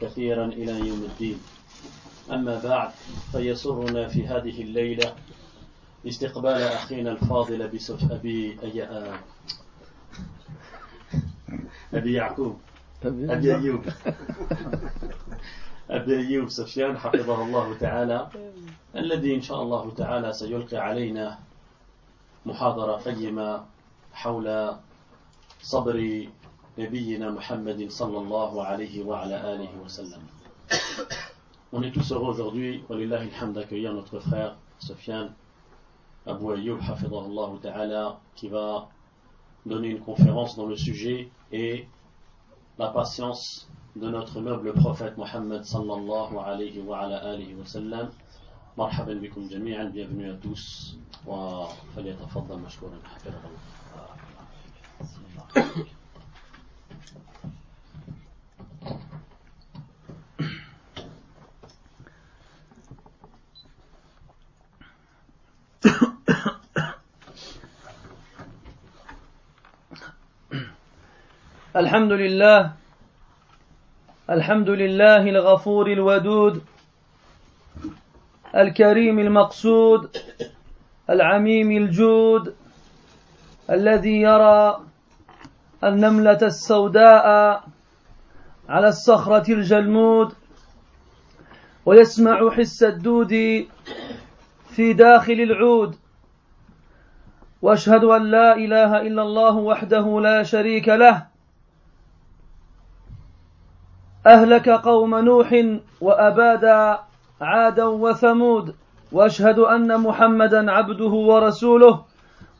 كثيرا إلى يوم الدين. أما بعد فيسرنا في هذه الليلة استقبال أخينا الفاضل بسف أبي أي... أبي يعقوب. أبي أيوب. أبي أيوب سفيان حفظه الله تعالى الذي إن شاء الله تعالى سيلقي علينا محاضرة قيمة حول صبر نبينا محمد صلى الله عليه وعلى آله وسلم On est tous heureux aujourd'hui, Walillahi alhamd, d'accueillir notre frère Sofiane Ayyub, hafidahullah ta'ala, qui va donner une conférence dans le sujet et la patience de notre noble prophète Mohammed sallallahu alayhi wa ala alihi wa sallam. مرحبا بكم جميعا bienvenue à tous وفليتفضل مشكورا حفظه الله الحمد لله الحمد لله الغفور الودود الكريم المقصود العميم الجود الذي يرى النملة السوداء على الصخرة الجلمود ويسمع حس الدود في داخل العود. وأشهد أن لا إله إلا الله وحده لا شريك له أهلك قوم نوح وأباد عادا وثمود وأشهد أن محمدا عبده ورسوله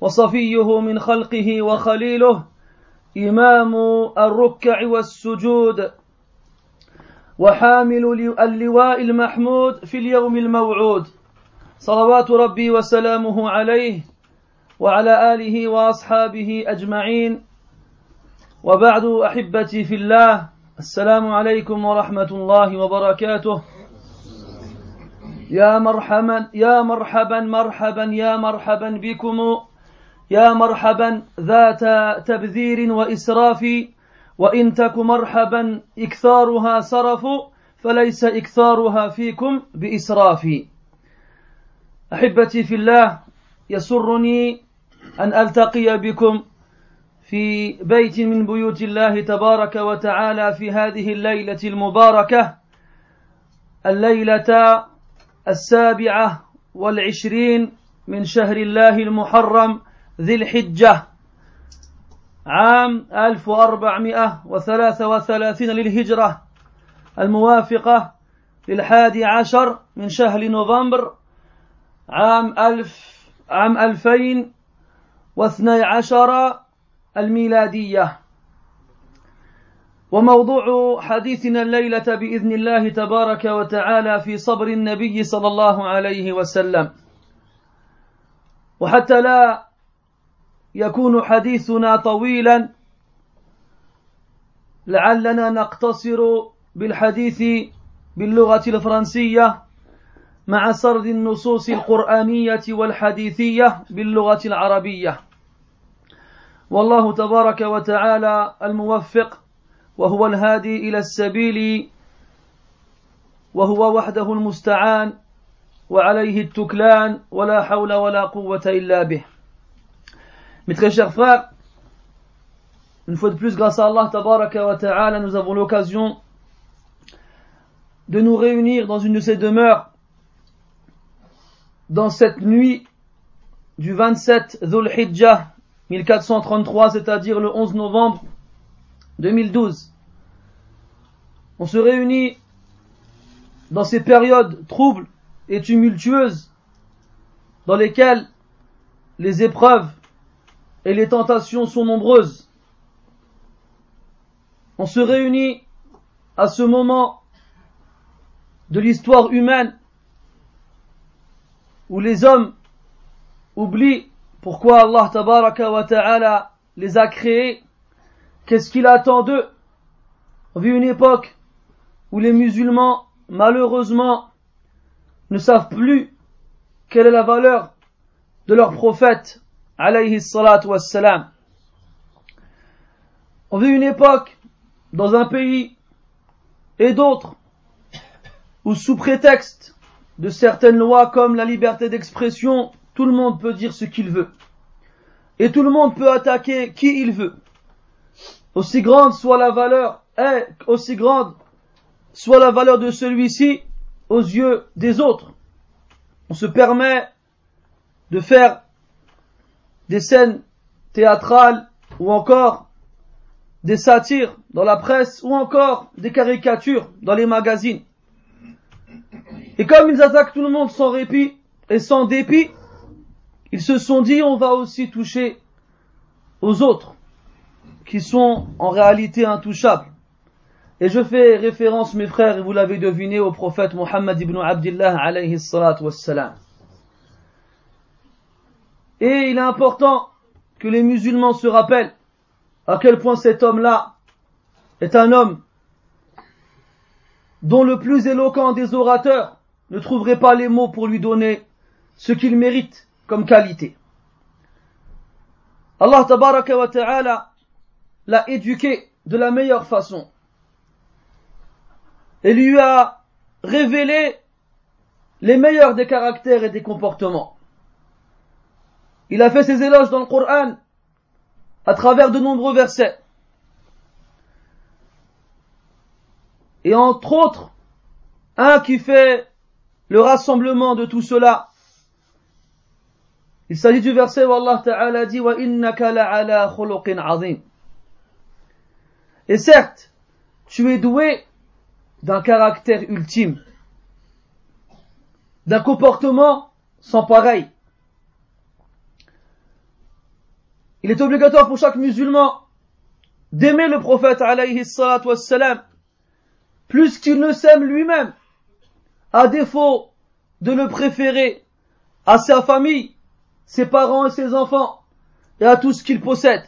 وصفيه من خلقه وخليله إمام الركع والسجود وحامل اللواء المحمود في اليوم الموعود. صلوات ربي وسلامه عليه وعلى آله وأصحابه أجمعين. وبعد أحبتي في الله السلام عليكم ورحمة الله وبركاته. يا مرحبا يا مرحبا مرحبا يا مرحبا بكم. يا مرحبا ذات تبذير وإسراف. وإن تك مرحبا إكثارها صرف فليس إكثارها فيكم بإسراف. أحبتي في الله يسرني أن ألتقي بكم. في بيت من بيوت الله تبارك وتعالى في هذه الليلة المباركة الليلة السابعة والعشرين من شهر الله المحرم ذي الحجة عام 1433 للهجرة الموافقة للحادي عشر من شهر نوفمبر عام ألف عام 2012 الميلادية. وموضوع حديثنا الليلة بإذن الله تبارك وتعالى في صبر النبي صلى الله عليه وسلم. وحتى لا يكون حديثنا طويلا لعلنا نقتصر بالحديث باللغة الفرنسية مع سرد النصوص القرآنية والحديثية باللغة العربية. والله تبارك وتعالى الموفق وهو الهادي إلى السبيل وهو وحده المستعان وعليه التكلان ولا حول ولا قوة إلا به Mes très chers frères, une fois de plus, grâce à Allah tabaraka wa ta'ala, nous avons l'occasion de nous réunir dans une de ces demeures dans cette nuit du 27 Dhul Hijjah 1433, c'est-à-dire le 11 novembre 2012. On se réunit dans ces périodes troubles et tumultueuses dans lesquelles les épreuves et les tentations sont nombreuses. On se réunit à ce moment de l'histoire humaine où les hommes oublient pourquoi Allah tabaraka wa ta'ala les a créés, qu'est-ce qu'il attend d'eux? On vit une époque où les musulmans, malheureusement, ne savent plus quelle est la valeur de leur prophète, alayhi salatu wassalam. On vit une époque dans un pays et d'autres, ou sous prétexte de certaines lois comme la liberté d'expression, tout le monde peut dire ce qu'il veut. Et tout le monde peut attaquer qui il veut. Aussi grande soit la valeur, est aussi grande soit la valeur de celui-ci aux yeux des autres. On se permet de faire des scènes théâtrales ou encore des satires dans la presse ou encore des caricatures dans les magazines. Et comme ils attaquent tout le monde sans répit et sans dépit, ils se sont dit on va aussi toucher aux autres qui sont en réalité intouchables. Et je fais référence, mes frères, et vous l'avez deviné, au prophète Muhammad ibn Abdullah alayhi wassalam. Et il est important que les musulmans se rappellent à quel point cet homme-là est un homme dont le plus éloquent des orateurs ne trouverait pas les mots pour lui donner ce qu'il mérite comme qualité. Allah tabaraka wa ta'ala l'a éduqué de la meilleure façon et lui a révélé les meilleurs des caractères et des comportements. Il a fait ses éloges dans le Coran à travers de nombreux versets. Et entre autres, un qui fait le rassemblement de tout cela. Il s'agit du verset où Allah Ta'ala dit Wa innaka la'ala khuluqin azim. Et certes, tu es doué d'un caractère ultime, d'un comportement sans pareil. Il est obligatoire pour chaque musulman d'aimer le prophète alayhi plus qu'il ne s'aime lui-même, à défaut de le préférer à sa famille, ses parents et ses enfants, et à tout ce qu'il possède.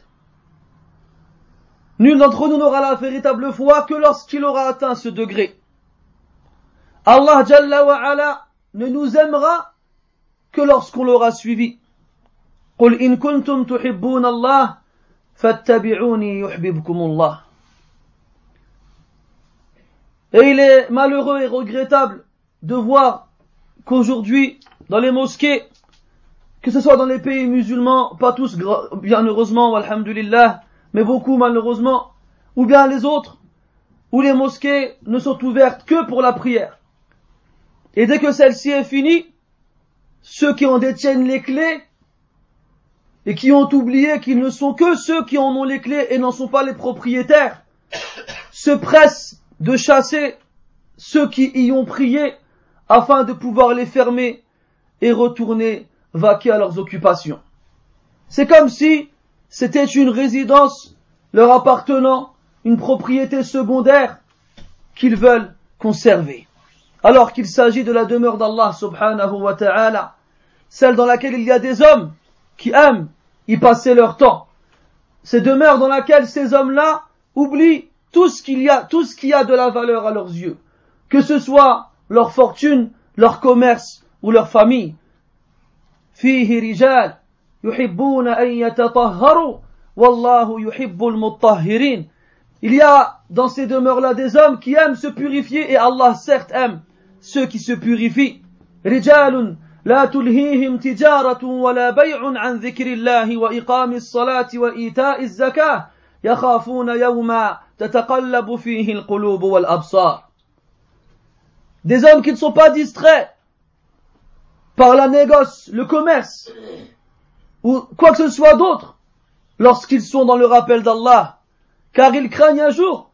Nul d'entre nous n'aura la véritable foi que lorsqu'il aura atteint ce degré. Allah Jalla wa ala ne nous aimera que lorsqu'on l'aura suivi. قل إن كنتم تحبون الله فاتبعوني يحببكم الله Et il est malheureux et regrettable de voir qu'aujourd'hui, dans les mosquées, que ce soit dans les pays musulmans, pas tous bien heureusement, alhamdulillah, mais beaucoup malheureusement, ou bien les autres, où les mosquées ne sont ouvertes que pour la prière. Et dès que celle-ci est finie, ceux qui en détiennent les clés et qui ont oublié qu'ils ne sont que ceux qui en ont les clés et n'en sont pas les propriétaires, se pressent de chasser ceux qui y ont prié afin de pouvoir les fermer et retourner vaquer à leurs occupations. C'est comme si c'était une résidence leur appartenant, une propriété secondaire qu'ils veulent conserver. Alors qu'il s'agit de la demeure d'Allah subhanahu wa ta'ala, celle dans laquelle il y a des hommes qui aiment y passer leur temps. Ces demeures dans laquelle ces hommes-là oublient tout ce qu'il y a, tout ce qui a de la valeur à leurs yeux. Que ce soit leur fortune, leur commerce ou leur famille. فيه رجال يحبون أن يتطهروا والله يحب المطهرين. Il y a dans ces demeures-là des hommes qui aiment se purifier et Allah certes aime ceux qui se purifient. رجال لا تلهيهم تجارة ولا بيع عن ذكر الله وإقام الصلاة وإيتاء الزكاة. يخافون يوما تتقلب فيه القلوب والأبصار. Des hommes qui ne sont pas distraits. Par la négoce, le commerce, ou quoi que ce soit d'autre, lorsqu'ils sont dans le rappel d'Allah, car ils craignent un jour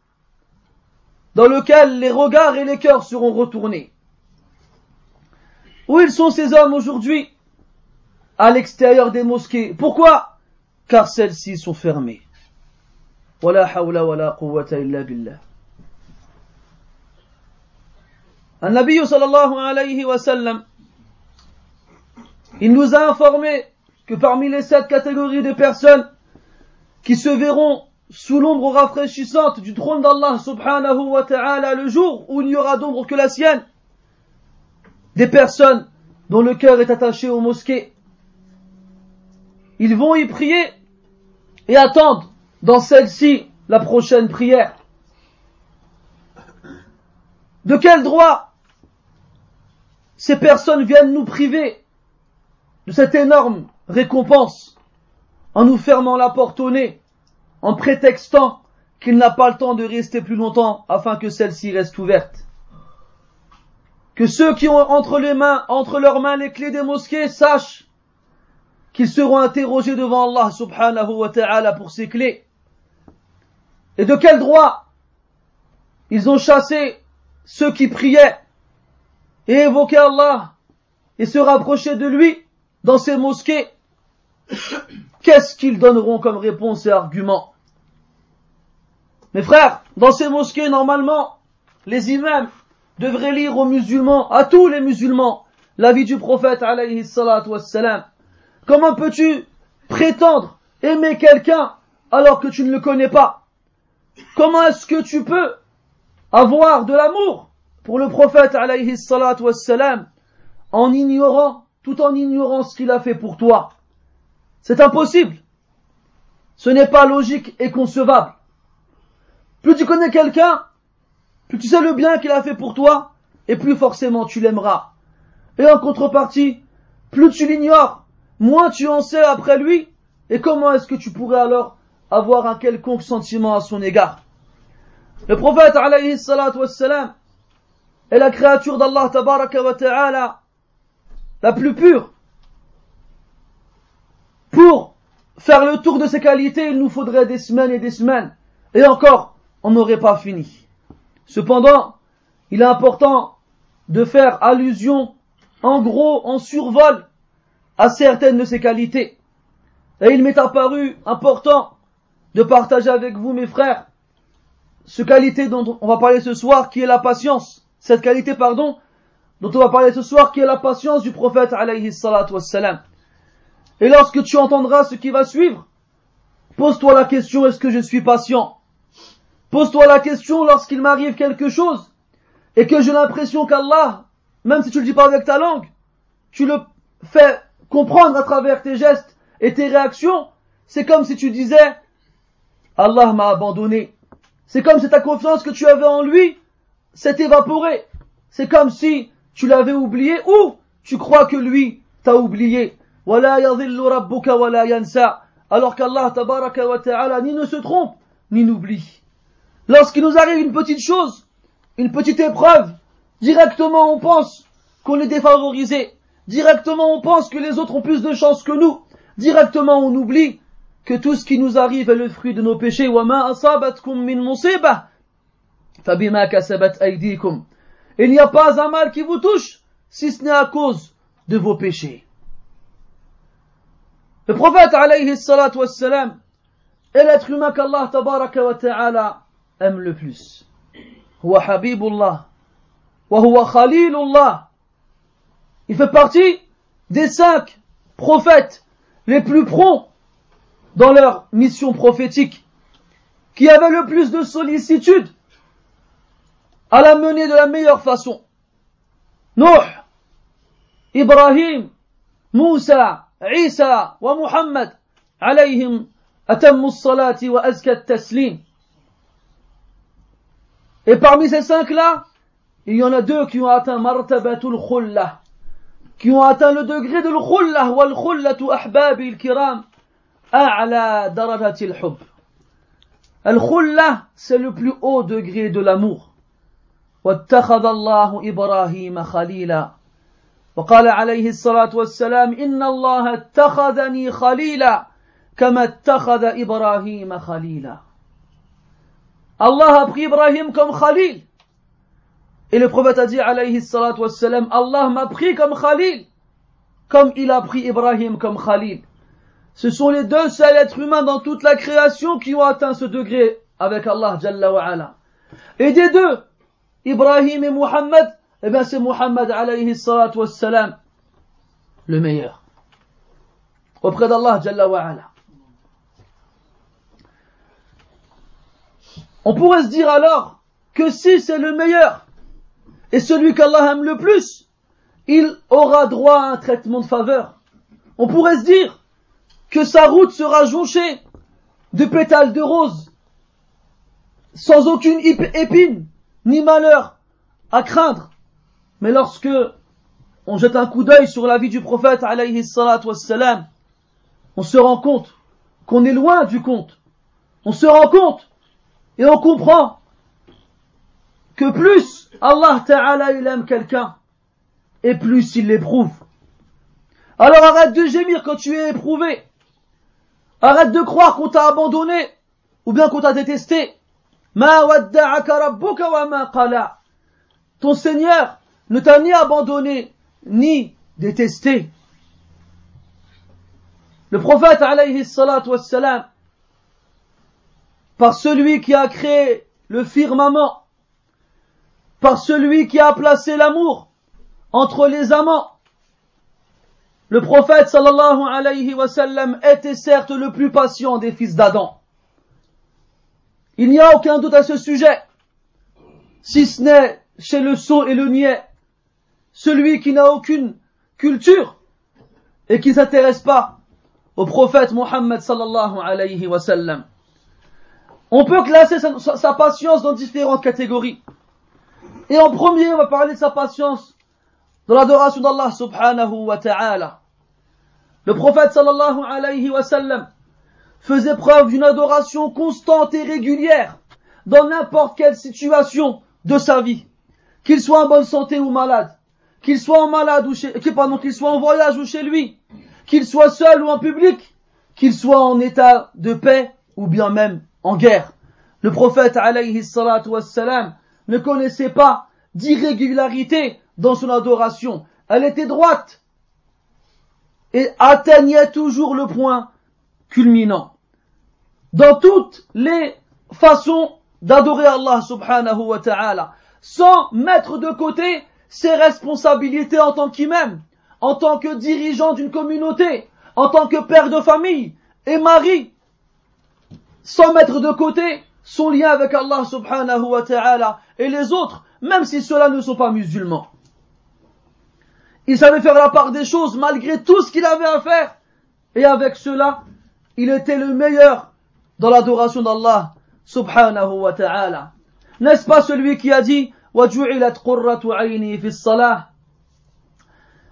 dans lequel les regards et les cœurs seront retournés. Où ils sont ces hommes aujourd'hui? À l'extérieur des mosquées. Pourquoi? Car celles-ci sont fermées. Hawla illa billah. Il nous a informé que parmi les sept catégories de personnes qui se verront sous l'ombre rafraîchissante du trône d'Allah subhanahu wa ta'ala le jour où il n'y aura d'ombre que la sienne, des personnes dont le cœur est attaché aux mosquées. Ils vont y prier et attendre dans celle-ci la prochaine prière. De quel droit ces personnes viennent nous priver de cette énorme récompense en nous fermant la porte au nez, en prétextant qu'il n'a pas le temps de rester plus longtemps afin que celle-ci reste ouverte. Que ceux qui ont entre les mains, entre leurs mains les clés des mosquées sachent qu'ils seront interrogés devant Allah subhanahu wa ta'ala pour ces clés. Et de quel droit ils ont chassé ceux qui priaient et évoquaient Allah et se rapprochaient de lui dans ces mosquées. Qu'est-ce qu'ils donneront comme réponse et argument? Mes frères, dans ces mosquées, normalement, les imams devraient lire aux musulmans, à tous les musulmans, la vie du prophète alayhi salatu. Comment peux-tu prétendre aimer quelqu'un alors que tu ne le connais pas? Comment est-ce que tu peux avoir de l'amour pour le prophète alayhi salatu en ignorant, tout en ignorant ce qu'il a fait pour toi C'est impossible. Ce n'est pas logique et concevable. Plus tu connais quelqu'un, plus tu sais le bien qu'il a fait pour toi, et plus forcément tu l'aimeras. Et en contrepartie, plus tu l'ignores, moins tu en sais après lui, et comment est-ce que tu pourrais alors avoir un quelconque sentiment à son égard? Le prophète salatu est la créature d'Allah tabaraka wa ta'ala la plus pure. Pour faire le tour de ses qualités, il nous faudrait des semaines et des semaines. Et encore, on n'aurait pas fini. Cependant, il est important de faire allusion, en gros, en survol, à certaines de ses qualités. Et il m'est apparu important de partager avec vous, mes frères, ce qualité dont on va parler ce soir, qui est la patience. Cette qualité, pardon, dont on va parler ce soir, qui est la patience du prophète, alayhi wassalam. Et lorsque tu entendras ce qui va suivre, pose-toi la question, est-ce que je suis patient? Pose-toi la question lorsqu'il m'arrive quelque chose, et que j'ai l'impression qu'Allah, même si tu le dis pas avec ta langue, tu le fais comprendre à travers tes gestes et tes réactions, c'est comme si tu disais, Allah m'a abandonné. C'est comme si ta confiance que tu avais en lui s'est évaporée. C'est comme si tu l'avais oublié ou tu crois que lui t'a oublié. Alors qu'Allah ta'ala ni ne se trompe, ni n'oublie. Lorsqu'il nous arrive une petite chose, une petite épreuve, directement on pense qu'on est défavorisé. Directement on pense que les autres ont plus de chance que nous. Directement on oublie que tout ce qui nous arrive est le fruit de nos péchés. Il n'y a pas un mal qui vous touche si ce n'est à cause de vos péchés. Le prophète alayhi salatu wassalam est l'être humain qu'Allah tabaraka wa ta'ala aime le plus. Huwa habibullah wa huwa khalilullah. Il fait partie des cinq prophètes les plus prompts dans leur mission prophétique, qui avaient le plus de sollicitude à la mener de la meilleure façon. Nuh, Ibrahim, Moussa, Isa wa Muhammad, alayhim atammu salati wa azka taslim. Et parmi ces cinq-là, il y en a deux qui ont atteint martabatul khullah, qui ont atteint le degré de l'khullah wal khullatu ahbabi al-kiram, a'la darajati al-hub. Al-khullah, c'est le plus haut degré de l'amour. واتخذ الله إبراهيم خليلا وقال عليه الصلاة والسلام إن الله اتخذني خليلا كما اتخذ إبراهيم خليلا Allah a pris Ibrahim comme Khalil. Et le prophète a dit, alayhi salatu wassalam, Allah m'a pris comme Khalil, comme il a pris Ibrahim comme Khalil. Ce sont les deux seuls êtres humains dans toute la création qui ont atteint ce degré avec Allah Jalla wa ala. Et des deux, Ibrahim et Muhammad, eh bien c'est Muhammad alayhi wassalam, le meilleur. Auprès d'Allah Jalla wa. On pourrait se dire alors que si c'est le meilleur et celui qu'Allah aime le plus, il aura droit à un traitement de faveur. On pourrait se dire que sa route sera jonchée de pétales de rose, sans aucune épine, ni malheur, à craindre. Mais lorsque on jette un coup d'œil sur la vie du prophète alayhi wassalam, on se rend compte qu'on est loin du compte. On se rend compte et on comprend que plus Allah Ta'ala il aime quelqu'un et plus il l'éprouve. Alors arrête de gémir quand tu es éprouvé. Arrête de croire qu'on t'a abandonné ou bien qu'on t'a détesté. Ton Seigneur ne t'a ni abandonné ni détesté. Le prophète alayhi salatu wassalam, par celui qui a créé le firmament, par celui qui a placé l'amour entre les amants, le prophète sallallahu alayhi wa était certes le plus patient des fils d'Adam. Il n'y a aucun doute à ce sujet, si ce n'est chez le sot et le niais, celui qui n'a aucune culture et qui ne s'intéresse pas au prophète Mohammed sallallahu alayhi wa sallam. On peut classer sa, sa patience dans différentes catégories. Et en premier, on va parler de sa patience dans l'adoration d'Allah subhanahu wa ta'ala. Le prophète sallallahu alayhi wa sallam faisait preuve d'une adoration constante et régulière dans n'importe quelle situation de sa vie, qu'il soit en bonne santé ou malade, qu'il soit en malade ou chez, qu'il soit en voyage ou chez lui, qu'il soit seul ou en public, qu'il soit en état de paix ou bien même en guerre. Le prophète alayhi salatu wassalam ne connaissait pas d'irrégularité dans son adoration. Elle était droite et atteignait toujours le point culminant. Dans toutes les façons d'adorer Allah subhanahu wa ta'ala, sans mettre de côté ses responsabilités en tant qu'imam, en tant que dirigeant d'une communauté, en tant que père de famille et mari, sans mettre de côté son lien avec Allah subhanahu wa ta'ala et les autres, même si ceux-là ne sont pas musulmans. Il savait faire la part des choses malgré tout ce qu'il avait à faire. Et avec cela, il était le meilleur dans l'adoration d'Allah subhanahu wa ta'ala. N'est-ce pas celui qui a dit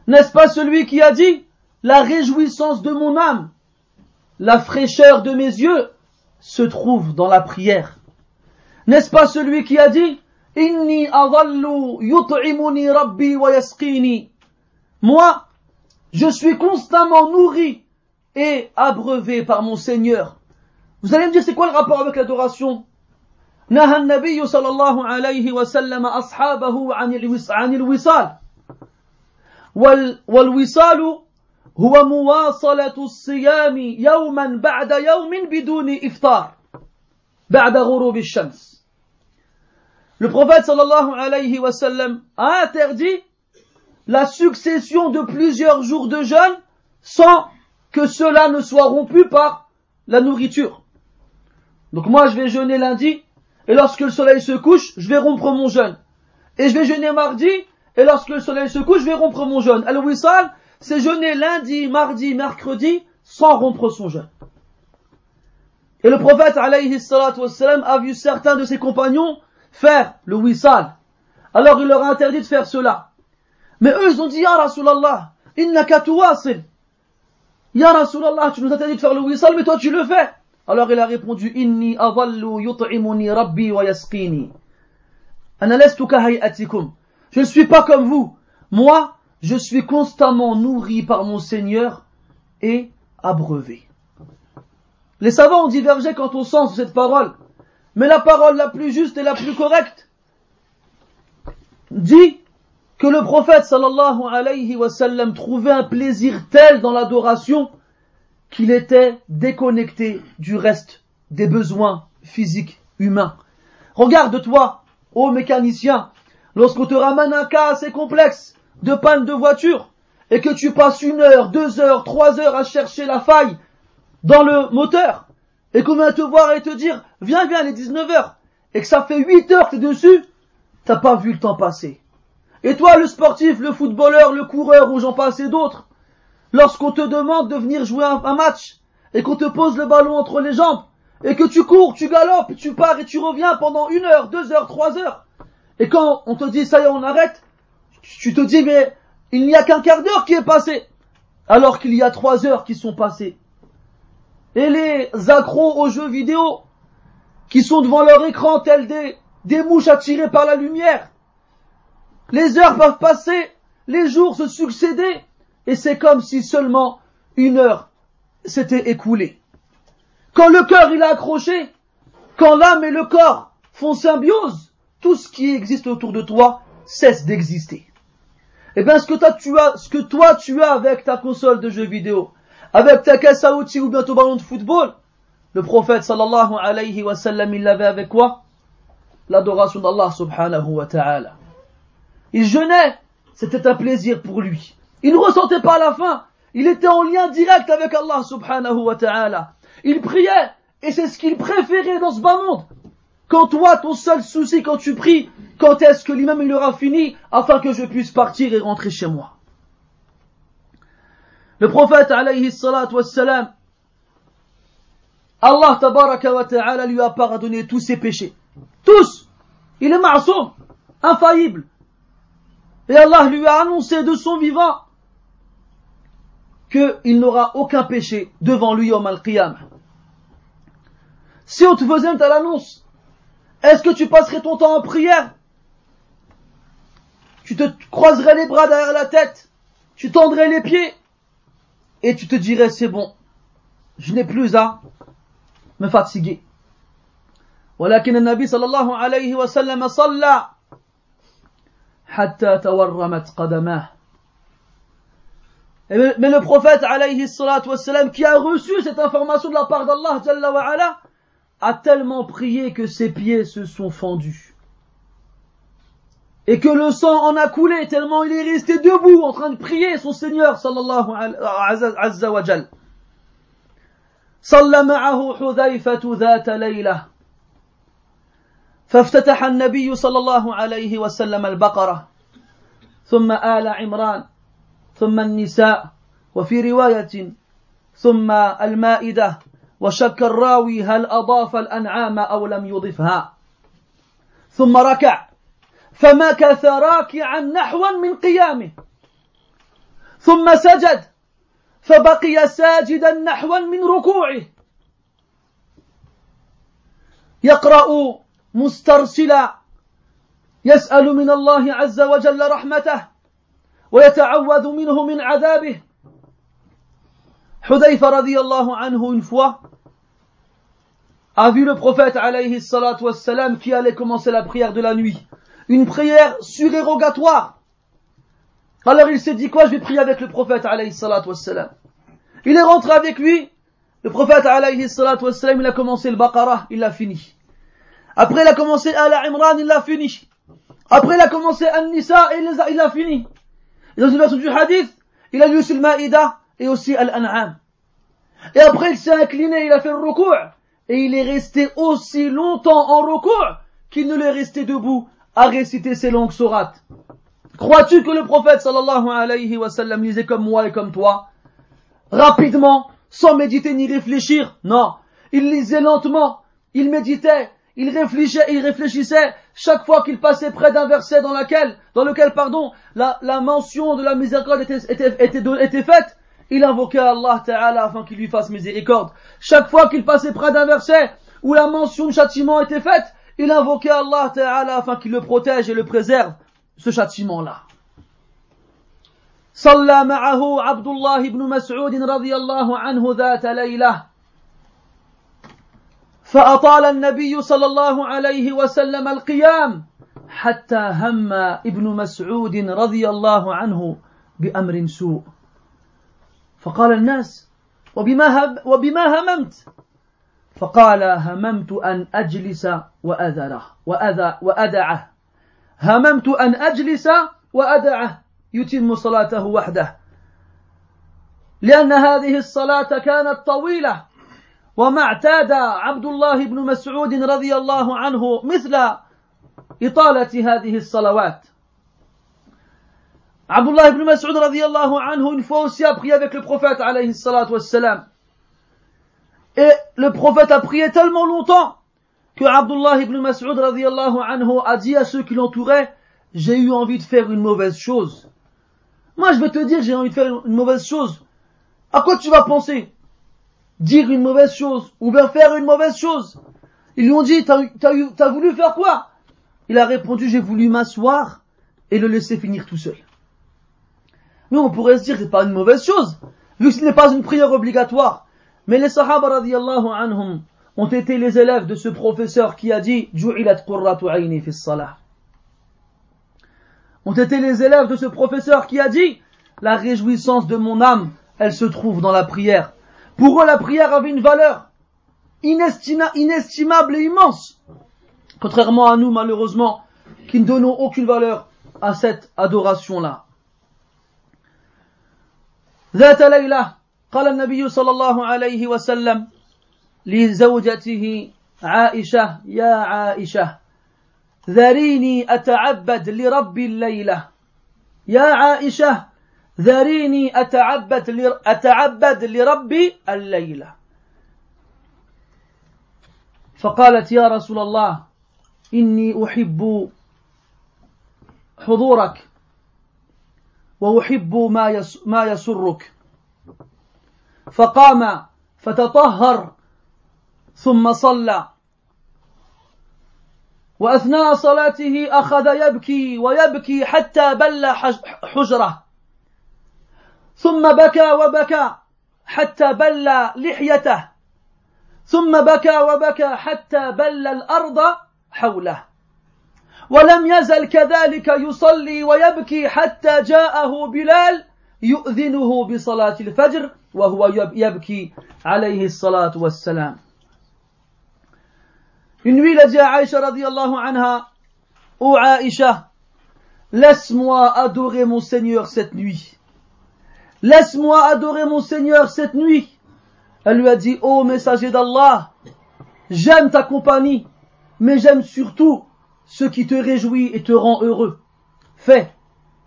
N'est-ce pas celui qui a dit La réjouissance de mon âme, la fraîcheur de mes yeux se trouve dans la prière. N'est-ce pas celui qui a dit Inni yut'imuni rabbi wa yasqini moi, je suis constamment nourri et abreuvé par mon Seigneur. Vous allez me dire, c'est quoi le rapport avec l'adoration نهى النبي صلى الله عليه وسلم أصحابه عن الوصال والوصال هو مواصلة الصيام يوما بعد يوم بدون إفطار بعد غروب الشمس Le prophète sallallahu alayhi wa sallam a interdit la succession de plusieurs jours de jeûne sans que cela ne soit rompu par la nourriture. Donc moi je vais jeûner lundi et lorsque le soleil se couche, je vais rompre mon jeûne. Et je vais jeûner mardi et lorsque le soleil se couche, je vais rompre mon jeûne. Al-Wissal, c'est jeûner lundi, mardi, mercredi sans rompre son jeûne. Et le prophète a vu certains de ses compagnons faire le wissal. Alors il leur a interdit de faire cela. Mais eux, ils ont dit, Ya Rasulallah, innaka tuwasil. Ya Rasulallah, tu nous dit de faire le wissal, mais toi tu le fais. Alors il a répondu, Inni adallu yut'imuni rabbi wa yasqini. Je ne suis pas comme vous. Moi, je suis constamment nourri par mon Seigneur et abreuvé. Les savants ont divergé quant au sens de cette parole, mais la parole la plus juste et la plus correcte dit que le prophète sallallahu alayhi wa sallam trouvait un plaisir tel dans l'adoration qu'il était déconnecté du reste des besoins physiques humains. Regarde-toi, ô mécanicien, lorsqu'on te ramène un cas assez complexe de panne de voiture et que tu passes une heure, deux heures, trois heures à chercher la faille dans le moteur et qu'on vient te voir et te dire viens, viens, il est 19 heures et que ça fait 8 heures que tu es dessus, t'as pas vu le temps passer. Et toi, le sportif, le footballeur, le coureur ou j'en passe et d'autres, lorsqu'on te demande de venir jouer un, match et qu'on te pose le ballon entre les jambes et que tu cours, tu galopes, tu pars et tu reviens pendant une heure, deux heures, trois heures Et quand on te dit ça y est, on arrête, tu te dis mais il n'y a qu'un quart d'heure qui est passé, alors qu'il y a trois heures qui sont passées. Et les accros aux jeux vidéo, qui sont devant leur écran tels des, des mouches attirées par la lumière, les heures peuvent passer, les jours se succéder, et c'est comme si seulement une heure s'était écoulée. Quand le cœur il a accroché, quand l'âme et le corps font symbiose, tout ce qui existe autour de toi cesse d'exister. Eh bien, ce que tu as, ce que toi tu as avec ta console de jeux vidéo, avec ta caisse à outils ou bien ton ballon de football, le prophète sallallahu alayhi wa sallam, il l'avait avec quoi? L'adoration d'Allah subhanahu wa ta'ala. Il jeûnait, c'était un plaisir pour lui. Il ne ressentait pas la faim, il était en lien direct avec Allah subhanahu wa ta'ala. Il priait, et c'est ce qu'il préférait dans ce bas monde. Quand toi, ton seul souci quand tu pries, quand est-ce que l'imam il aura fini afin que je puisse partir et rentrer chez moi Le prophète alayhi Allah tabaraka wa ta'ala lui a pardonné tous ses péchés. Tous Il est ma'soum, infaillible. Et Allah lui a annoncé de son vivant qu'il n'aura aucun péché devant lui au al-qiyamah. Si on te faisait une telle annonce, est-ce que tu passerais ton temps en prière Tu te croiserais les bras derrière la tête, tu tendrais les pieds, et tu te dirais c'est bon, je n'ai plus à me fatiguer. ولكن النبي صلى الله عليه وسلم صلى حتى تورمت قدماه mais le prophète alayhi salatu wassalam qui a reçu cette information de la part d'Allah jalla wa ala a tellement prié que ses pieds se sont fendus. Et que le sang en a coulé tellement il est resté debout en train de prier son Seigneur sallallahu azza wa jal. صلى معه حذيفة ذات ليلة فافتتح النبي صلى الله عليه وسلم البقرة ثم آل عمران ثم النساء وفي رواية ثم المائدة وشك الراوي هل أضاف الأنعام أو لم يضفها. ثم ركع فمكث راكعا نحوا من قيامه. ثم سجد فبقي ساجدا نحوا من ركوعه. يقرأ مسترسلا يسأل من الله عز وجل رحمته ويتعوذ منه من عذابه Hudayfa radiallahu anhu une fois a vu le prophète alayhi salatu wassalam qui allait commencer la prière de la nuit. Une prière surérogatoire. Alors il s'est dit quoi Je vais prier avec le prophète alayhi salatu wassalam. Il est rentré avec lui. Le prophète alayhi salatu wassalam, il a commencé le Baqarah, il l'a fini. Après il a commencé Al-Imran, il l'a fini. Après il a commencé An-Nisa et il l'a fini. Et dans une version du hadith, il a lu sur le et aussi Al-An'am. Et après il s'est incliné, il a fait le recours, et il est resté aussi longtemps en recours qu'il ne l'est resté debout à réciter ses longues sourates. Crois-tu que le prophète sallallahu alayhi wa sallam lisait comme moi et comme toi? Rapidement, sans méditer ni réfléchir? Non. Il lisait lentement, il méditait, il réfléchissait, il réfléchissait chaque fois qu'il passait près d'un verset dans lequel, dans lequel, pardon, la, la mention de la miséricorde était, était, était, était faite il invoquait Allah Ta'ala afin qu'il lui fasse miséricorde. Chaque fois qu'il passait près d'un verset où la mention de châtiment était faite, il invoquait Allah Ta'ala afin qu'il le protège et le préserve, ce châtiment-là. صلى معه عبد الله بن مسعود رضي الله عنه ذات ليلة فأطال النبي صلى الله عليه وسلم القيام حتى هم ابن مسعود رضي الله عنه بأمر سوء. فقال الناس وبما, وبما هممت؟ فقال هممت أن أجلس وأذره وأذى وأدعه. هممت أن أجلس وأدعه. يتم صلاته وحده. لأن هذه الصلاة كانت طويلة. وما اعتاد عبد الله بن مسعود رضي الله عنه مثل إطالة هذه الصلوات Abdullah ibn Mas'ud radiallahu anhu une fois aussi a prié avec le prophète alayhi salatu wassalam. Et le prophète a prié tellement longtemps que Abdullah ibn Mas'ud radiallahu anhu a dit à ceux qui l'entouraient, j'ai eu envie de faire une mauvaise chose. Moi, je vais te dire, j'ai envie de faire une mauvaise chose. À quoi tu vas penser Dire une mauvaise chose ou bien faire une mauvaise chose. Ils lui ont dit, t'as voulu faire quoi? Il a répondu, j'ai voulu m'asseoir et le laisser finir tout seul. Nous, on pourrait se dire que c'est pas une mauvaise chose, vu que ce n'est pas une prière obligatoire. Mais les sahaba radiallahu anhum ont été les élèves de ce professeur qui a dit, Ju'ilat qurratu ayni salah ont été les élèves de ce professeur qui a dit La réjouissance de mon âme, elle se trouve dans la prière. Pour eux, la prière avait une valeur inestimable et immense. Contrairement à nous, malheureusement, qui ne donnons aucune valeur à cette adoration-là. ذات ليلة قال النبي صلى الله عليه وسلم لزوجته عائشة يا عائشة ذريني أتعبد لرب الليلة يا عائشة ذريني أتعبد أتعبد لرب الليلة. فقالت يا رسول الله إني أحب حضورك وأحب ما ما يسرك. فقام فتطهر ثم صلى. وأثناء صلاته أخذ يبكي ويبكي حتى بل حجرة. ثم بكى وبكى حتى بل لحيته. ثم بكى وبكى حتى بل الأرض حوله. ولم يزل كذلك يصلي ويبكي حتى جاءه بلال يؤذنه بصلاة الفجر وهو يبكي عليه الصلاة والسلام. Une nuit, il a dit à Aïcha radiallahu anha, Ô Aïcha, laisse-moi adorer mon Seigneur cette nuit. Laisse-moi adorer mon Seigneur cette nuit. Elle lui a dit, ô messager d'Allah, j'aime ta compagnie, mais j'aime surtout ce qui te réjouit et te rend heureux. Fais,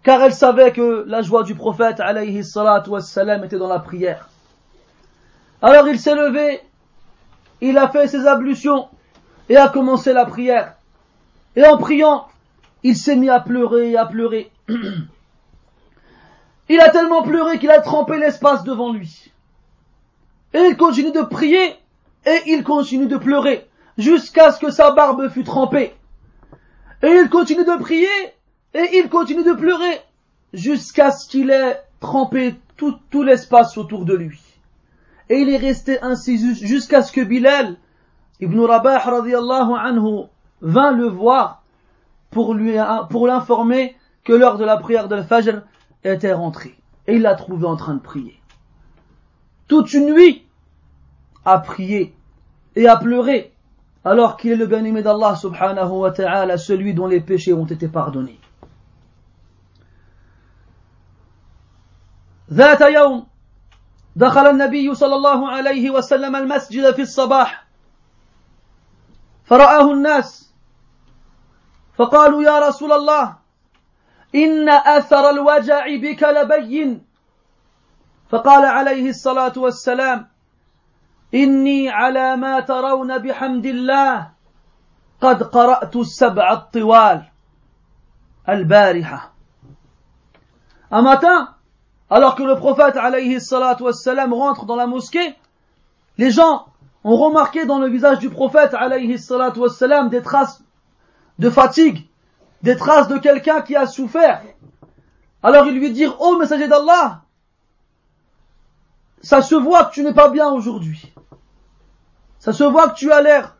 car elle savait que la joie du prophète alayhi wassalam était dans la prière. Alors il s'est levé, il a fait ses ablutions, et a commencé la prière. Et en priant, il s'est mis à pleurer et à pleurer. Il a tellement pleuré qu'il a trempé l'espace devant lui. Et il continue de prier et il continue de pleurer jusqu'à ce que sa barbe fût trempée. Et il continue de prier et il continue de pleurer jusqu'à ce qu'il ait trempé tout, l'espace autour de lui. Et il est resté ainsi jusqu'à ce que Bilal Ibn Rabah radiallahu anhu vint le voir pour lui, pour l'informer que l'heure de la prière de Fajr était rentrée. Et il l'a trouvé en train de prier. Toute une nuit, à prier et à pleurer, alors qu'il est le bien-aimé d'Allah subhanahu wa ta'ala, celui dont les péchés ont été pardonnés. ذات يوم دخل النبي صلى الله عليه وسلم المسجد في الصباح فرآه الناس فقالوا يا رسول الله إن أثر الوجع بك لبين فقال عليه الصلاة والسلام إني على ما ترون بحمد الله قد قرأت السبع الطوال البارحة Un matin, alors que le prophète alayhi salatu wassalam rentre dans la mosquée, les gens on remarquait dans le visage du prophète alayhi wassalam, des traces de fatigue, des traces de quelqu'un qui a souffert. Alors il lui dit, ô messager d'Allah, ça se voit que tu n'es pas bien aujourd'hui. Ça se voit que tu as l'air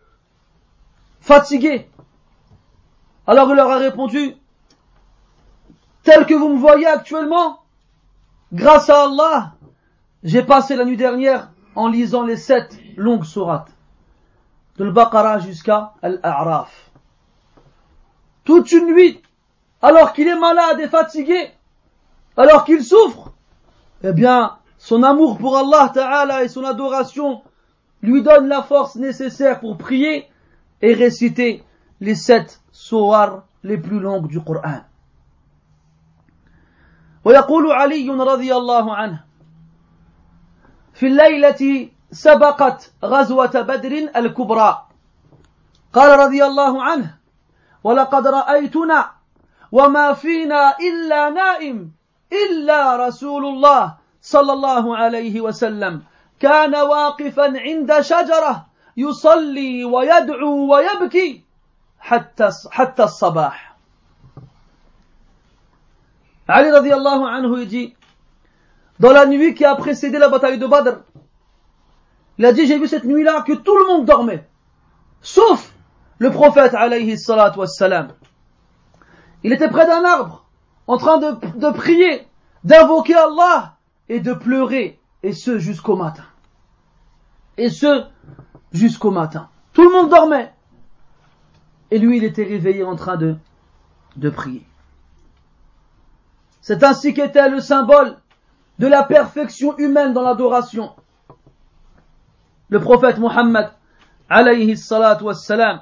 fatigué. Alors il leur a répondu, tel que vous me voyez actuellement, grâce à Allah, j'ai passé la nuit dernière en lisant les sept longues sourates, de l'Baqarah jusqu'à l'A'raf Toute une nuit, alors qu'il est malade et fatigué, alors qu'il souffre, eh bien, son amour pour Allah Ta'ala et son adoration lui donne la force nécessaire pour prier et réciter les sept sourates les plus longues du Coran. ويقول علي رضي الله عنه في الليلة سبقت غزوة بدر الكبرى قال رضي الله عنه ولقد رأيتنا وما فينا إلا نائم إلا رسول الله صلى الله عليه وسلم كان واقفا عند شجرة يصلي ويدعو ويبكي حتى حتى الصباح Ali radiallahu anhu il dit dans la nuit qui a précédé la bataille de Badr il a dit j'ai vu cette nuit-là que tout le monde dormait sauf le prophète alayhi wassalam il était près d'un arbre en train de, de prier d'invoquer Allah et de pleurer et ce jusqu'au matin et ce jusqu'au matin tout le monde dormait et lui il était réveillé en train de, de prier c'est ainsi qu'était le symbole de la perfection humaine dans l'adoration. Le prophète Mohammed, alayhi salatu wassalam.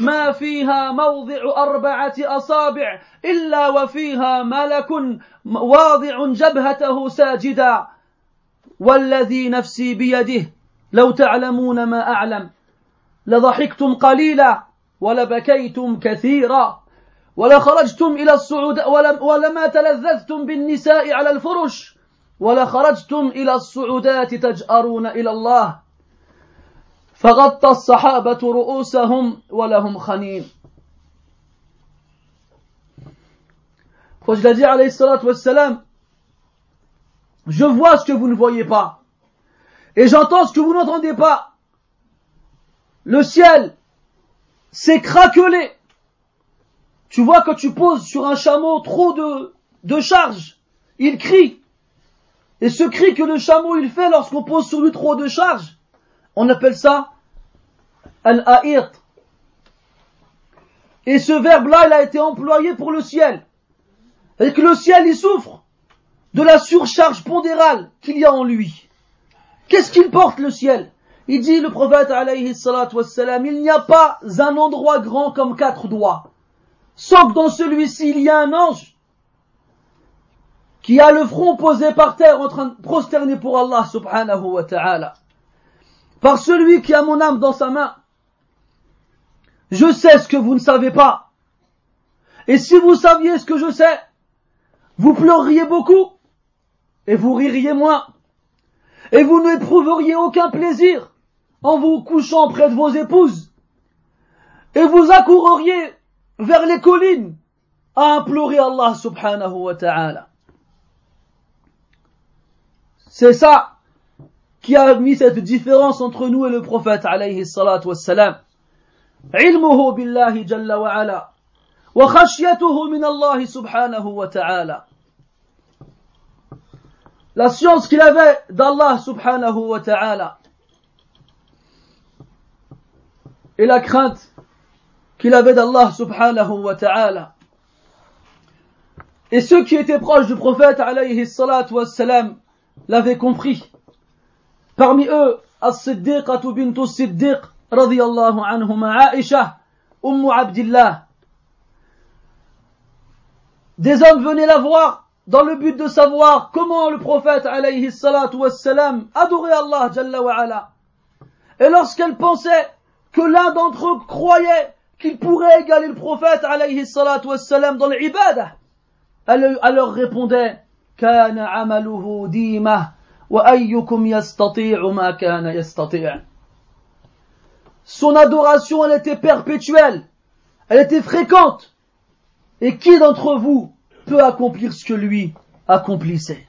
ما فيها موضع أربعة أصابع إلا وفيها ملك واضع جبهته ساجدا. والذي نفسي بيده لو تعلمون ما أعلم. لضحكتم قليلا ولبكيتم كثيرا. ولخرجتم إلى الصعود ولما تلذذتم بالنساء على الفرش. ولخرجتم إلى الصعودات تجأرون إلى الله. فغطى الصحابة رؤوسهم ولهم خنين dit alayhi salatu wassalam, je vois ce que vous ne voyez pas, et j'entends ce que vous n'entendez pas. Le ciel s'est craquelé tu vois que tu poses sur un chameau trop de, de charge, il crie. Et ce cri que le chameau il fait lorsqu'on pose sur lui trop de charge, on appelle ça al-a'irt. Et ce verbe-là, il a été employé pour le ciel. Et que le ciel, il souffre de la surcharge pondérale qu'il y a en lui. Qu'est-ce qu'il porte le ciel? Il dit le prophète alayhi wassalam, il n'y a pas un endroit grand comme quatre doigts sans que dans celui-ci il y a un ange qui a le front posé par terre en train de prosterner pour Allah subhanahu wa ta'ala. Par celui qui a mon âme dans sa main. Je sais ce que vous ne savez pas. Et si vous saviez ce que je sais, vous pleureriez beaucoup et vous ririez moins. Et vous n'éprouveriez aucun plaisir en vous couchant près de vos épouses. Et vous accourriez vers les collines à implorer Allah subhanahu wa ta'ala. C'est ça qui a mis cette différence entre nous et le prophète alayhi salatu wassalam. علمه بالله جل وعلا وخشيته من الله سبحانه وتعالى La science qu'il avait d'Allah subhanahu wa ta'ala et la crainte qu'il avait d'Allah subhanahu wa ta'ala. Et ceux qui étaient proches du prophète alayhi salatu wassalam l'avaient compris. Parmi eux, As-Siddiqatu bintu Siddiq radiyallahu anhuma Aisha, Ummu Abdillah. Des hommes venaient la voir dans le but de savoir comment le prophète alayhi salatu wassalam adorait Allah jalla wa ala. Et lorsqu'elle pensait que l'un d'entre eux croyait qu'il pourrait égaler le prophète alayhi salatu wassalam dans l'ibadah. Elle, elle leur répondait كان عمله ديمة وأيكم يستطيع ما كان يستطيع Son adoration, elle était perpétuelle, elle était fréquente. Et qui d'entre vous peut accomplir ce que lui accomplissait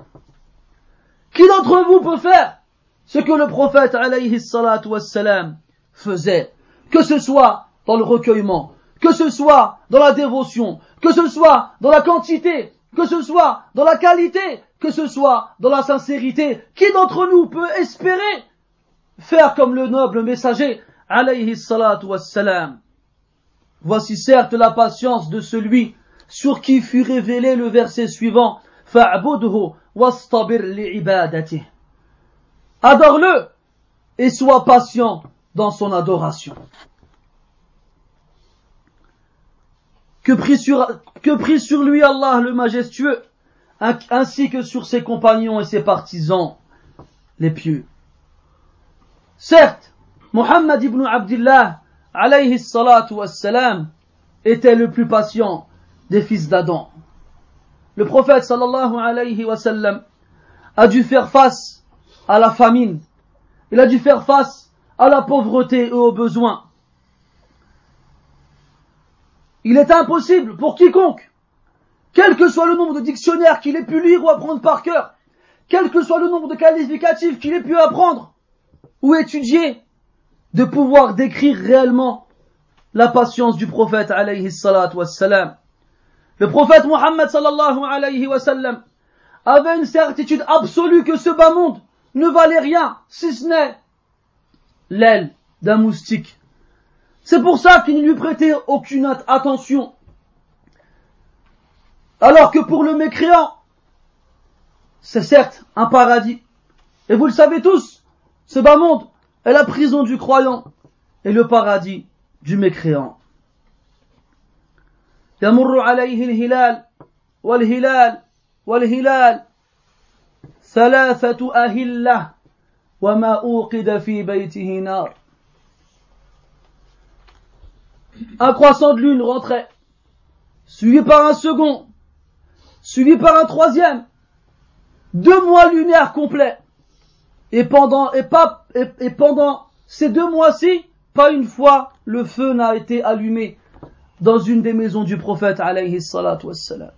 Qui d'entre vous peut faire ce que le prophète alayhi salatu wassalam faisait Que ce soit dans le recueillement, que ce soit dans la dévotion, que ce soit dans la quantité, que ce soit dans la qualité, que ce soit dans la sincérité, qui d'entre nous peut espérer faire comme le noble messager, alayhi salatu wassalam. Voici certes la patience de celui sur qui fut révélé le verset suivant. Adore-le et sois patient dans son adoration. Que prie que prie sur lui Allah le majestueux, ainsi que sur ses compagnons et ses partisans les pieux. Certes, Muhammad ibn Abdullah, alayhi salatu wassalam, était le plus patient des fils d'Adam. Le prophète sallallahu alayhi wa sallam a dû faire face à la famine. Il a dû faire face à la pauvreté et aux besoins. Il est impossible pour quiconque, quel que soit le nombre de dictionnaires qu'il ait pu lire ou apprendre par cœur, quel que soit le nombre de qualificatifs qu'il ait pu apprendre ou étudier, de pouvoir décrire réellement la patience du prophète alayhi salatu wassalam. Le prophète Muhammad sallallahu alayhi wa sallam avait une certitude absolue que ce bas monde ne valait rien, si ce n'est l'aile d'un moustique. C'est pour ça qu'il ne lui prêtait aucune attention. Alors que pour le mécréant, c'est certes un paradis. Et vous le savez tous, ce bas monde est la prison du croyant et le paradis du mécréant. يمر عليه الهلال والهلال والهلال ثلاثة أهلة وما أوقد في بيته نار Un croissant de lune rentrait, suivi par un second, suivi par un troisième, deux mois lunaires complets. Et pendant, et pas, et, et pendant ces deux mois-ci, pas une fois le feu n'a été allumé dans une des maisons du prophète alayhi salatu wassalam.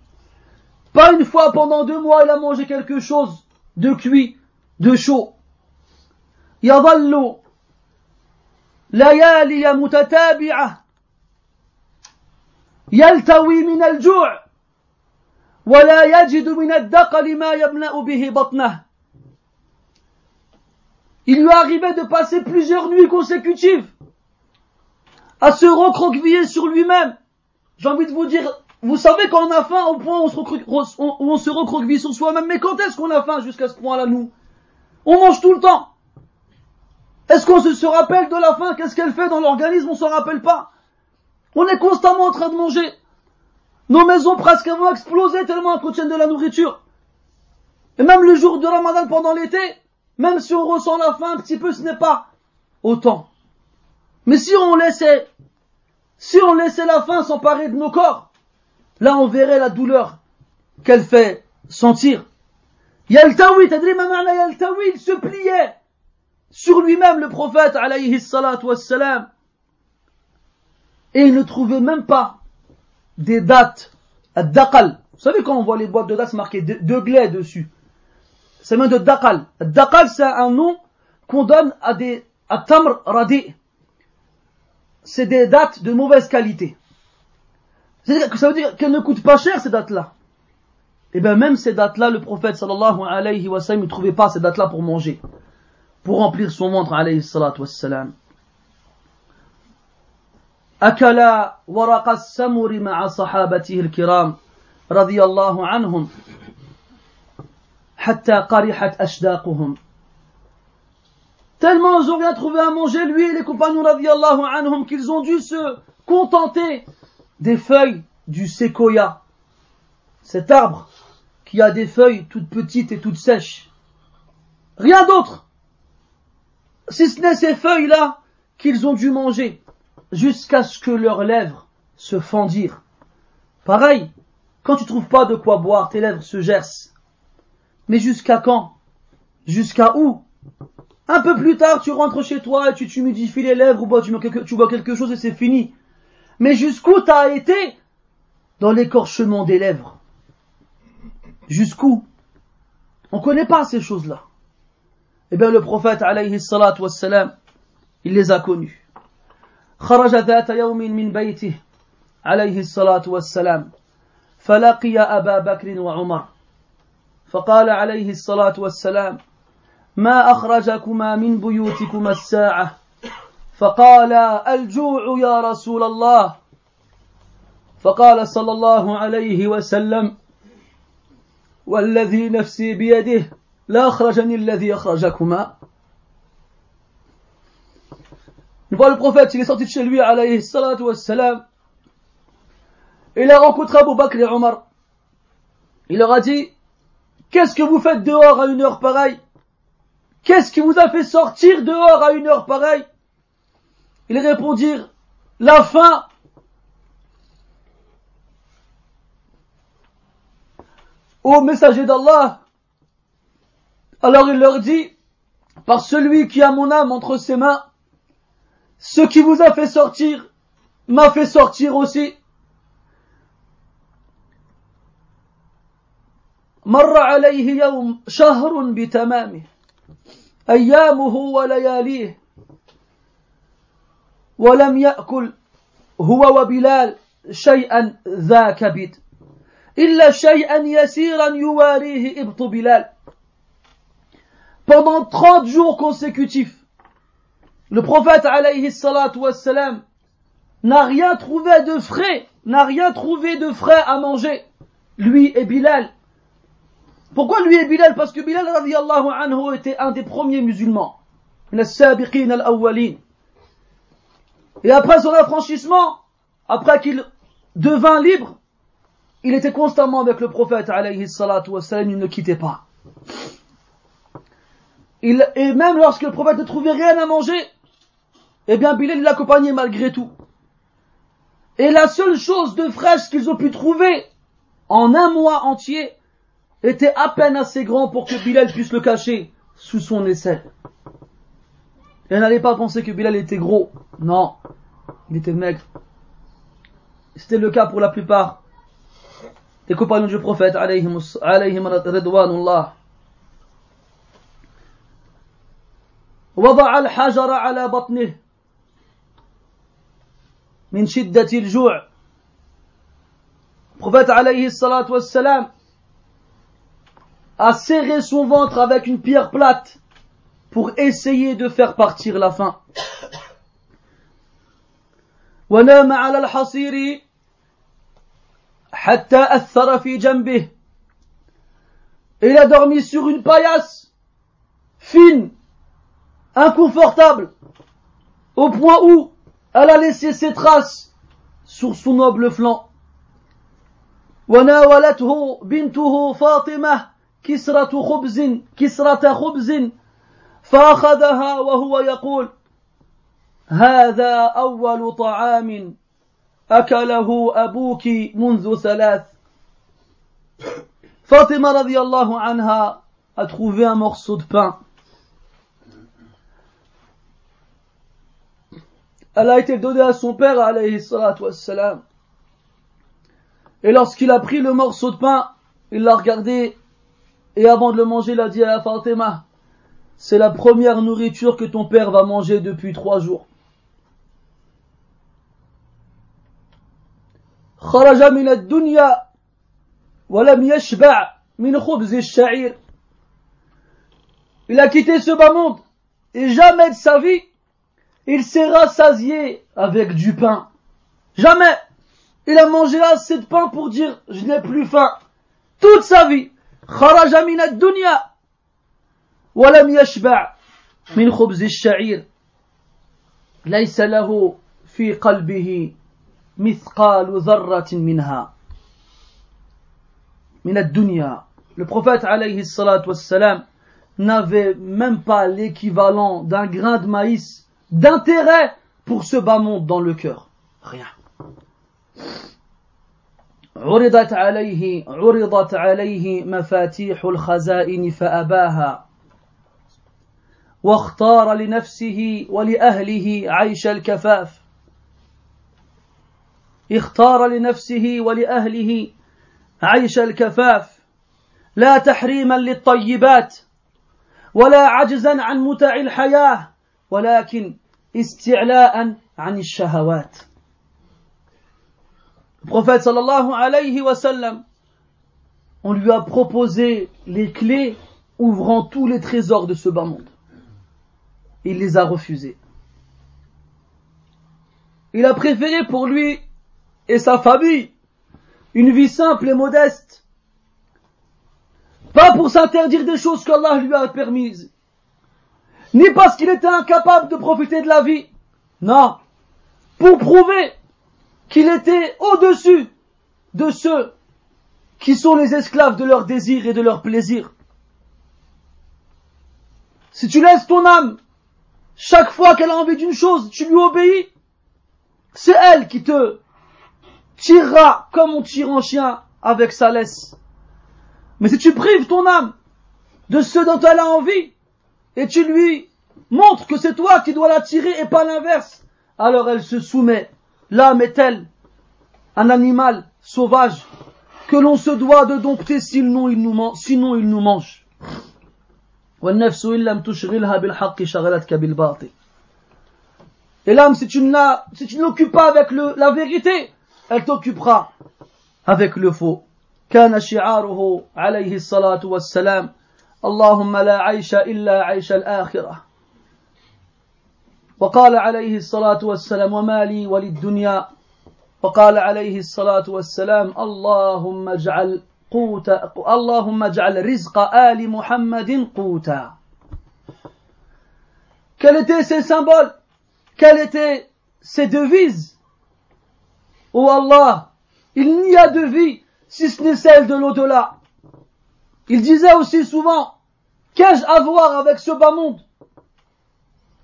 Pas une fois pendant deux mois il a mangé quelque chose de cuit, de chaud. يظل ليالي متتابعة يلتوي من الجوع ولا يجد من الدقل ما يملأ به بطنه Il lui arrivait de passer plusieurs nuits consécutives à se recroqueviller sur lui-même. J'ai envie de vous dire, vous savez quand on a faim au point où on se, recroqueville sur soi-même, mais quand est-ce qu'on a faim jusqu'à ce point-là, nous On mange tout le temps. Est-ce qu'on se, rappelle de la faim Qu'est-ce qu'elle fait dans l'organisme On s'en rappelle pas. On est constamment en train de manger. Nos maisons presque vont exploser tellement elles contiennent de la nourriture. Et même le jour de Ramadan pendant l'été, même si on ressent la faim un petit peu, ce n'est pas autant. Mais si on laissait, si on laissait la faim s'emparer de nos corps, là on verrait la douleur qu'elle fait sentir. Yaltawi, t'as ma Yaltawi, il se pliait sur lui-même le prophète alayhi salatu wassalam. Et il ne trouvait même pas des dates, daqal. Vous savez quand on voit les boîtes de dates marquées de, de glais dessus. C'est même de daqal. Daqal c'est un nom qu'on donne à des, à tamr radi c'est des dates de mauvaise qualité. Ça veut dire qu'elles ne coûtent pas cher ces dates-là. Et bien même ces dates-là, le prophète sallallahu alayhi wa sallam ne trouvait pas ces dates-là pour manger, pour remplir son ventre alayhi salatu wa sallam. أكل ورق السمر مع صحابته الكرام رضي الله عنهم حتى قرحت أشداقهم Tellement ils ont rien trouvé à manger, lui et les compagnons radiallahu anhum, qu'ils ont dû se contenter des feuilles du séquoia. Cet arbre qui a des feuilles toutes petites et toutes sèches. Rien d'autre. Si ce n'est ces feuilles-là qu'ils ont dû manger jusqu'à ce que leurs lèvres se fendirent. Pareil, quand tu trouves pas de quoi boire, tes lèvres se gercent. Mais jusqu'à quand? Jusqu'à où? Un peu plus tard, tu rentres chez toi et tu t'humidifies les lèvres ou tu, bois quelque, tu quelque chose et c'est fini. Mais jusqu'où t'as été? Dans l'écorchement des lèvres. Jusqu'où? On connaît pas ces choses-là. Eh bien, le prophète, alayhi salatu wassalam, il les a connus. خرج ذات يوم من بيته عليه الصلاة والسلام فلقي أبا بكر وعمر فقال عليه الصلاة والسلام ما أخرجكما من بيوتكما الساعة؟ فقال الجوع يا رسول الله. فقال صلى الله عليه وسلم والذي نفسي بيده لا أخرجني الذي أخرجكما. Une fois le prophète, il est sorti de chez lui, alayhi salatu wassalam, il a rencontré Abu Bakr et Omar. Il leur a dit, qu'est-ce que vous faites dehors à une heure pareille? Qu'est-ce qui vous a fait sortir dehors à une heure pareille? Ils répondirent, la faim. Ô messager d'Allah, alors il leur dit, par celui qui a mon âme entre ses mains, ce qui vous a fait sortir m'a fait sortir aussi. مر عليه يوم شهر بتمامه أيامه ولياليه ولم يأكل هو وبلال شيئا ذا كبد إلا شيئا يسيرا يواريه إبط بلال Pendant 30 jours consécutifs, le prophète alayhi salatu n'a rien trouvé de frais, n'a rien trouvé de frais à manger, lui et Bilal. Pourquoi lui et Bilal? Parce que Bilal radiallahu anhu était un des premiers musulmans. Et après son affranchissement, après qu'il devint libre, il était constamment avec le prophète alayhi salatu wassalam, il ne quittait pas. Et même lorsque le prophète ne trouvait rien à manger, eh bien Bilal l'accompagnait malgré tout. Et la seule chose de fraîche qu'ils ont pu trouver en un mois entier était à peine assez grand pour que Bilal puisse le cacher sous son aisselle. Et n'allez pas penser que Bilal était gros. Non, il était maigre. C'était le cas pour la plupart des compagnons du prophète, alayhim, alayhim ridwanullah. وضع الحجر على بطنه من شدة الجوع prophète alayhi salatu wassalam a serré son ventre avec une pierre plate pour essayer de faire partir la faim. ونام على الحصير حتى أثر في جنبه. Il a dormi sur une paillasse fine, inconfortable, au point où elle a laissé ses traces sur son noble flanc. وناولته بنته فاطمة كسرة خبز كسرة خبز فأخذها وهو يقول هذا أول طعام أكله أبوك منذ ثلاث فاطمة رضي الله عنها a trouvé un morceau de pain. Elle a été donnée à son père, alayhi salatu wassalam. Et lorsqu'il a pris le morceau de pain, il l'a regardé et avant de le manger, il a dit à Fatima, c'est la première nourriture que ton père va manger depuis trois jours. خرج من الدنيا ولم يشبع من خبز الشعير Il a quitté ce bas monde et jamais de sa vie il s'est rassasié avec du pain. Jamais il a mangé assez de pain pour dire je n'ai plus faim. Toute sa vie. خرج من الدنيا ولم يشبع من خبز الشعير ليس له في قلبه مثقال ذرة منها من الدنيا Le prophète alayhi الصلاة والسلام n'avait même pas l'équivalent d'un grain de maïs d'intérêt pour ce bas monde dans le cœur. Rien. عرضت عليه عرضت عليه مفاتيح الخزائن فأباها واختار لنفسه ولأهله عيش الكفاف اختار لنفسه ولأهله عيش الكفاف لا تحريما للطيبات ولا عجزا عن متع الحياة ولكن Le prophète sallallahu alayhi wa sallam, on lui a proposé les clés ouvrant tous les trésors de ce bas monde. Il les a refusés. Il a préféré pour lui et sa famille une vie simple et modeste. Pas pour s'interdire des choses qu'Allah lui a permises, ni parce qu'il était incapable de profiter de la vie. Non, pour prouver qu'il était au-dessus de ceux qui sont les esclaves de leurs désirs et de leurs plaisirs. Si tu laisses ton âme, chaque fois qu'elle a envie d'une chose, tu lui obéis, c'est elle qui te tirera comme on tire un chien avec sa laisse. Mais si tu prives ton âme de ce dont elle a envie, et tu lui montres que c'est toi qui dois la tirer et pas l'inverse, alors elle se soumet. L'âme est-elle un animal sauvage que l'on se doit de dompter sinon il nous, sinon il nous mange. Et l'âme, si tu ne si tu l'occupes pas avec le, la vérité, elle t'occupera avec le faux. كان شعاره عليه الصلاة والسلام اللهم لا عيش إلا عيش الآخرة. وقال عليه الصلاة والسلام وما لي وللدنيا. وقال عليه الصلاة والسلام اللهم اجعل قوت اللهم اجعل رزق آل محمد قوتا. Quels étaient ces symboles Quelles étaient ces devises Oh Allah, il n'y a de vie si ce n'est celle de l'au-delà. Il disait aussi souvent, qu'ai-je à voir avec ce bas monde?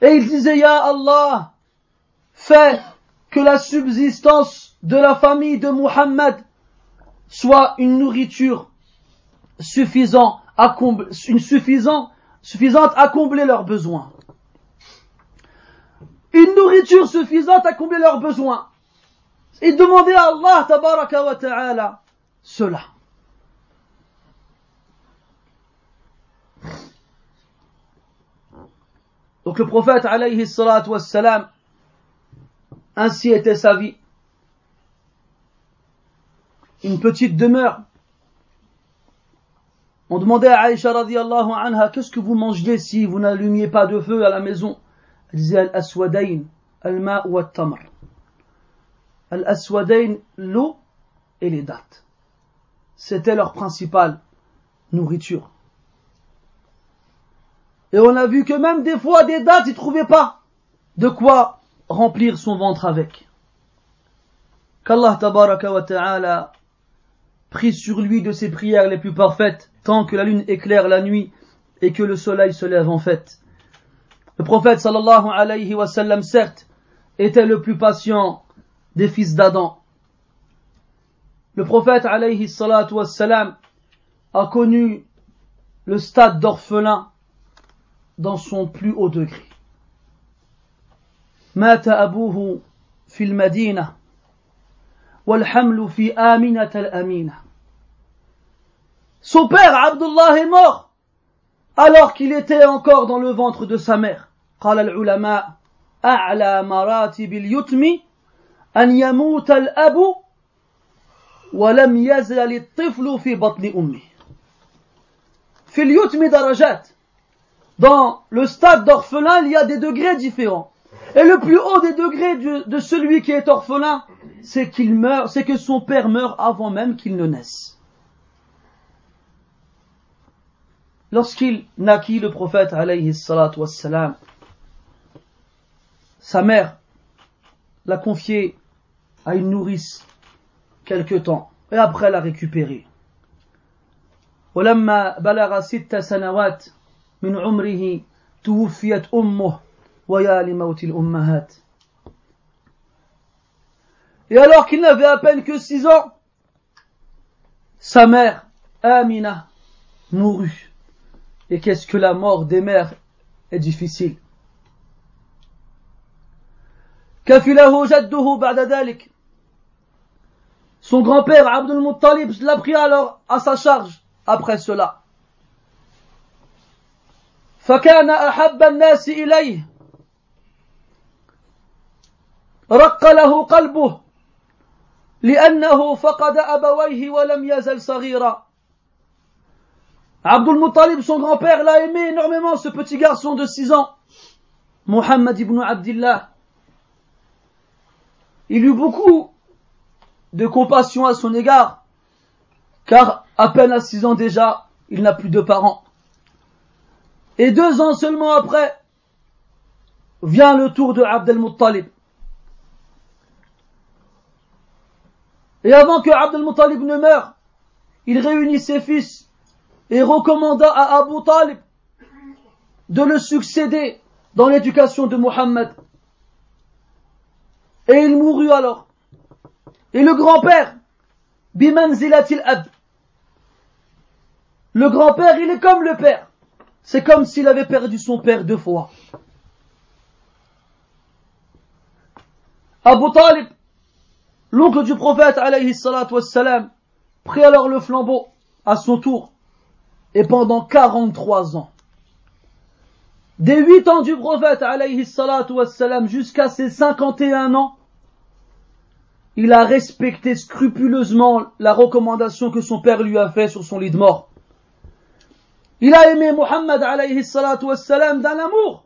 Et il disait, Ya Allah, fais que la subsistance de la famille de Muhammad soit une nourriture suffisante à combler, leurs besoins. Une nourriture suffisante à combler leurs besoins. Et demander à Allah tabaraka wa ta'ala cela. Donc le prophète alayhi ainsi était sa vie. Une petite demeure. On demandait à Aïcha radiallahu anha, qu'est-ce que vous mangiez si vous n'allumiez pas de feu à la maison? Elle disait al-aswadayn, al-ma' wa tamr. Al-aswadayn, l'eau et les dates. C'était leur principale nourriture. Et on a vu que même des fois, des dates, ils trouvaient pas de quoi remplir son ventre avec. Qu'Allah tabaraka wa ta'ala prie sur lui de ses prières les plus parfaites, tant que la lune éclaire la nuit et que le soleil se lève en fait. Le prophète sallallahu alayhi wa sallam, certes, était le plus patient des fils d'Adam. Le prophète alayhi salatu wa sallam a connu le stade d'orphelin dans son plus haut degré. مات أبوه في المدينة والحمل في آمنة الأمينة Son père Abdullah est mort alors qu'il était encore dans le ventre de sa mère. قال العلماء أعلى مراتب اليتم أن يموت الأب ولم يزل الطفل في بطن أمه. في اليتم درجات dans le stade d'orphelin, il y a des degrés différents. Et le plus haut des degrés de, celui qui est orphelin, c'est qu'il meurt, c'est que son père meurt avant même qu'il ne naisse. Lorsqu'il naquit le prophète alayhi wassalam, sa mère l'a confié à une nourrice quelque temps et après l'a récupéré. من عمره توفيت أمه ويا لموت الأمهات Et alors qu'il n'avait à peine que six ans, sa mère, Amina, mourut. Et qu'est-ce que la mort des mères est difficile. كفله جده بعد ذلك Son grand-père Abdul Muttalib l'a pris alors à sa charge après cela. فكان أحب الناس إليه رق له قلبه لأنه فقد أبويه ولم يزل صغيرا Abdul Muttalib, son grand-père, l'a aimé énormément, ce petit garçon de 6 ans. Muhammad ibn Abdillah. Il eut beaucoup de compassion à son égard, car à peine à 6 ans déjà, il n'a plus de parents. Et deux ans seulement après, vient le tour de Abd al-Muttalib. Et avant que Abd al-Muttalib ne meure, il réunit ses fils et recommanda à Abu Talib de le succéder dans l'éducation de Muhammad. Et il mourut alors. Et le grand-père, Bimanzilatil Ab, le grand-père, il est comme le père. C'est comme s'il avait perdu son père deux fois. Abu Talib, l'oncle du prophète, alayhi salatu wassalam, prit alors le flambeau à son tour, et pendant 43 ans. Des 8 ans du prophète, alayhi salatu wassalam, jusqu'à ses 51 ans, il a respecté scrupuleusement la recommandation que son père lui a faite sur son lit de mort. Il a aimé Muhammad alayhi salatu wassalam d'un amour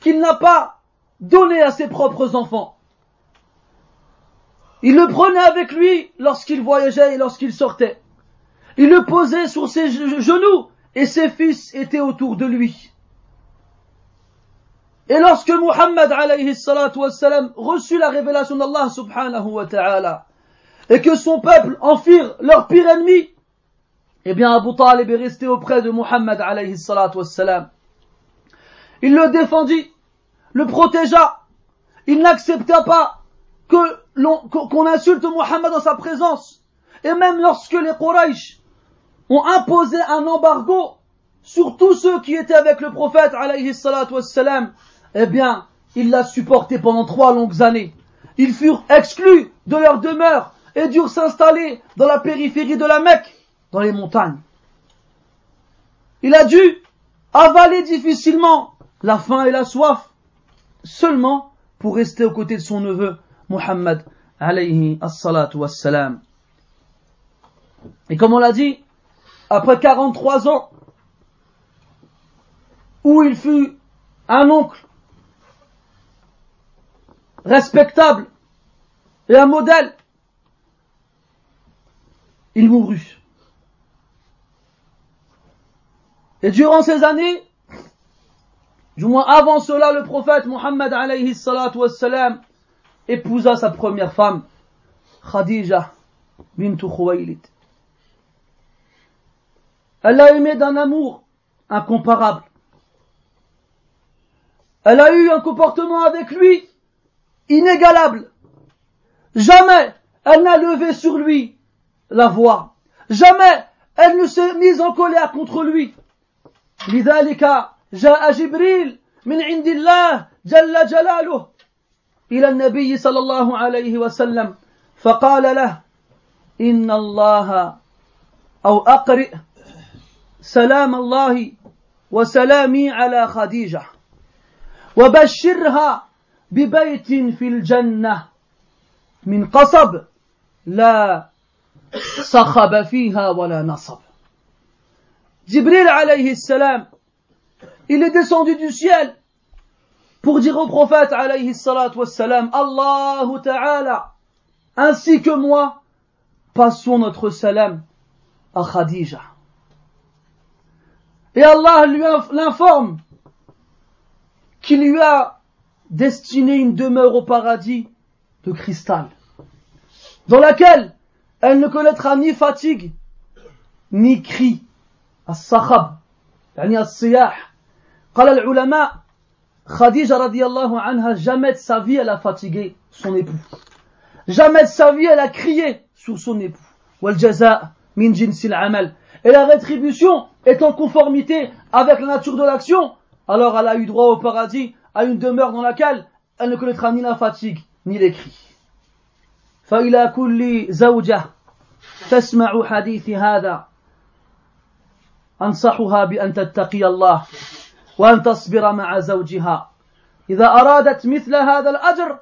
qu'il n'a pas donné à ses propres enfants. Il le prenait avec lui lorsqu'il voyageait et lorsqu'il sortait. Il le posait sur ses genoux et ses fils étaient autour de lui. Et lorsque Muhammad alayhi salatu wassalam reçut la révélation d'Allah subhanahu wa ta'ala et que son peuple en firent leur pire ennemi, eh bien Abu Talib est resté auprès de Muhammad alayhi. Il le défendit, le protégea, il n'accepta pas que qu'on insulte Muhammad dans sa présence. Et même lorsque les Quraysh ont imposé un embargo sur tous ceux qui étaient avec le prophète alayhi eh bien, il l'a supporté pendant trois longues années. Ils furent exclus de leur demeure et durent s'installer dans la périphérie de la Mecque dans les montagnes. Il a dû avaler difficilement la faim et la soif seulement pour rester aux côtés de son neveu Muhammad alayhi as-salatu wassalam. Et comme on l'a dit, après 43 ans, où il fut un oncle respectable et un modèle, il mourut. Et durant ces années, du moins avant cela, le prophète Muhammad alayhi salatu wassalam épousa sa première femme, Khadija bint Khuwaylid. Elle l'a aimé d'un amour incomparable. Elle a eu un comportement avec lui inégalable. Jamais elle n'a levé sur lui la voix. Jamais elle ne s'est mise en colère contre lui. لذلك جاء جبريل من عند الله جل جلاله إلى النبي صلى الله عليه وسلم فقال له إن الله أو أقرئ سلام الله وسلامي على خديجة وبشرها ببيت في الجنة من قصب لا صخب فيها ولا نصب. Jibril alayhi salam, il est descendu du ciel pour dire au prophète alayhi salatu wassalam, Allahu ta'ala, ainsi que moi, passons notre salam à Khadija. Et Allah lui l'informe qu'il lui a destiné une demeure au paradis de cristal, dans laquelle elle ne connaîtra ni fatigue, ni cri, الصخب يعني الصياح قال العلماء Khadija radiallahu anha, jamais de sa vie elle a fatigué son époux. Jamais de sa vie elle a crié sur son époux. Wal jaza min jinsil amal. Et la rétribution est en conformité avec la nature de l'action, alors elle a eu droit au paradis, à une demeure dans laquelle elle ne connaîtra ni la fatigue, ni les cris. فإلى كل زوجة تسمع حديث هذا أنصحها بأن تتقي الله وأن تصبر مع زوجها إذا أرادت مثل هذا الأجر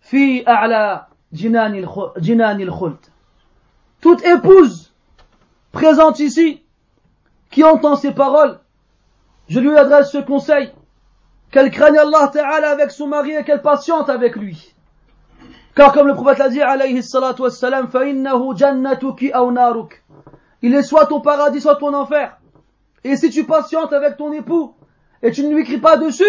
في أعلى جنان جنان الخلد toute épouse présente ici qui entend ces paroles je lui adresse ce conseil qu'elle craigne Allah Ta'ala avec son mari et qu'elle patiente avec lui Car comme le prophète l'a dit, alayhi salatu wassalam, فَإِنَّهُ جَنَّتُكِ أَوْ نَارُكِ Il est soit ton paradis, soit ton enfer. Et si tu patientes avec ton époux, et tu ne lui cries pas dessus,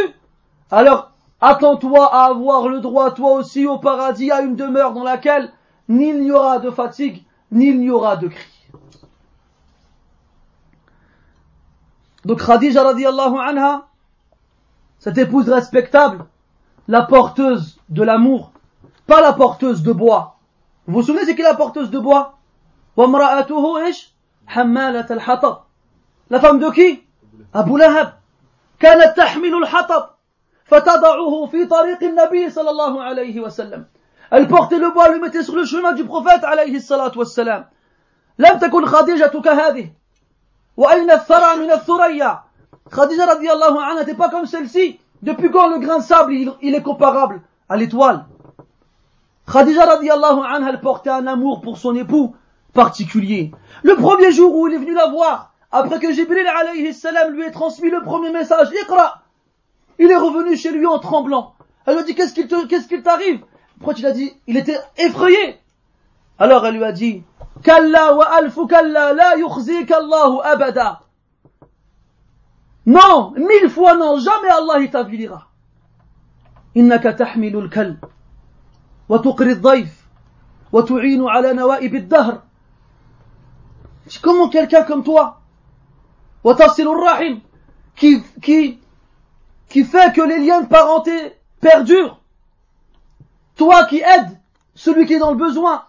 alors attends-toi à avoir le droit toi aussi au paradis, à une demeure dans laquelle ni il n'y aura de fatigue, ni il n'y aura de cris. Donc Khadija radiallahu anha, cette épouse respectable, la porteuse de l'amour, pas la porteuse de bois. Vous vous souvenez c'est qui la porteuse de bois? La femme de qui Abu Lahab. كانت تحمل الحطب فتضعه في طريق النبي صلى الله عليه وسلم Elle portait le bois, le mettait sur le chemin du prophète عليه الصلاة والسلام. لم تكن خديجة كهذه. وأين الثرى من الثريا Khadija radiallahu anha n'était pas comme celle-ci. Depuis quand le grain de sable, il, il est comparable à l'étoile Khadija radiallahu anha, elle portait un amour pour son époux particulier. Le premier jour où il est venu la voir, après que Jibril alayhi salam lui ait transmis le premier message, Iqra, il est revenu chez lui en tremblant. Elle lui a dit, qu'est-ce qu'il qu'est-ce qu'il t'arrive? Pourquoi tu l'as dit? Il était effrayé. Alors elle lui a dit, Kalla wa alfu kalla la yukhzika Allahu abada. Non, mille fois non, jamais Allah il t'avilira. Innaka tahmilu al-kalb. وتقري الضيف وتعين على نوائب الدهر Comment quelqu'un comme toi, qui, qui, qui fait que les liens de parenté perdurent, toi qui aides celui qui est dans le besoin,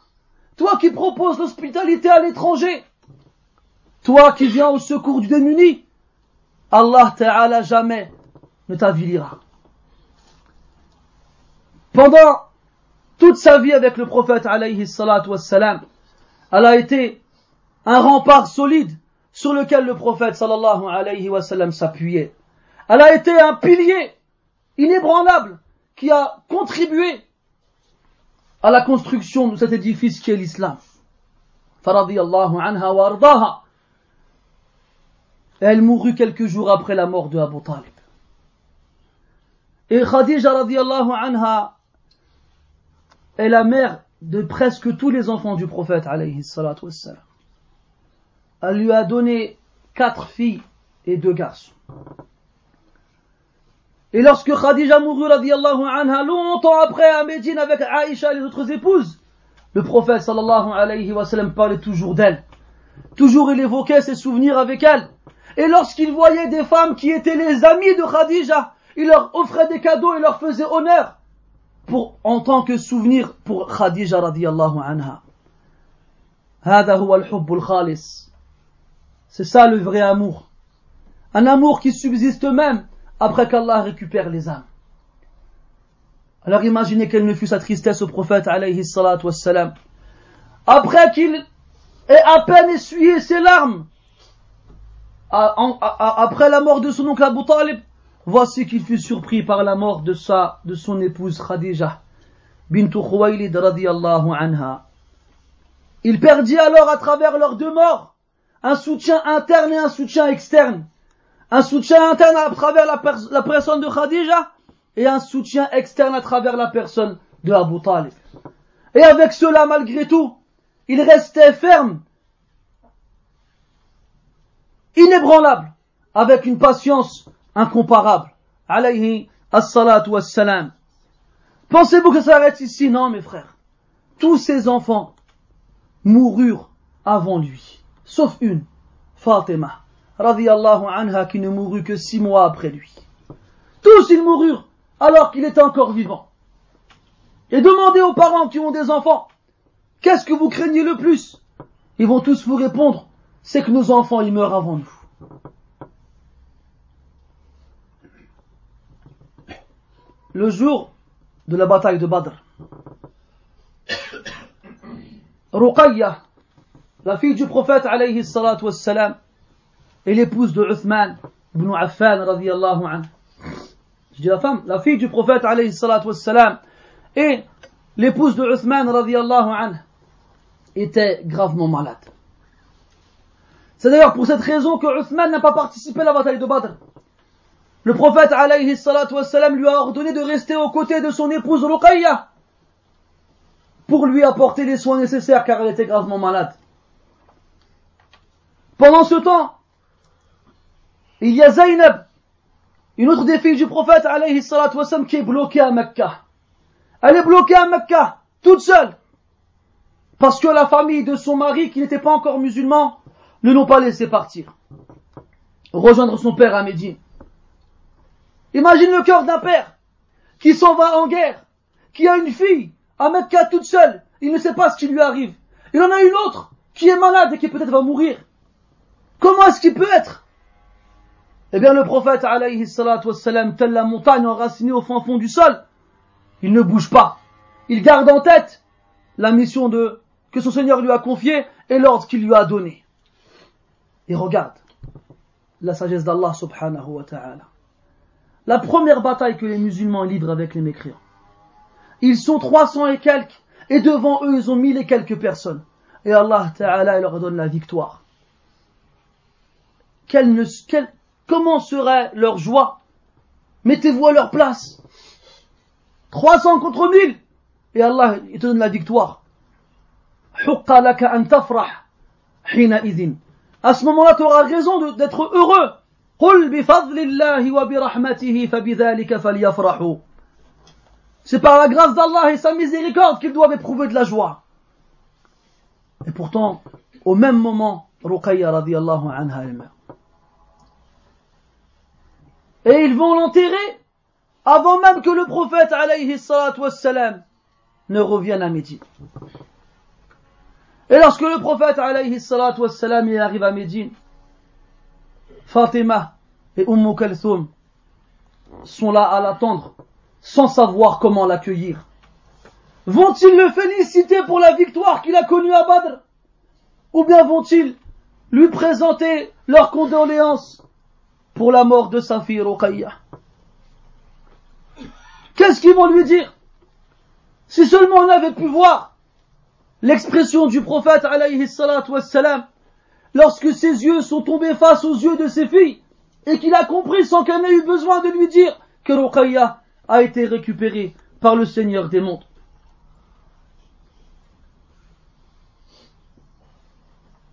toi qui proposes l'hospitalité à l'étranger, toi qui viens au secours du démuni, Allah Ta'ala jamais ne t'avilira. Pendant toute sa vie avec le prophète alayhi salatu wassalam, elle a été un rempart solide sur lequel le prophète sallallahu alayhi wa sallam s'appuyait. Elle a été un pilier inébranlable qui a contribué à la construction de cet édifice qui est l'islam. anha wa ardaha. Elle mourut quelques jours après la mort de Abu Talib. Et Khadija radiallahu anha est la mère de presque tous les enfants du prophète alayhi salatu wassalam Elle lui a donné quatre filles et deux garçons. Et lorsque Khadija mourut radiallahu anha, longtemps après à Médine avec Aïcha et les autres épouses, le prophète sallallahu alayhi wa sallam parlait toujours d'elle. Toujours il évoquait ses souvenirs avec elle. Et lorsqu'il voyait des femmes qui étaient les amies de Khadija, il leur offrait des cadeaux et leur faisait honneur pour, en tant que souvenir pour Khadija radiallahu anha. هذا هو الحب الخالص. c'est ça le vrai amour. Un amour qui subsiste même après qu'Allah récupère les âmes. Alors imaginez quelle ne fut sa tristesse au prophète alayhi wassalam. Après qu'il ait à peine essuyé ses larmes, après la mort de son oncle Abu Talib, Voici qu'il fut surpris par la mort de sa, de son épouse Khadija, bintu Khuwaylid radiyallahu anha. Il perdit alors à travers leurs deux morts un soutien interne et un soutien externe. Un soutien interne à travers la, personne de Khadija et un soutien externe à travers la personne de Abu Talib. Et avec cela, malgré tout, il restait ferme, inébranlable, avec une patience incomparable. Alayhi as-salatu. Pensez-vous que ça s'arrête ici? Non, mes frères. Tous ses enfants moururent avant lui, sauf une, Fatima, radiallahu anha, qui ne mourut que six mois après lui. Tous ils moururent alors qu'il était encore vivant. Et demandez aux parents qui ont des enfants, qu'est-ce que vous craignez le plus? Ils vont tous vous répondre, c'est que nos enfants ils meurent avant nous. le jour de la bataille de Badr. Ruqayya, la fille du prophète alayhi salatu wassalam, et l'épouse de Uthman ibn Affan radiallahu anhu. Je dis la femme, la fille du prophète alayhi salatu wassalam, et l'épouse de Uthman radiallahu anhu, était gravement malade. C'est d'ailleurs pour cette raison que Uthman n'a pas participé à la bataille de Badr. Le prophète alayhi salatu wassalam lui a ordonné de rester aux côtés de son épouse Ruqayya. pour lui apporter les soins nécessaires car elle était gravement malade. Pendant ce temps, il y a Zainab, une autre des filles du prophète alayhi qui est bloquée à Mecca. Elle est bloquée à Mecca, toute seule. Parce que la famille de son mari, qui n'était pas encore musulman, ne l'ont pas laissé partir. Rejoindre son père à Médine. Imagine le cœur d'un père qui s'en va en guerre, qui a une fille à Mecca toute seule, il ne sait pas ce qui lui arrive. Il en a une autre qui est malade et qui peut-être va mourir. Comment est-ce qu'il peut être? Eh bien le prophète alayhi salatu wassalam, telle la montagne enracinée au fond fond du sol, il ne bouge pas. Il garde en tête la mission de, que son Seigneur lui a confiée et l'ordre qu'il lui a donné. Et regarde la sagesse d'Allah subhanahu wa ta'ala. La première bataille que les musulmans livrent avec les mécréants. Ils sont 300 et quelques, et devant eux, ils ont mille et quelques personnes. Et Allah Ta'ala leur donne la victoire. Comment serait leur joie? Mettez-vous à leur place. 300 contre 1000. Et Allah, il te donne la victoire. À ce moment-là, tu auras raison d'être heureux. C'est par la grâce d'Allah et sa miséricorde qu'ils doivent éprouver de la joie. Et pourtant, au même moment, Ruqayya radiallahu anha. Et ils vont l'enterrer avant même que le prophète alayhi ne revienne à Médine. Et lorsque le prophète alayhi arrive à Médine, Fatima et Umm sont là à l'attendre sans savoir comment l'accueillir. Vont-ils le féliciter pour la victoire qu'il a connue à Badr? Ou bien vont-ils lui présenter leurs condoléances? Pour la mort de sa fille Ruqayya Qu'est-ce qu'ils vont lui dire? Si seulement on avait pu voir l'expression du prophète alayhi salatu wassalam lorsque ses yeux sont tombés face aux yeux de ses filles et qu'il a compris sans qu'elle ait eu besoin de lui dire que Ruqayya a été récupéré par le Seigneur des mondes.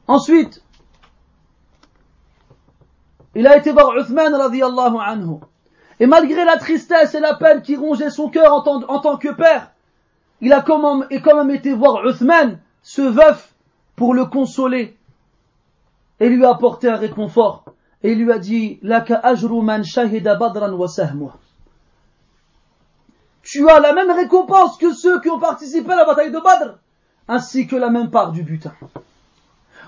Ensuite, il a été voir Uthman radiallahu anhu. Et malgré la tristesse et la peine qui rongeait son cœur en tant, que père, il a quand même, et été voir Uthman, ce veuf, pour le consoler et lui apporter un réconfort. Et il lui a dit, Laka ajru man shahida badran wa tu as la même récompense que ceux qui ont participé à la bataille de Badr, ainsi que la même part du butin.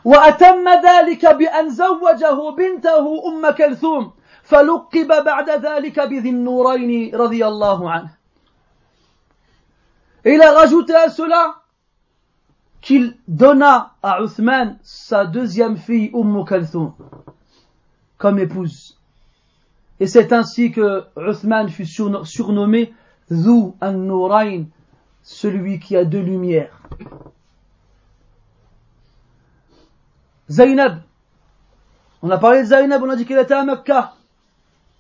وأتم ذلك بأن زوجه بنته أم كلثوم فلقب بعد ذلك بذي النورين رضي الله عنه il a rajouté à cela qu'il donna à Uthman sa deuxième fille Umm Kalthum comme épouse. Et c'est ainsi que Uthman fut surnommé Zou an-Nourain, celui qui a deux lumières. Zainab, on a parlé de Zainab, on a dit qu'elle était à Mecca.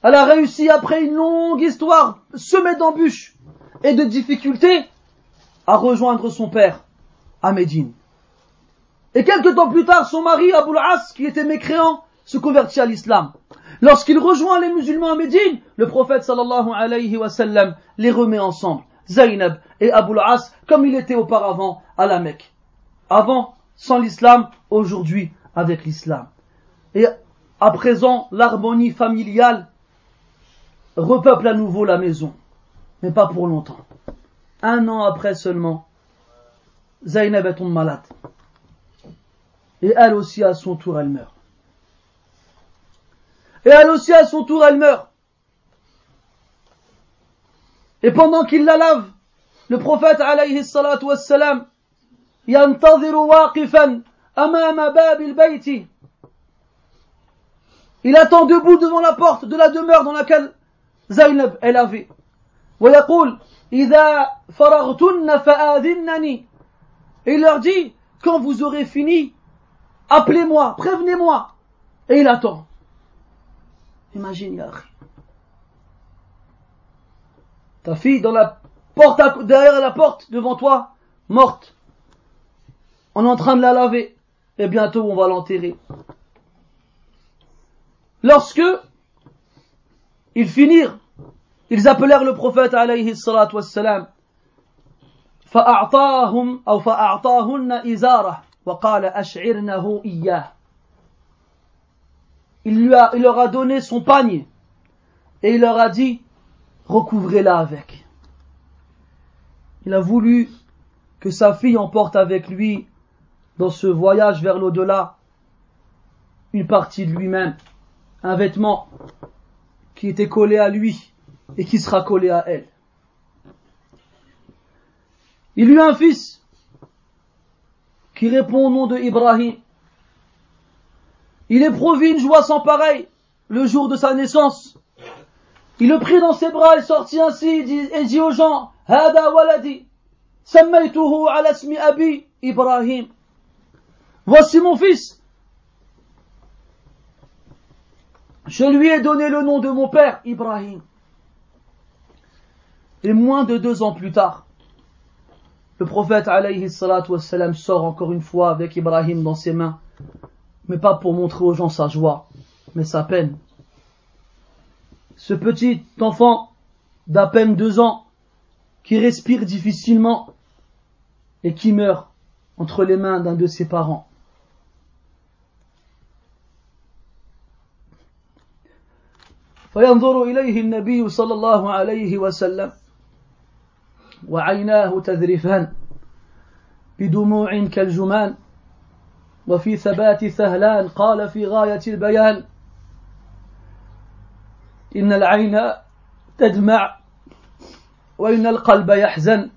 Elle a réussi après une longue histoire semée d'embûches et de difficultés à rejoindre son père à Médine. Et quelques temps plus tard, son mari, Abul As, qui était mécréant, se convertit à l'islam. Lorsqu'il rejoint les musulmans à Médine, le prophète sallallahu alayhi wa sallam les remet ensemble, Zainab et Abul As, comme il était auparavant à la Mecque. Avant, sans l'islam, aujourd'hui, avec l'islam. Et à présent, l'harmonie familiale repeuple à nouveau la maison, mais pas pour longtemps. Un an après seulement, Zainab est malade. Et elle aussi, à son tour, elle meurt. Et elle aussi, à son tour, elle meurt. Et pendant qu'il la lave, le prophète alayhi salatu wassalam ينتظر واقفا أمام باب البيت Il attend debout devant la porte de la demeure dans laquelle Zainab est lavée. ويقول إذا فرغتن فآذنني Et il leur dit, quand vous aurez fini, appelez-moi, prévenez-moi. Et il attend. Imagine, Ta fille dans la porte, derrière la porte, devant toi, morte. On est en train de la laver. Et bientôt on va l'enterrer. Lorsque ils finirent, ils appelèrent le prophète alayhi salatu wassalam. فأعطاهم أو فأعطاهن إزارة وقال أشعرنه إياه il, lui a, il leur a donné son panier et il leur a dit recouvrez-la avec. Il a voulu que sa fille emporte avec lui dans ce voyage vers l'au-delà une partie de lui-même, un vêtement qui était collé à lui et qui sera collé à elle. Il eut un fils qui répond au nom de Ibrahim. Il éprouvit une joie sans pareille le jour de sa naissance. Il le prit dans ses bras et sortit ainsi et dit aux gens, Hada waladi, ala abi Ibrahim. Voici mon fils. Je lui ai donné le nom de mon père, Ibrahim. Et moins de deux ans plus tard, le prophète alayhi wassalam, sort encore une fois avec Ibrahim dans ses mains, mais pas pour montrer aux gens sa joie, mais sa peine. Ce petit enfant d'à peine deux ans, qui respire difficilement et qui meurt entre les mains d'un de ses parents. فينظر إليه النبي صلى الله عليه وسلم وعيناه تذرفان بدموع كالجمان وفي ثبات ثهلان قال في غاية البيان إن العين تدمع وإن القلب يحزن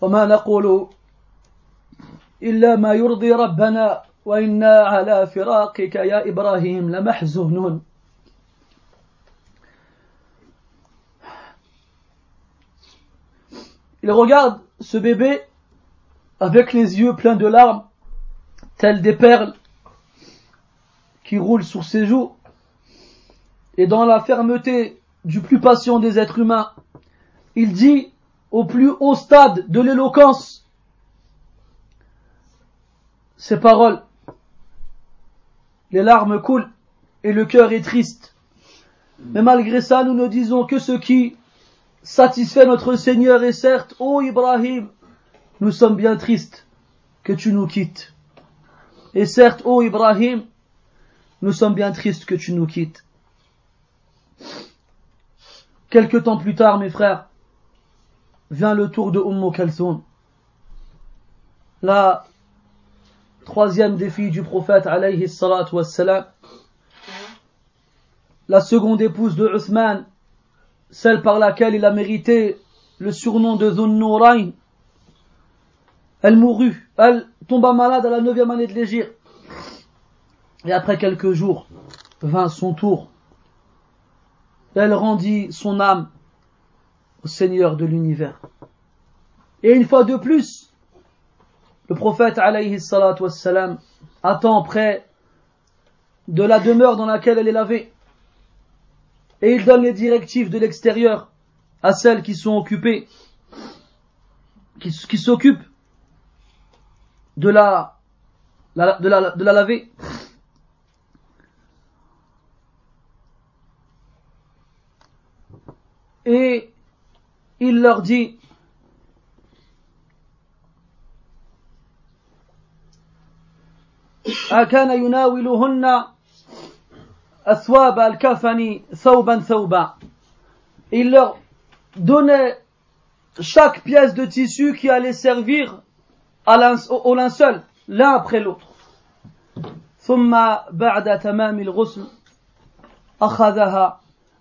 وما نقول إلا ما يرضي ربنا وإنا على فراقك يا إبراهيم لمحزونون. Il regarde ce bébé avec les yeux pleins de larmes, tels des perles qui roulent sur ses joues, et dans la fermeté du plus patient des êtres humains, il dit au plus haut stade de l'éloquence ces paroles. Les larmes coulent et le cœur est triste. Mais malgré ça, nous ne disons que ce qui satisfait notre Seigneur et certes, ô Ibrahim, nous sommes bien tristes que tu nous quittes. Et certes, ô Ibrahim, nous sommes bien tristes que tu nous quittes. Quelque temps plus tard, mes frères, vient le tour de Umm Kalsoum, la troisième des filles du prophète alayhi salatu wassalam, la seconde épouse de Uthman, celle par laquelle il a mérité le surnom de Dhunnurain. Elle mourut, elle tomba malade à la neuvième année de l'Égypte. Et après quelques jours, vint son tour. Elle rendit son âme au Seigneur de l'univers. Et une fois de plus, le prophète alayhi salatu wassalam attend près de la demeure dans laquelle elle est lavée et il donne les directives de l'extérieur à celles qui sont occupées, qui, s'occupent de la, de, la, de la laver. Et il leur dit, أكان يناولهن il leur donnait chaque pièce de tissu qui allait servir au linceul l'un après l'autre ثم بعد تمام الغسل أخذها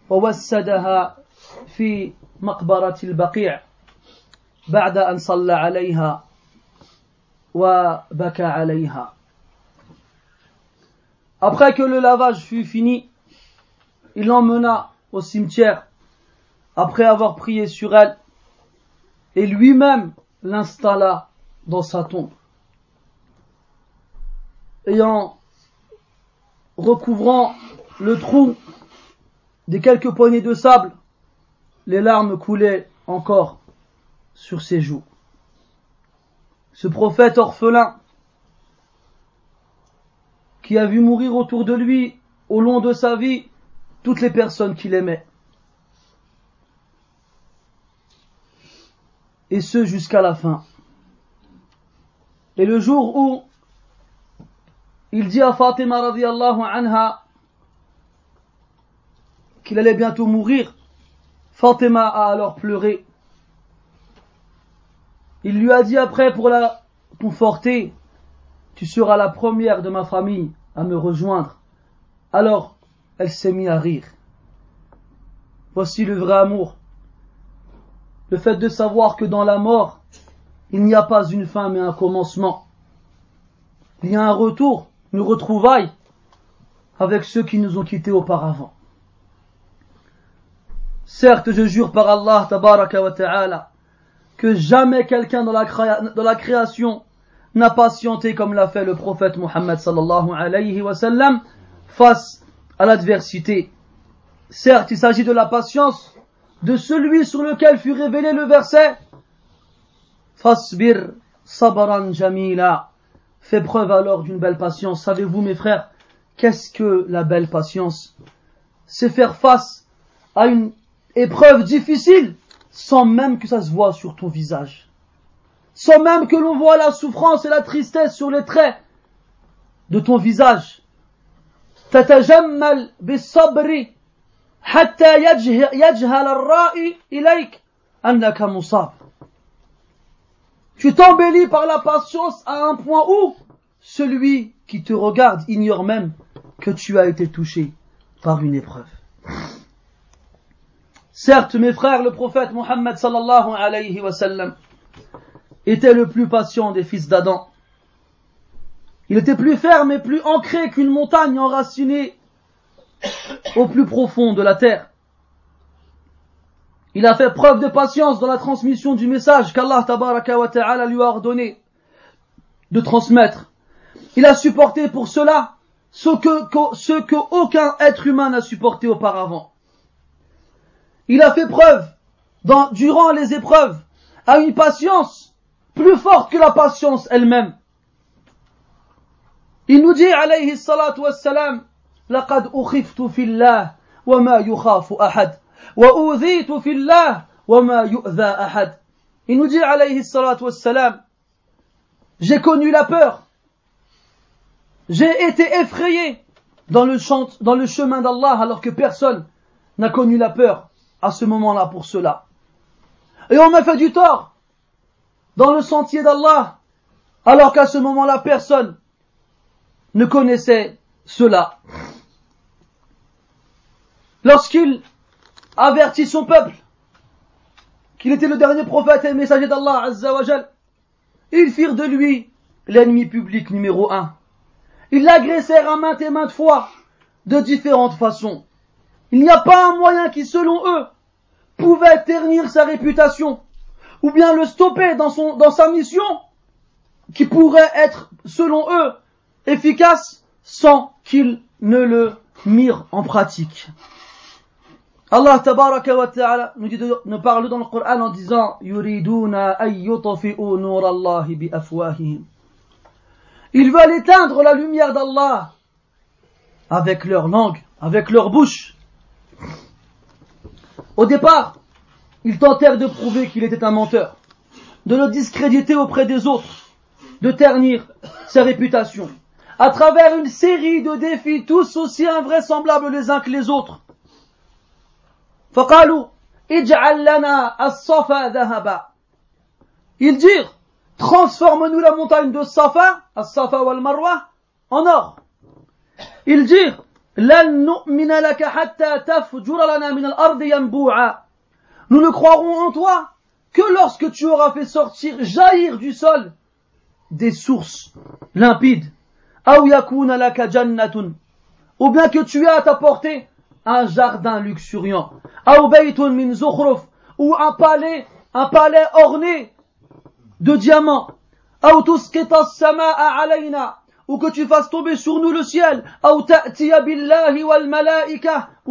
ووسدها في مقبرة البقيع بعد أن صلى عليها وبكى عليها Après que le lavage fut fini, il l'emmena au cimetière après avoir prié sur elle et lui-même l'installa dans sa tombe. Ayant recouvrant le trou des quelques poignées de sable, les larmes coulaient encore sur ses joues. ce prophète orphelin, qui a vu mourir autour de lui, au long de sa vie, toutes les personnes qu'il aimait. Et ce jusqu'à la fin. Et le jour où il dit à Fatima radiallahu anha qu'il allait bientôt mourir, Fatima a alors pleuré. Il lui a dit après pour la conforter, tu seras la première de ma famille à me rejoindre. Alors elle s'est mise à rire. Voici le vrai amour. Le fait de savoir que dans la mort, il n'y a pas une fin mais un commencement. Il y a un retour, une retrouvaille avec ceux qui nous ont quittés auparavant. Certes, je jure par Allah, tabaraka wa ta'ala, que jamais quelqu'un dans la, création n'a patienté comme l'a fait le prophète Muhammad sallallahu alayhi wa sallam face à l'adversité. Certes, il s'agit de la patience de celui sur lequel fut révélé le verset Fasbir sabran jamila. Fais preuve alors d'une belle patience. Savez-vous, mes frères, qu'est-ce que la belle patience? C'est faire face à une épreuve difficile sans même que ça se voit sur ton visage Sans même que l'on voit la souffrance et la tristesse sur les traits de ton visage. تتجمل بالصبر حتى يجهل الرائي إليك أنك مصاب. Tu t'embellis par la patience à un point où celui qui te regarde ignore même que tu as été touché par une épreuve. Certes, mes frères, le prophète Mohammed sallallahu alayhi wa sallam était le plus patient des fils d'Adam. Il était plus ferme et plus ancré qu'une montagne enracinée au plus profond de la terre. Il a fait preuve de patience dans la transmission du message qu'Allah ta'ala lui a ordonné de transmettre. Il a supporté pour cela ce que, ce que aucun être humain n'a supporté auparavant. Il a fait preuve, durant les épreuves, à une patience plus forte que la patience elle-même. Il nous dit, alayhi salatu wassalam, لقد أخفت في الله وما يخاف أحد وأوذيت في الله وما يؤذى أحد Il nous dit, alayhi salatu wassalam, j'ai connu la peur, j'ai été effrayé dans le, chant, dans le chemin d'Allah alors que personne n'a connu la peur à ce moment-là pour cela. Et on m'a fait du tort dans le sentier d'Allah, alors qu'à ce moment-là, personne ne connaissait cela. Lorsqu'il avertit son peuple qu'il était le dernier prophète et messager d'Allah, ils firent de lui l'ennemi public numéro un. Ils l'agressèrent à maintes et maintes fois, de différentes façons. Il n'y a pas un moyen qui, selon eux, pouvait ternir sa réputation, ou bien le stopper dans, son, dans sa mission, qui pourrait être, selon eux, efficace, sans qu'ils ne le mirent en pratique. Allah tabaraka wa ta'ala nous, dit nous parle dans le Coran en disant yuriduna bi afwahihim. Ils veulent éteindre la lumière d'Allah avec leur langue, avec leur bouche. Au départ, ils tentèrent de prouver qu'il était un menteur, de le discréditer auprès des autres, de ternir sa réputation, à travers une série de défis tous aussi invraisemblables les uns que les autres. Ils dirent, transforme-nous la montagne de Safa, As-Safa wal Marwa, en or. Ils dirent, nous ne croirons en toi que lorsque tu auras fait sortir, jaillir du sol des sources limpides. Ou bien que tu aies à ta portée un jardin luxuriant. Ou un palais, un palais orné de diamants. Ou que tu fasses tomber sur nous le ciel, ou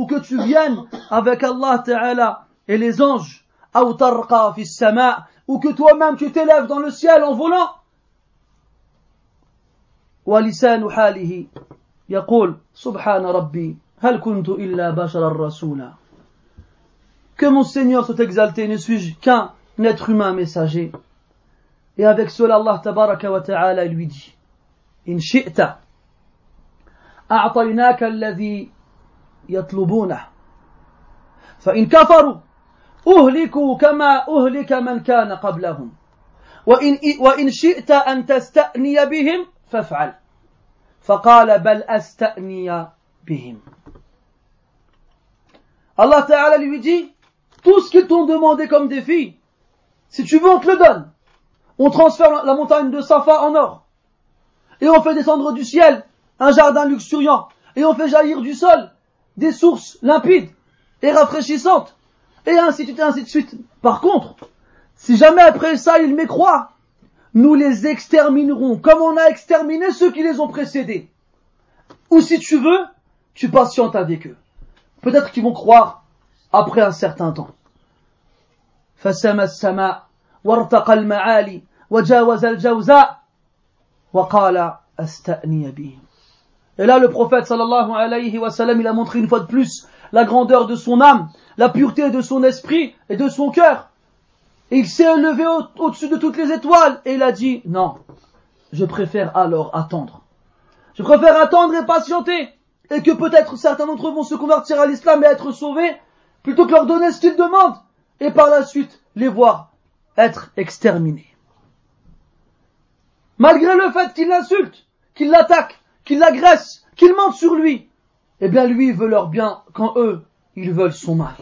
que tu viennes avec Allah Ta'ala et les anges, ou que toi-même tu t'élèves dans le ciel en volant, ولسان حاله يقول سبحان ربي هل كنت إلا بشرا رسولا Que mon Seigneur soit exalté, ne suis-je qu'un être humain messager Et avec cela, Allah tabaraka wa ta'ala lui dit إن شئت أعطيناك الذي يطلبونه فإن كفروا أهلكوا كما أهلك من كان قبلهم وإن, وإن شئت أن تستأني بهم فافعل فقال بل أستأني بهم Allah Ta'ala lui dit tout ce qu'ils t'ont demandé comme défi si tu veux on te le donne on transfère la montagne de Safa en or et on fait descendre du ciel un jardin luxuriant et on fait jaillir du sol des sources limpides et rafraîchissantes et ainsi de suite, et ainsi de suite. Par contre, si jamais après ça ils m'écroient, nous les exterminerons comme on a exterminé ceux qui les ont précédés. Ou si tu veux, tu patientes avec eux. Peut-être qu'ils vont croire après un certain temps. فسمى السماء وارتقى المعالي وجاوز الجوزاء وقال استأني بهم Et là, le prophète sallallahu alayhi wa sallam, il a montré une fois de plus la grandeur de son âme, la pureté de son esprit et de son cœur. Et il s'est élevé au-dessus de toutes les étoiles et il a dit, non, je préfère alors attendre. Je préfère attendre et patienter et que peut-être certains d'entre eux vont se convertir à l'islam et être sauvés plutôt que leur donner ce qu'ils demandent et par la suite les voir être exterminés. Malgré le fait qu'ils l'insultent, qu'ils l'attaquent, qu'ils l'agressent, qu'ils mentent sur lui, eh bien lui veut leur bien quand eux, ils veulent son mal.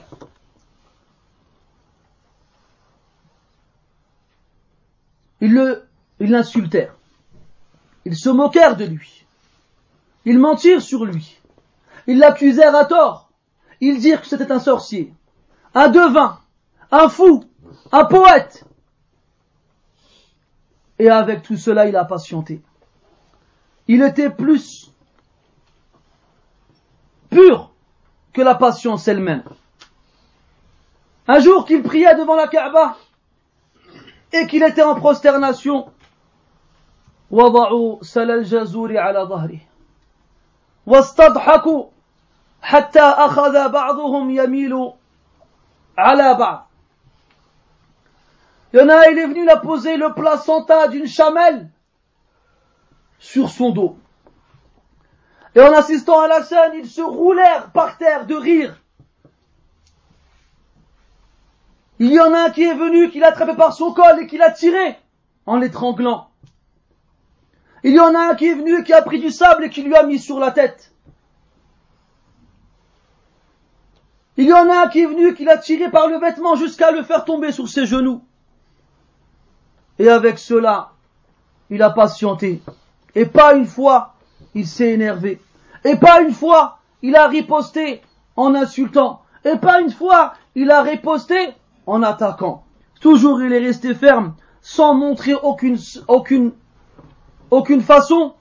Ils ils l'insultèrent. Ils se moquèrent de lui. Ils mentirent sur lui. Ils l'accusèrent à tort. Ils dirent que c'était un sorcier, un devin, un fou, un poète. Et avec tout cela, il a patienté. Il était plus pur que la patience elle-même. Un jour qu'il priait devant la Kaaba et qu'il était en prosternation, وضعوا سل الجزور على ظهره واستضحكوا حتى أخذ بعضهم يميل على بعض Il y en a, il est venu la poser le placenta d'une chamelle sur son dos. Et en assistant à la scène, ils se roulèrent par terre de rire. Il y en a un qui est venu, qui l'a attrapé par son col et qui l'a tiré en l'étranglant. Il y en a un qui est venu, qui a pris du sable et qui lui a mis sur la tête. Il y en a un qui est venu, qui l'a tiré par le vêtement jusqu'à le faire tomber sur ses genoux. Et avec cela, il a patienté. Et pas une fois, il s'est énervé. Et pas une fois, il a riposté en insultant. Et pas une fois, il a riposté en attaquant. Toujours il est resté ferme, sans montrer aucune, aucune, aucune façon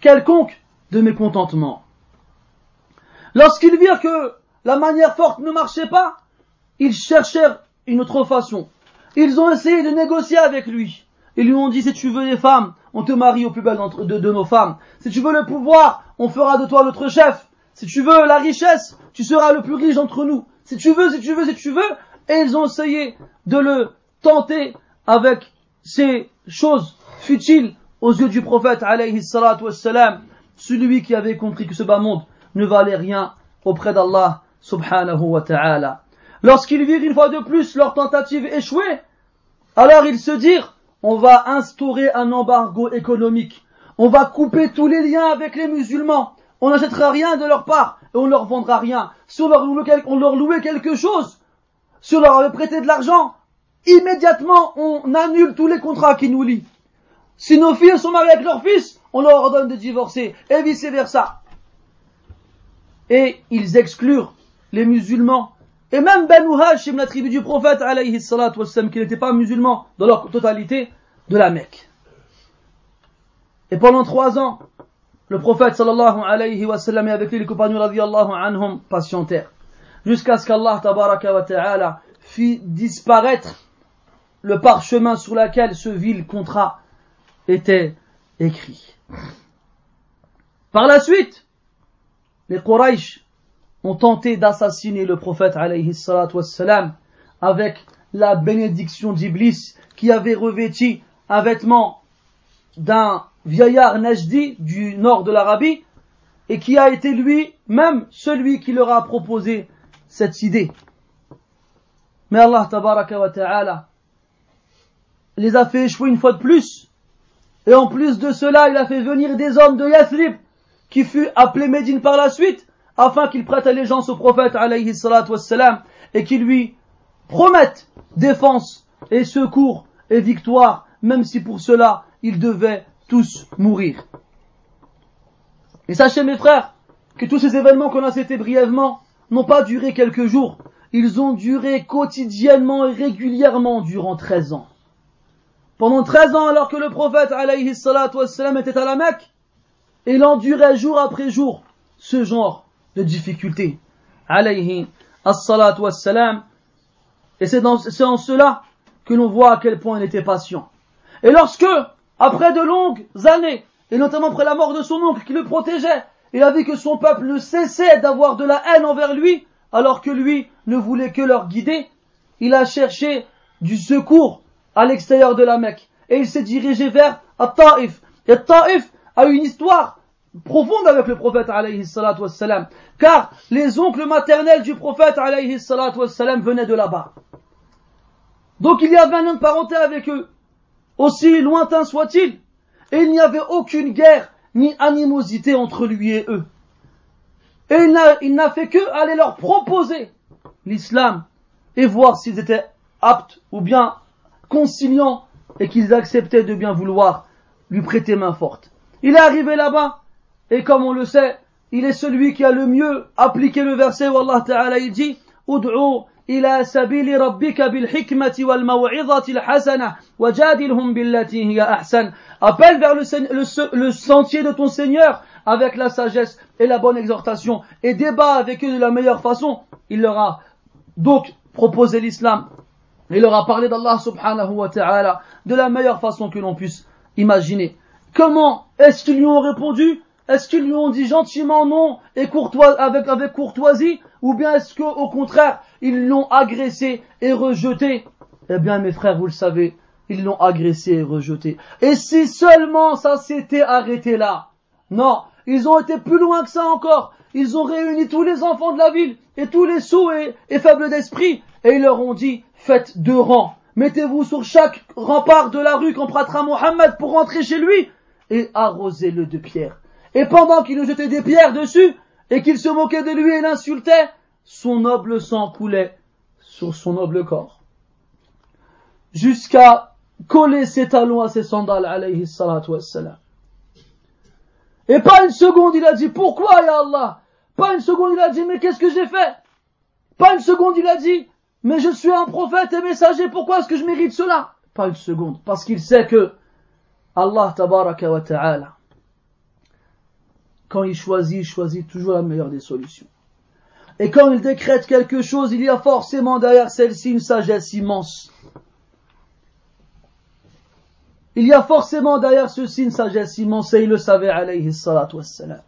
quelconque de mécontentement. Lorsqu'ils virent que la manière forte ne marchait pas, ils cherchèrent une autre façon. Ils ont essayé de négocier avec lui. Ils lui ont dit, si tu veux des femmes, on te marie au plus belles de, de nos femmes. Si tu veux le pouvoir, on fera de toi notre chef. Si tu veux la richesse, tu seras le plus riche d'entre nous. Si tu veux, si tu veux, si tu veux. Et ils ont essayé de le tenter avec ces choses futiles aux yeux du prophète alayhi salatu wassalam, celui qui avait compris que ce bas monde ne valait rien auprès d'Allah subhanahu wa ta'ala. Lorsqu'ils virent une fois de plus leur tentative échouer, alors ils se dirent, on va instaurer un embargo économique. On va couper tous les liens avec les musulmans. On n'achètera rien de leur part et on leur vendra rien. Si on leur, louait, quelque chose, si on leur avait prêté de l'argent, immédiatement on annule tous les contrats qui nous lient. Si nos filles sont mariées avec leurs fils, on leur ordonne de divorcer et vice versa. Et ils exclurent les musulmans et même Banu Hashim, la tribu du prophète, alayhi qui n'était pas musulman dans leur totalité, de la Mecque. Et pendant trois ans, le prophète sallallahu alayhi wa sallam et avec lui les compagnons radiallahu anhum patientèrent. Jusqu'à ce qu'Allah tabaraka wa ta'ala fit disparaître le parchemin sur lequel ce vil contrat était écrit. Par la suite, les Quraysh ont tenté d'assassiner le prophète alayhi wassalam, avec la bénédiction d'Iblis qui avait revêti un vêtement d'un vieillard Najdi du nord de l'Arabie et qui a été lui-même celui qui leur a proposé cette idée. Mais Allah tabaraka wa ta'ala les a fait échouer une fois de plus. Et en plus de cela, il a fait venir des hommes de Yathrib qui fut appelé Médine par la suite afin qu'il prête allégeance au prophète alayhi wassalam, et qu'il lui promette défense et secours et victoire, même si pour cela ils devaient tous mourir. Et sachez mes frères que tous ces événements qu'on a cités brièvement n'ont pas duré quelques jours, ils ont duré quotidiennement et régulièrement durant 13 ans. Pendant 13 ans alors que le prophète alayhi wassalam était à la Mecque, il endurait jour après jour ce genre de difficultés. Alayhi as-salatu was-salam. Et c'est en cela que l'on voit à quel point il était patient. Et lorsque, après de longues années, et notamment après la mort de son oncle qui le protégeait, il a vu que son peuple ne cessait d'avoir de la haine envers lui, alors que lui ne voulait que leur guider, il a cherché du secours à l'extérieur de la Mecque. Et il s'est dirigé vers At-Ta'if. Et At-Ta'if a une histoire profonde avec le prophète alayhi salatu wassalam. Car les oncles maternels du prophète alayhi salatu wassalam venaient de là-bas. Donc il y avait un lien de parenté avec eux, aussi lointain soit-il, et il n'y avait aucune guerre ni animosité entre lui et eux. Et il n'a fait que aller leur proposer l'islam et voir s'ils étaient aptes ou bien conciliants et qu'ils acceptaient de bien vouloir lui prêter main forte. Il est arrivé là-bas et comme on le sait, il est celui qui a le mieux appliqué le verset où Allah Ta'ala il dit Ud'u ila sabili rabbika bil hikmati wal maw'izati al hasana wajadilhum billati hiya ahsan. Appelle vers le, le, le sentier de ton Seigneur avec la sagesse et la bonne exhortation et débat avec eux de la meilleure façon. Il leur a donc proposé l'islam. Il leur a parlé d'Allah subhanahu wa ta'ala de la meilleure façon que l'on puisse imaginer. Comment est-ce qu'ils lui ont répondu? Est-ce qu'ils lui ont dit gentiment non et avec, avec courtoisie Ou bien est-ce qu'au contraire, ils l'ont agressé et rejeté? Eh bien mes frères, vous le savez, ils l'ont agressé et rejeté. Et si seulement ça s'était arrêté là Non, ils ont été plus loin que ça encore. Ils ont réuni tous les enfants de la ville et tous les sous et, faibles d'esprit et ils leur ont dit faites deux rangs. Mettez-vous sur chaque rempart de la rue qu'on prêtera Mohammed pour rentrer chez lui et arrosez-le de pierres. Et pendant qu'il nous jetait des pierres dessus, et qu'il se moquait de lui et l'insultait, son noble sang coulait sur son noble corps. Jusqu'à coller ses talons à ses sandales, alayhi salatu wassalam. Et pas une seconde, il a dit, pourquoi, ya Allah? Pas une seconde, il a dit, mais qu'est-ce que j'ai fait? Pas une seconde, il a dit, mais je suis un prophète et messager, pourquoi est-ce que je mérite cela? Pas une seconde, parce qu'il sait que Allah tabaraka wa ta'ala quand il choisit, il choisit toujours la meilleure des solutions. Et quand il décrète quelque chose, il y a forcément derrière celle-ci une sagesse immense. Il y a forcément derrière ceci une sagesse immense et il le savait, alayhi salatu wassalam.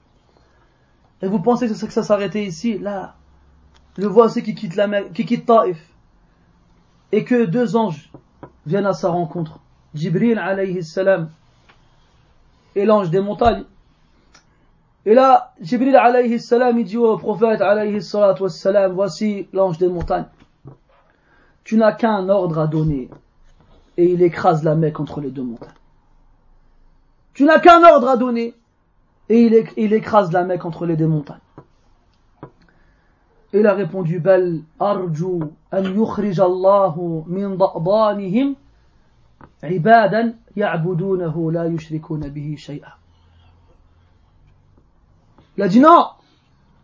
Et vous pensez que ça s'arrêtait ici? Là, le voici qui quitte la mer, qui quitte Taif. Et que deux anges viennent à sa rencontre. Jibril alayhi salam et l'ange des montagnes. Et là, Jibril alayhi salam, il dit au prophète alayhi salam, voici l'ange des montagnes. Tu n'as qu'un ordre à donner. Et il écrase la Mecque entre les deux montagnes. Tu n'as qu'un ordre à donner. Et il, écrase la Mecque entre les deux montagnes. Il a répondu, Bel arju an yukhrij Allahu min da'danihim ibadan ya'budunahu la yushrikuna bihi shay'a. Il a dit non,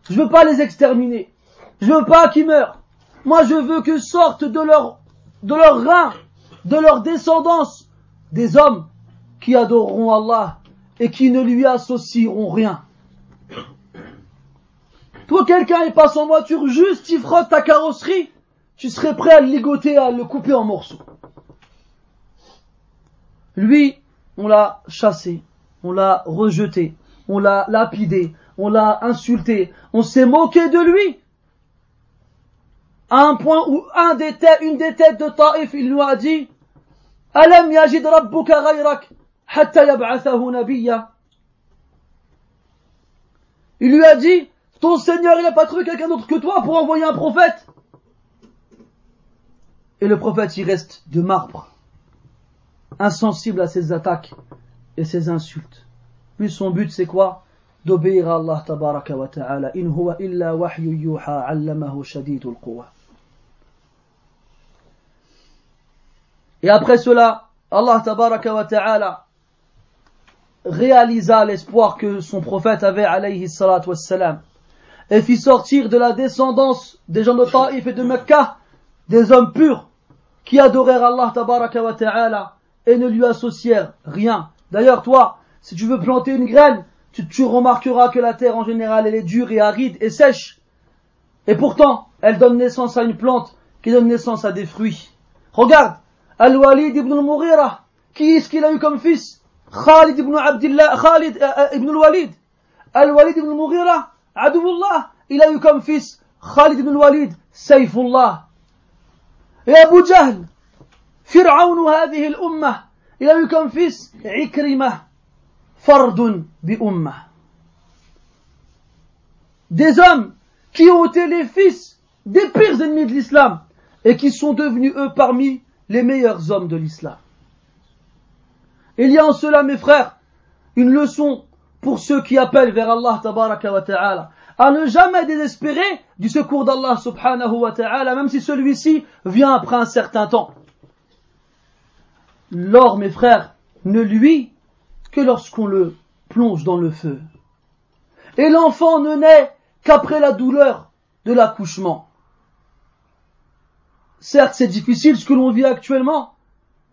je veux pas les exterminer. Je veux pas qu'ils meurent. Moi, je veux que sortent de leur, de de leur descendance, des hommes qui adoreront Allah et qui ne lui associeront rien. Toi, quelqu'un il passe en voiture, juste il frotte ta carrosserie, tu serais prêt à le ligoter, à le couper en morceaux. Lui, on l'a chassé, on l'a rejeté, on l'a lapidé, on l'a insulté, on s'est moqué de lui. À un point où un des une des têtes de Taif, il lui a dit, Alam yajid rabbuka ghayrak, hatta yab'athahu. Il lui a dit, ton Seigneur, il n'a pas trouvé quelqu'un d'autre que toi pour envoyer un prophète. Et le prophète, il reste de marbre, insensible à ses attaques et ses insultes. Lui, son but, c'est quoi? D'obéir à Allah tabaraka wa ta'ala. In huwa illa wahyu yuha allamahu shadidul quwa. Et après cela, Allah tabaraka wa ta'ala réalisa l'espoir que son prophète avait alayhi salatu wassalam et fit sortir de la descendance des gens de Taif et de Mecca des hommes purs qui adorèrent Allah wa ta'ala et ne lui associèrent rien. D'ailleurs, toi, si tu veux planter une graine, tu, tu remarqueras que la terre en général elle est dure et aride et sèche. Et pourtant, elle donne naissance à une plante qui donne naissance à des fruits. Regarde, Al-Walid ibn al-Mughira, qui est-ce qu'il a eu comme fils Khalid ibn Abdullah, Khalid euh, euh, ibn al-Walid. Al-Walid ibn al-Mughira, Adouullah, il a eu comme fils Khalid ibn al-Walid, Saifullah. Et Abu Jahl, Fir'aun هذه الأمة, il a eu comme fils Ikrimah, Fardun bi. Des hommes qui ont été les fils des pires ennemis de l'islam et qui sont devenus eux parmi les meilleurs hommes de l'islam. Il y a en cela, mes frères, une leçon pour ceux qui appellent vers Allah tabaraka wa ta'ala, à ne jamais désespérer du secours d'Allah subhanahu wa ta'ala, même si celui-ci vient après un certain temps. L'or, mes frères, ne lui lorsqu'on le plonge dans le feu. Et l'enfant ne naît qu'après la douleur de l'accouchement. Certes, c'est difficile ce que l'on vit actuellement,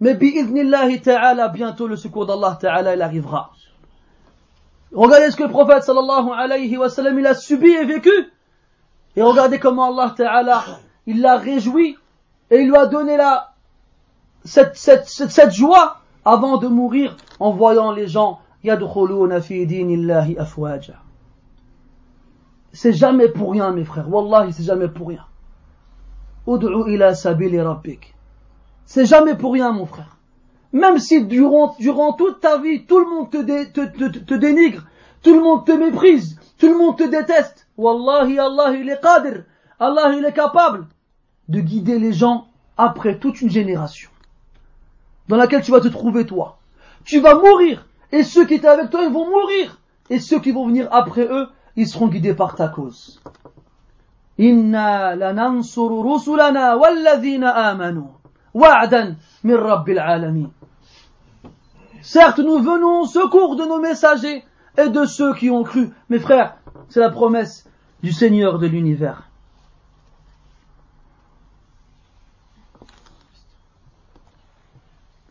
mais bi'idnillahi ta'ala, bientôt le secours d'Allah ta'ala, il arrivera. Regardez ce que le prophète sallallahu alayhi wa sallam, il a subi et vécu. Et regardez comment Allah ta'ala, il l'a réjoui et il lui a donné cette joie avant de mourir en voyant les gens. C'est jamais pour rien, mes frères. Wallahi, c'est jamais pour rien. C'est jamais pour rien, mon frère. Même si durant, durant toute ta vie, tout le monde te, dé, te, te, te, dénigre, tout le monde te méprise, tout le monde te déteste. Wallahi, Allah, il est qadir. Allah, il est capable de guider les gens après toute une génération dans laquelle tu vas te trouver toi. Tu vas mourir et ceux qui étaient avec toi, ils vont mourir. Et ceux qui vont venir après eux, ils seront guidés par ta cause. Inna rusulana amanu. Certes, nous venons au secours de nos messagers et de ceux qui ont cru. Mes frères, c'est la promesse du Seigneur de l'univers.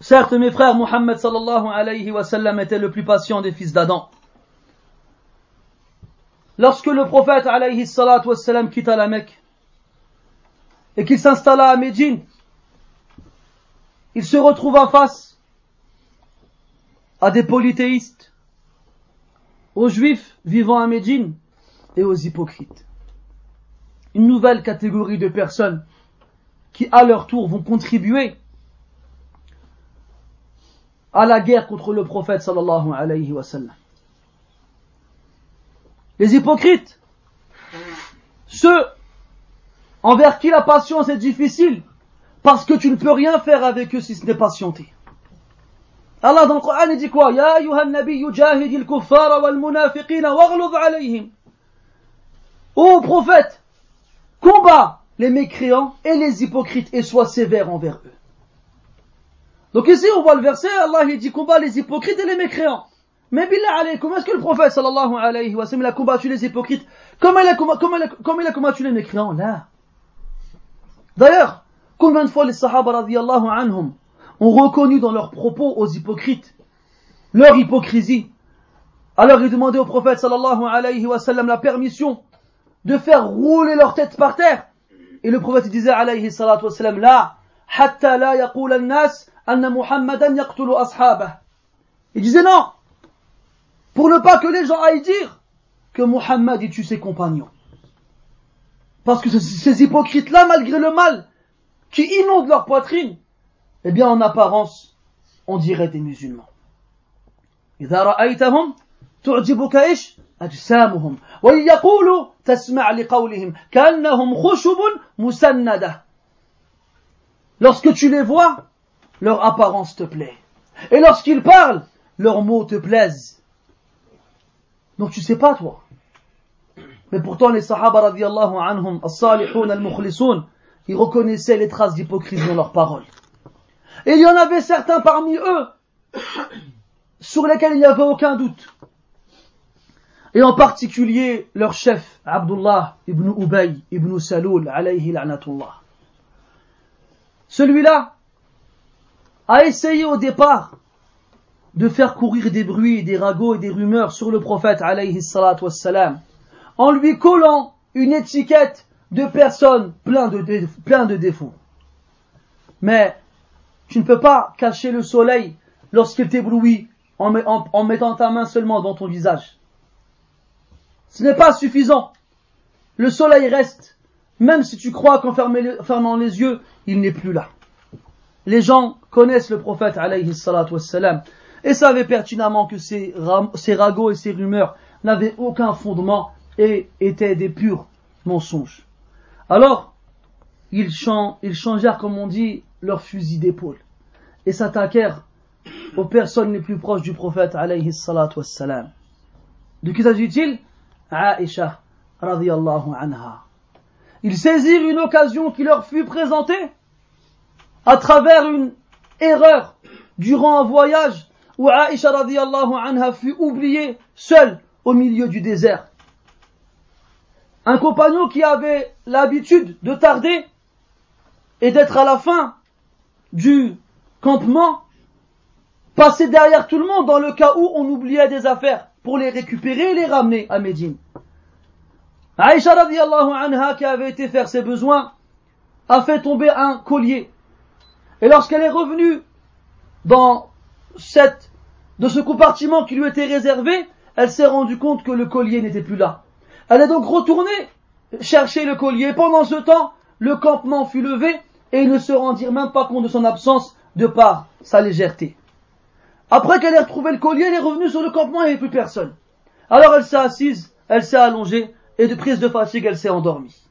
Certes, mes frères, Muhammad sallallahu alayhi wa sallam était le plus patient des fils d'Adam. Lorsque le prophète alayhi wa sallam quitta la Mecque et qu'il s'installa à Médine, il se retrouva face à des polythéistes, aux juifs vivant à Médine et aux hypocrites. Une nouvelle catégorie de personnes qui à leur tour vont contribuer à la guerre contre le prophète sallallahu alayhi wa sallam. Les hypocrites, ceux envers qui la patience est difficile, parce que tu ne peux rien faire avec eux si ce n'est patienter. Allah dans le Coran il dit quoi? Ya ayuhan nabi jahidil kuffara wal munafiqina waghlud alayhim. Ô prophète, combat les mécréants et les hypocrites et sois sévère envers eux. Donc ici, on voit le verset, Allah il dit combat les hypocrites et les mécréants. Mais billah alaykum, est-ce que le prophète sallallahu alayhi wa sallam a combattu les hypocrites? Comme il a, combattu les mécréants? Là. D'ailleurs, combien de fois les sahaba radiallahu anhum ont reconnu dans leurs propos aux hypocrites leur hypocrisie? Alors ils demandaient au prophète sallallahu alayhi wa sallam la permission de faire rouler leur tête par terre. Et le prophète disait alayhi salatu wa sallam, là, hatta la yaqul al-nas anna Muhammadan yaqtulu ashabah. Il disait non. pour ne pas que les gens aillent dire que Muhammad y tue ses compagnons. Parce que ces hypocrites-là, malgré le mal qui inonde leur poitrine, eh bien en apparence, on dirait des musulmans. إذا رأيتهم تعجبك إيش أجسامهم وإن يقولوا تسمع لقولهم كأنهم خشب مسندة Lorsque tu les vois, leur apparence te plaît. Et lorsqu'ils parlent, leurs mots te plaisent. Donc tu sais pas toi. Mais pourtant les sahaba radiallahu anhum, as-salihun al-mukhlisun, ils reconnaissaient les traces d'hypocrisie dans leurs paroles. Et il y en avait certains parmi eux sur lesquels il n'y avait aucun doute. Et en particulier leur chef, Abdullah ibn Ubay ibn Saloul, alayhi la'natullah. Celui-là a essayé au départ de faire courir des bruits, des ragots et des rumeurs sur le prophète alayhi wassalam, en lui collant une étiquette de personne plein de, défauts. Mais tu ne peux pas cacher le soleil lorsqu'il t'éblouit en, mettant ta main seulement dans ton visage. Ce n'est pas suffisant. Le soleil reste, même si tu crois qu'en fermant les yeux, il n'est plus là. Les gens connaissent le prophète alayhi salatu wassalam et savaient pertinemment que ces, ragots et ces rumeurs n'avaient aucun fondement et étaient des purs mensonges. Alors, ils, ils changèrent, comme on dit, leur fusil d'épaule et s'attaquèrent aux personnes les plus proches du prophète alayhi salatu wassalam. De qui s'agit-il? Aisha radiyallahu anha. Ils saisirent une occasion qui leur fut présentée à travers une erreur durant un voyage où Aisha radiyallahu anha fut oubliée seule au milieu du désert. Un compagnon qui avait l'habitude de tarder et d'être à la fin du campement passait derrière tout le monde dans le cas où on oubliait des affaires pour les récupérer et les ramener à Médine. Aïcha radiallahu anha qui avait été faire ses besoins a fait tomber un collier. Et lorsqu'elle est revenue dans cette, ce compartiment qui lui était réservé, elle s'est rendue compte que le collier n'était plus là. Elle est donc retournée chercher le collier. Pendant ce temps, le campement fut levé et ils ne se rendirent même pas compte de son absence de par sa légèreté. Après qu'elle ait retrouvé le collier, elle est revenue sur le campement et il n'y avait plus personne. Alors elle s'est assise, elle s'est allongée et de prise de fatigue, elle s'est endormie.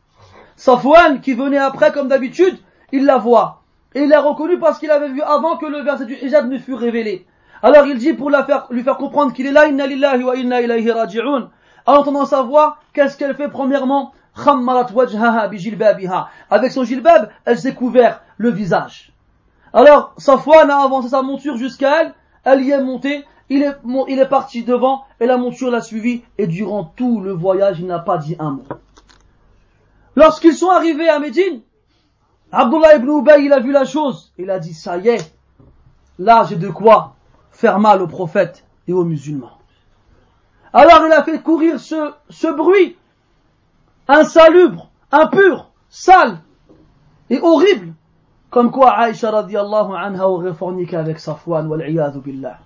Safwan, qui venait après comme d'habitude, il la voit. Et il l'a reconnue parce qu'il avait vu avant que le verset du hijab ne fut révélé. Alors il dit pour la faire, lui faire comprendre qu'il est là, inna lillahi wa inna ilayhi raji'un. En entendant sa voix, qu'est-ce qu'elle fait premièrement? Avec son jilbab, elle s'est couvert le visage. Alors, Safwan a avancé sa monture jusqu'à elle, elle y est montée, il est, il est parti devant, et la monture l'a suivi, et durant tout le voyage, il n'a pas dit un mot. Lorsqu'ils sont arrivés à Médine, Abdullah ibn Ubay, il a vu la chose, il a dit, ça y est, là j'ai de quoi faire mal aux prophètes et aux musulmans. Alors il a fait courir ce, ce bruit, insalubre, impur, sale et horrible, comme quoi Aïcha radiallahu anha aurait forniqué avec Safwan wal billah.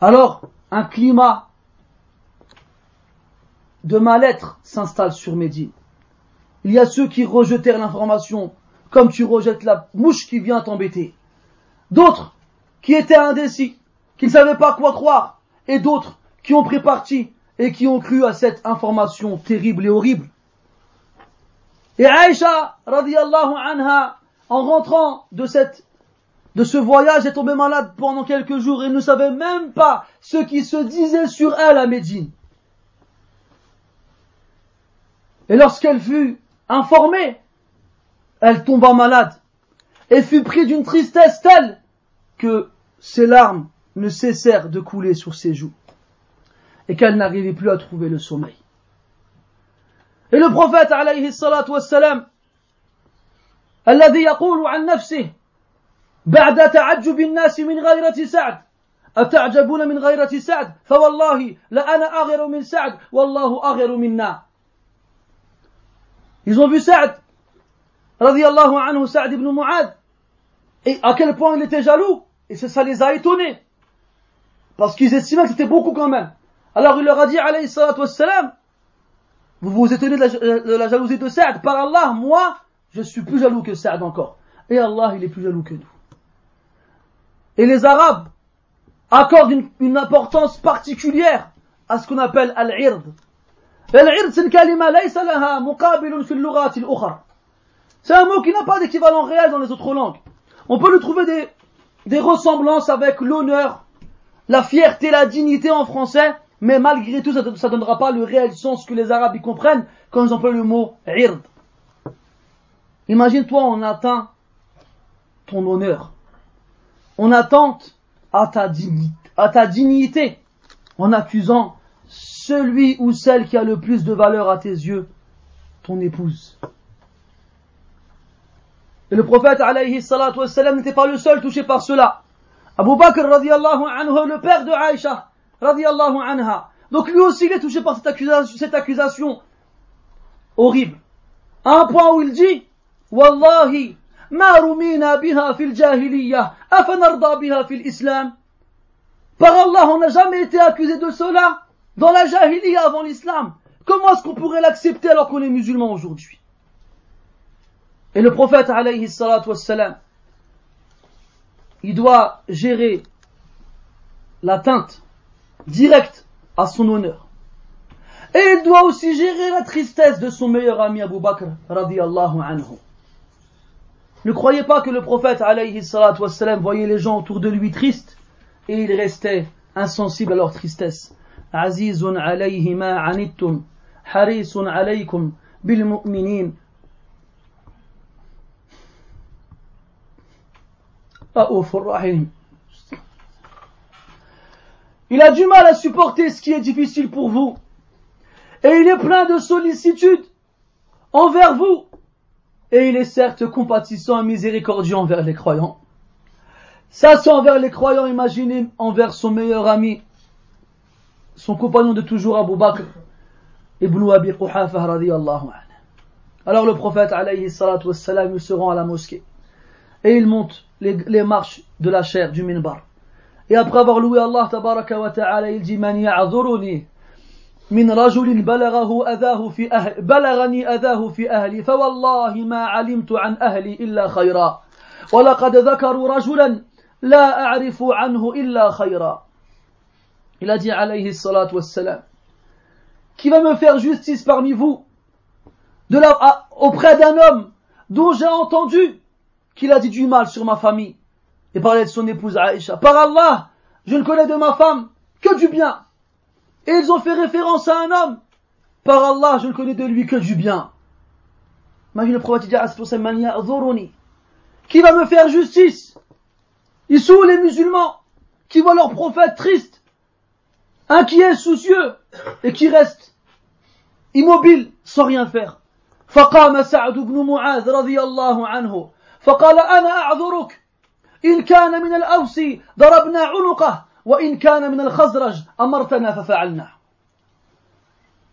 Alors, un climat de mal-être s'installe sur Médine. Il y a ceux qui rejetèrent l'information comme tu rejettes la mouche qui vient t'embêter. D'autres qui étaient indécis, qui ne savaient pas quoi croire, et d'autres qui ont pris parti et qui ont cru à cette information terrible et horrible. Et Aïcha, radiallahu anha, en rentrant de cette, de ce voyage, est tombée malade pendant quelques jours et ne savait même pas ce qui se disait sur elle à Médine. Et lorsqu'elle fut informée, elle tomba malade et fut prise d'une tristesse telle que ses larmes ne cessèrent de couler sur ses joues et qu'elle n'arrivait plus à trouver le sommeil. Et le prophète alayhi الصلاة والسلام الذي يقول عن نفسه بعد تعجب الناس من غيرة سعد أتعجبون من غيرة سعد فوالله لأنا أغير من سعد والله أغير منا ils ont vu Saad, radiallahu anhu, Saad ibn Mu'ad, et à quel point il était jaloux, et ça les a étonnés. parce qu'ils estimaient que c'était beaucoup quand même. Alors il leur a dit, alayhi salatu wassalam, vous vous étonnez de la, jalousie de Saad. Par Allah, moi, je suis plus jaloux que Saad encore. Et Allah, il est plus jaloux que nous. Et les Arabes accordent une, importance particulière à ce qu'on appelle al-ird. C'est un mot qui n'a pas d'équivalent réel dans les autres langues. On peut lui trouver des, des ressemblances avec l'honneur, la fierté, la dignité en français, mais malgré tout, ça ne donnera pas le réel sens que les Arabes y comprennent quand ils emploient le mot ird. Imagine-toi, on atteint ton honneur. On attente à ta dignité en accusant celui ou celle qui a le plus de valeur à tes yeux, ton épouse. Et le prophète alayhi salatu n'était pas le seul touché par cela. Abu Bakr radiallahu anhu, le père de Aïcha, radiallahu anha. Donc lui aussi il est touché par cette accusation, horrible. À un point où il dit, Wallahi, ma rumina biha fil jahiliyyah, afanarda biha fil islam. Par Allah, on n'a jamais été accusé de cela dans la jahiliya avant l'islam. Comment est-ce qu'on pourrait l'accepter alors qu'on est musulman aujourd'hui? Et le prophète, alayhi wassalam, il doit gérer l'atteinte directe à son honneur. Et il doit aussi gérer la tristesse de son meilleur ami Abu Bakr radiallahu anhu. Ne croyez pas que le prophète alayhi wassalam voyait les gens autour de lui tristes et il restait insensible à leur tristesse. Il a du mal à supporter ce qui est difficile pour vous. Et il est plein de sollicitude envers vous. Et il est certes compatissant et miséricordieux envers les croyants. Ça, c'est envers les croyants, imaginez envers son meilleur ami, son compagnon de toujours, Abu Bakr, Ibn Abi Quhafa radiyallahu anhu. Alors le prophète, alayhi salatu wassalam, il se rend à la mosquée. Et il monte les, les marches de la chair du minbar. Et après avoir loué Allah tabaraka wa ta'ala, il dit Man ya'zuruni من رجل بلغه أذاه في أهل بلغني أذاه في أهلي فوالله ما علمت عن أهلي إلا خيرا ولقد ذكروا رجلا لا أعرف عنه إلا خيرا Il a dit alayhi salatu wassalam Qui va me faire justice parmi vous? De à, auprès d'un homme dont j'ai entendu qu'il a dit du mal sur ma famille et parlait de son épouse Aïcha. Par Allah, je ne connais de ma femme que du bien. Et ils ont fait référence à un homme. Par Allah, je ne connais de lui que du bien. Imagine le prophète dit Qui va me faire justice? Ils sont les musulmans qui voient leur prophète triste, inquiet, soucieux, et qui restent immobiles sans rien faire. فقام سعد بن معاذ رضي الله عنه فقال أنا أعذرك إن كان من الأوس ضربنا عنقه وإن كان من الخزرج أمرتنا ففعلنا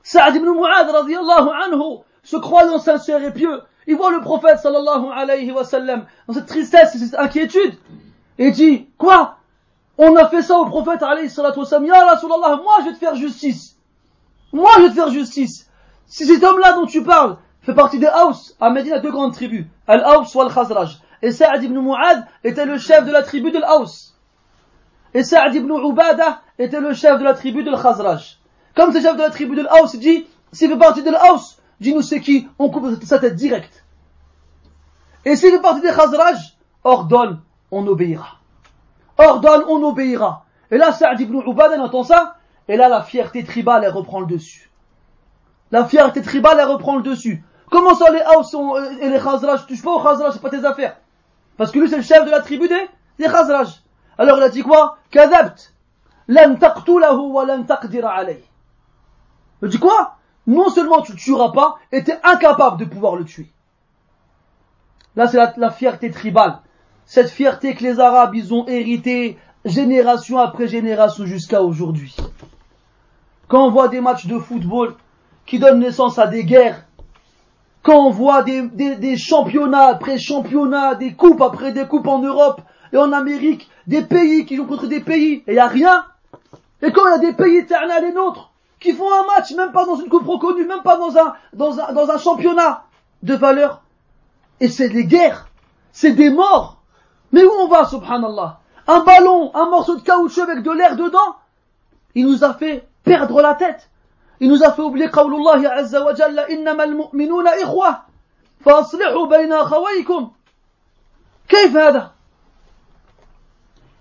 Saad ibn Mu'ad radiallahu anhu, se croyant sincère et pieux, il voit le prophète sallallahu alayhi wa sallam dans cette tristesse et cette inquiétude, et dit, quoi On a fait ça au prophète alayhi salatu wa sallam, ya Rasulallah, moi je vais te faire justice. Moi je vais te faire justice. Si cet homme-là dont tu parles fait partie des Haus, à Médine, deux grandes tribus, Al-Haus ou Al-Khazraj, et Saad ibn Mu'ad était le chef de la tribu de l'Aus. Et Saad ibn Ubada était le chef de la tribu de l'Khazraj. Comme ce chef de la tribu de l'Aus dit, s'il fait partie de l'Aus, dis-nous c'est qui, on coupe sa tête directe. Et s'il fait partie des Khazraj, ordonne, on obéira. Ordonne, on obéira. Et là, Saad ibn Ubada entend ça, et là, la fierté tribale, elle reprend le dessus. La fierté tribale, elle reprend le dessus. Comment ça, les Haus et les Khazraj, touchent pas aux Khazraj, c'est pas tes affaires. Parce que lui, c'est le chef de la tribu des, des Khazraj. Alors il a dit quoi? Kadabt. Lan taqtulahu wa lan taqdira. Il dit quoi? Non seulement tu ne tueras pas, et tu es incapable de pouvoir le tuer. Là, c'est la, fierté tribale. Cette fierté que les Arabes, ils ont hérité génération après génération jusqu'à aujourd'hui. Quand on voit des matchs de football qui donnent naissance à des guerres, quand on voit des, des, championnats après championnats, des coupes après des coupes en Europe et en Amérique, des pays qui jouent contre des pays, et il n'y a rien, Et quand il y a des pays éternels et nôtres qui font un match, même pas dans une coupe reconnue, même pas dans un, dans un, dans un championnat de valeur, et c'est des guerres, c'est des morts. Mais où on va, subhanallah Un ballon, un morceau de caoutchouc avec de l'air dedans, il nous a fait perdre la tête. Il nous a fait oublier قول الله عز وجل إنما المؤمنون إخوة فأصلحوا بين أخويكم كيف هذا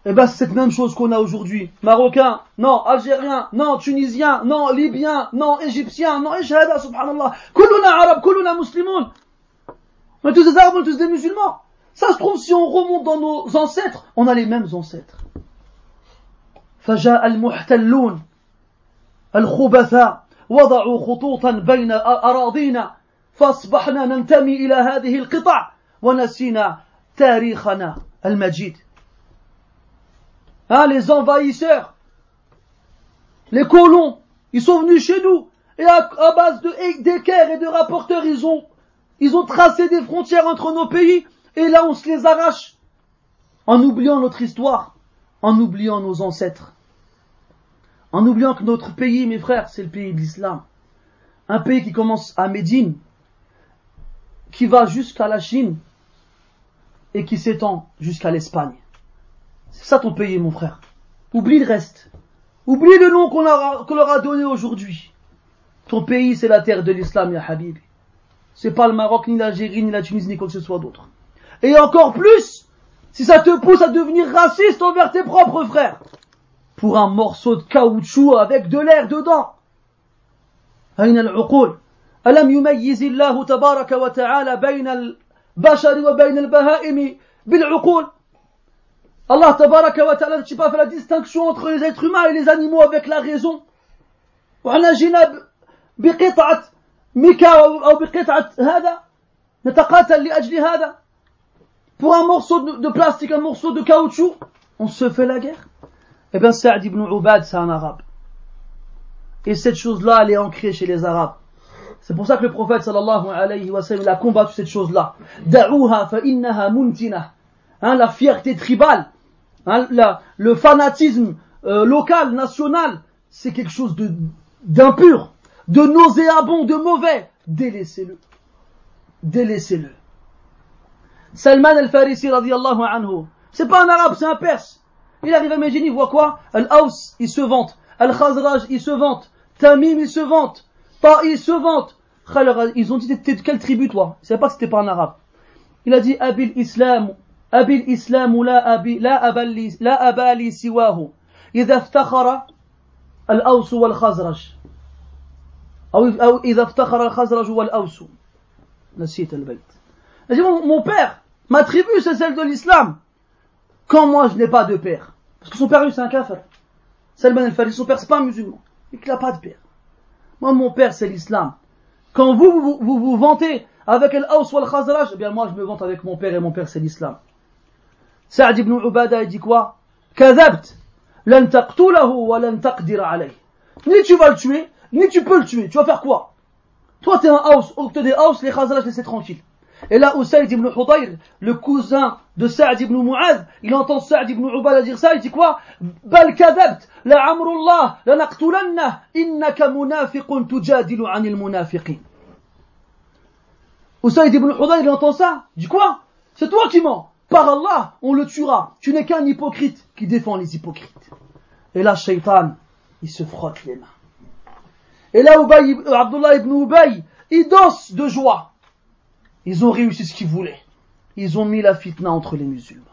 Eh ben, c'est cette même chose qu'on a aujourd'hui. Marocain, non, Algérien, non, Tunisien, non, Libyen, non, Égyptien, non, Ishada, subhanallah. Kuluna arab, kuluna muslimoun. On est tous des arabes, on est tous des musulmans. Ça se trouve, si on remonte dans nos ancêtres, on a les mêmes ancêtres. فجاء المحتلون الخبثاء وضعوا خطوطا بين أراضينا فأصبحنا ننتمي إلى هذه القطع ونسينا تاريخنا المجيد Hein, les envahisseurs, les colons, ils sont venus chez nous et à, base de d'équerres et de rapporteurs, ils ont, ils ont tracé des frontières entre nos pays et là on se les arrache en oubliant notre histoire, en oubliant nos ancêtres, en oubliant que notre pays, mes frères, c'est le pays de l'islam. Un pays qui commence à Médine, qui va jusqu'à la Chine et qui s'étend jusqu'à l'Espagne. C'est ça ton pays, mon frère. Oublie le reste. Oublie le nom qu'on leur a donné aujourd'hui. Ton pays, c'est la terre de l'islam, ya Habib. C'est pas le Maroc, ni l'Algérie, ni la Tunisie, ni quoi que ce soit d'autre. Et encore plus, si ça te pousse à devenir raciste envers tes propres frères. Pour un morceau de caoutchouc avec de l'air dedans. أين العقول ألم يميز الله تبارك وتعالى بين البشر وبين البهائم بالعقول Allah tabaraka wa ta'ala n'a pas fait la distinction entre les êtres humains et les animaux avec la raison وعنا جينا بقطعة ميكا أو بقطعة هذا نتقاتل لأجل هذا pour un morceau de, plastique, un morceau de caoutchouc, on se fait la guerre. Eh bien, Saad ibn Ubad, c'est un arabe. Et cette chose-là, elle est ancrée chez les arabes. C'est pour ça que le prophète sallallahu alayhi wa sallam a combattu cette chose-là. Da'uha fa innaha muntina. Hein, la fierté tribale, Hein, le fanatisme euh, local, national, c'est quelque chose de d'impur, de nauséabond, de mauvais. Délaissez-le. Délaissez-le. Salman al-Farisi radiallahu anhu. C'est pas un arabe, c'est un perse. Il arrive à Médine, il voit quoi Al-Aws, il se vante. Al-Khazraj, il se vante. Tamim, il se vante. Ta'i, il se vante. Ils ont dit, t'es de quelle tribu, toi Il savait pas que c'était pas un arabe. Il a dit, Abil Islam لا أبي لا أبا لي لا أبا لي سواه إذا افتخر الأوس والخزرج أو إذا افتخر الخزرج والأوس نسيت البيت Elle dit, mon, père, ma tribu, c'est celle de l'islam. Quand moi, je n'ai pas de père. Parce que son père, lui, c'est un kafir. Salman ben al-Fari, son père, c'est pas un musulman. Et qu'il n'a pas de père. Moi, mon père, c'est l'islam. Quand vous vous, vous, vous vantez avec Al-Aws ou Al-Khazraj, eh bien, moi, je me vante avec mon père et mon père, c'est l'islam. Saad ibn Ubada, il dit quoi? Kazabt. Lan taqtulahu wa lan taqdir alayh. Ni tu vas le tuer, ni tu peux le tuer. Tu vas faire quoi? Toi, t'es un house, on te des house, les Khazraj, laissez tranquille. Et là, Usaïd ibn Hudayr, le cousin de Sa'd ibn Mu'adh, il entend Sa'd ibn Ubada dire ça, il dit quoi? Bal kadabt, la amrullah, la naqtulanna, innaka munafiqun tujadilu anil munafiqin. Usaïd ibn Hudayr, il entend ça, il dit quoi? C'est toi qui mens Par Allah, on le tuera. Tu n'es qu'un hypocrite qui défend les hypocrites. Et là, Shaitan, il se frotte les mains. Et là, Ubay, Abdullah ibn Ubay, il danse de joie. Ils ont réussi ce qu'ils voulaient. Ils ont mis la fitna entre les musulmans.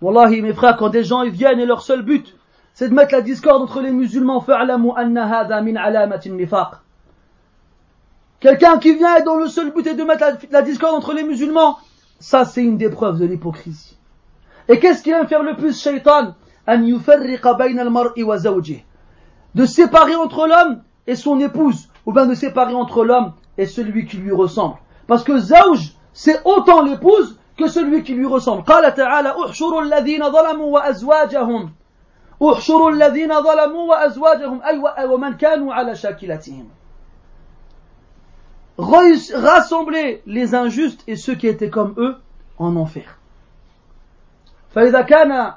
Wallahi, mes frères, quand des gens ils viennent et leur seul but, c'est de mettre la discorde entre les musulmans, Quelqu'un qui vient et dont le seul but est de mettre la discorde entre les musulmans, ça, c'est une des preuves de l'hypocrisie. Et qu'est-ce qui aime faire le plus, shaitan De séparer entre l'homme et son épouse, ou bien de séparer entre l'homme et celui qui lui ressemble. Parce que zawj, c'est autant l'épouse que celui qui lui ressemble. قال تعالى احشروا الذين ظلموا وأزواجهم احشروا الذين ظلموا وأزواجهم أي ومن كانوا على شاكلتهم rassembler les injustes et ceux qui étaient comme eux en enfer. فإذا كان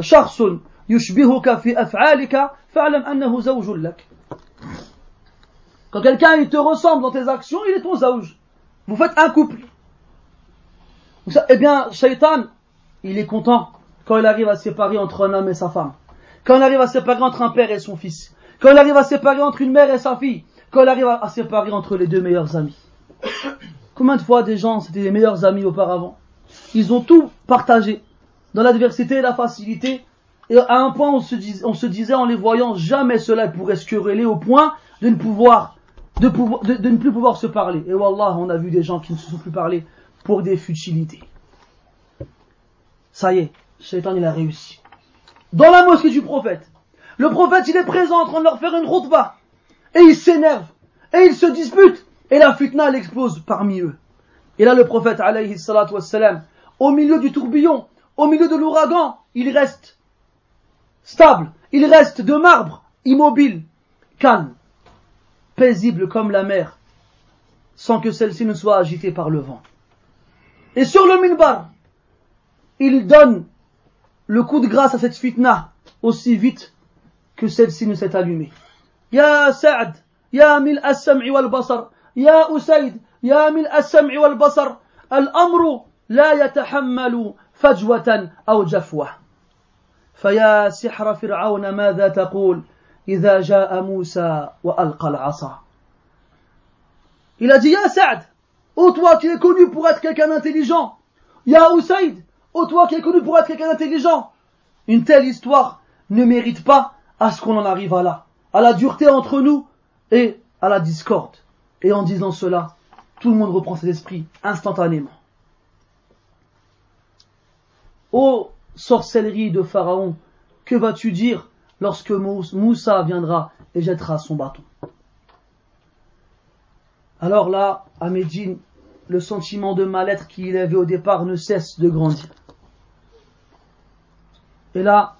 شخص يشبهك في أفعالك فاعلم أنه زوج لك quand quelqu'un il te ressemble dans tes actions, il est ton zawj. Vous faites un couple. Eh bien, Shaitan, il est content quand il arrive à séparer entre un homme et sa femme. Quand il arrive à séparer entre un père et son fils. Quand il arrive à séparer entre une mère et sa fille. Quand il arrive à séparer entre les deux meilleurs amis. Combien de fois des gens, c'était les meilleurs amis auparavant Ils ont tout partagé. Dans l'adversité et la facilité. Et à un point, on se, on se disait en les voyant, jamais cela pourrait se quereller au point de ne pouvoir de, ne plus pouvoir se parler. Et Wallah, on a vu des gens qui ne se sont plus parlés pour des futilités. Ça y est, Shaitan il a réussi. Dans la mosquée du prophète, le prophète il est présent en train de leur faire une routba. Et il s'énerve. Et il se dispute. Et la fitna explose parmi eux. Et là le prophète alayhi salatu wassalam, au milieu du tourbillon, au milieu de l'ouragan, il reste stable, il reste de marbre, immobile, calme paisible comme la mer, sans que celle-ci ne soit agitée par le vent. Et sur le minbar, il donne le coup de grâce à cette fitna aussi vite que celle-ci ne s'est allumée. Ya Sa'd, Ya mil as-sam'i wal basar, Ya Usaid, Ya mil as-sam'i wal basar, الأمر لا يتحمل فجوة أو جفوة فيا سحر فرعون ماذا تقول إذا جاء موسى وألقى العصا Il a dit, Ya Saad, ô toi qui es connu pour être quelqu'un d'intelligent, Ya Usaid, ô toi qui es connu pour être quelqu'un d'intelligent, une telle histoire ne mérite pas à ce qu'on en arrive à là, à la dureté entre nous et à la discorde. Et en disant cela, tout le monde reprend ses esprits instantanément. Ô sorcellerie de Pharaon, que vas-tu dire lorsque Moussa viendra et jettera son bâton. Alors là, à Médine, le sentiment de mal-être qu'il avait au départ ne cesse de grandir. Et là,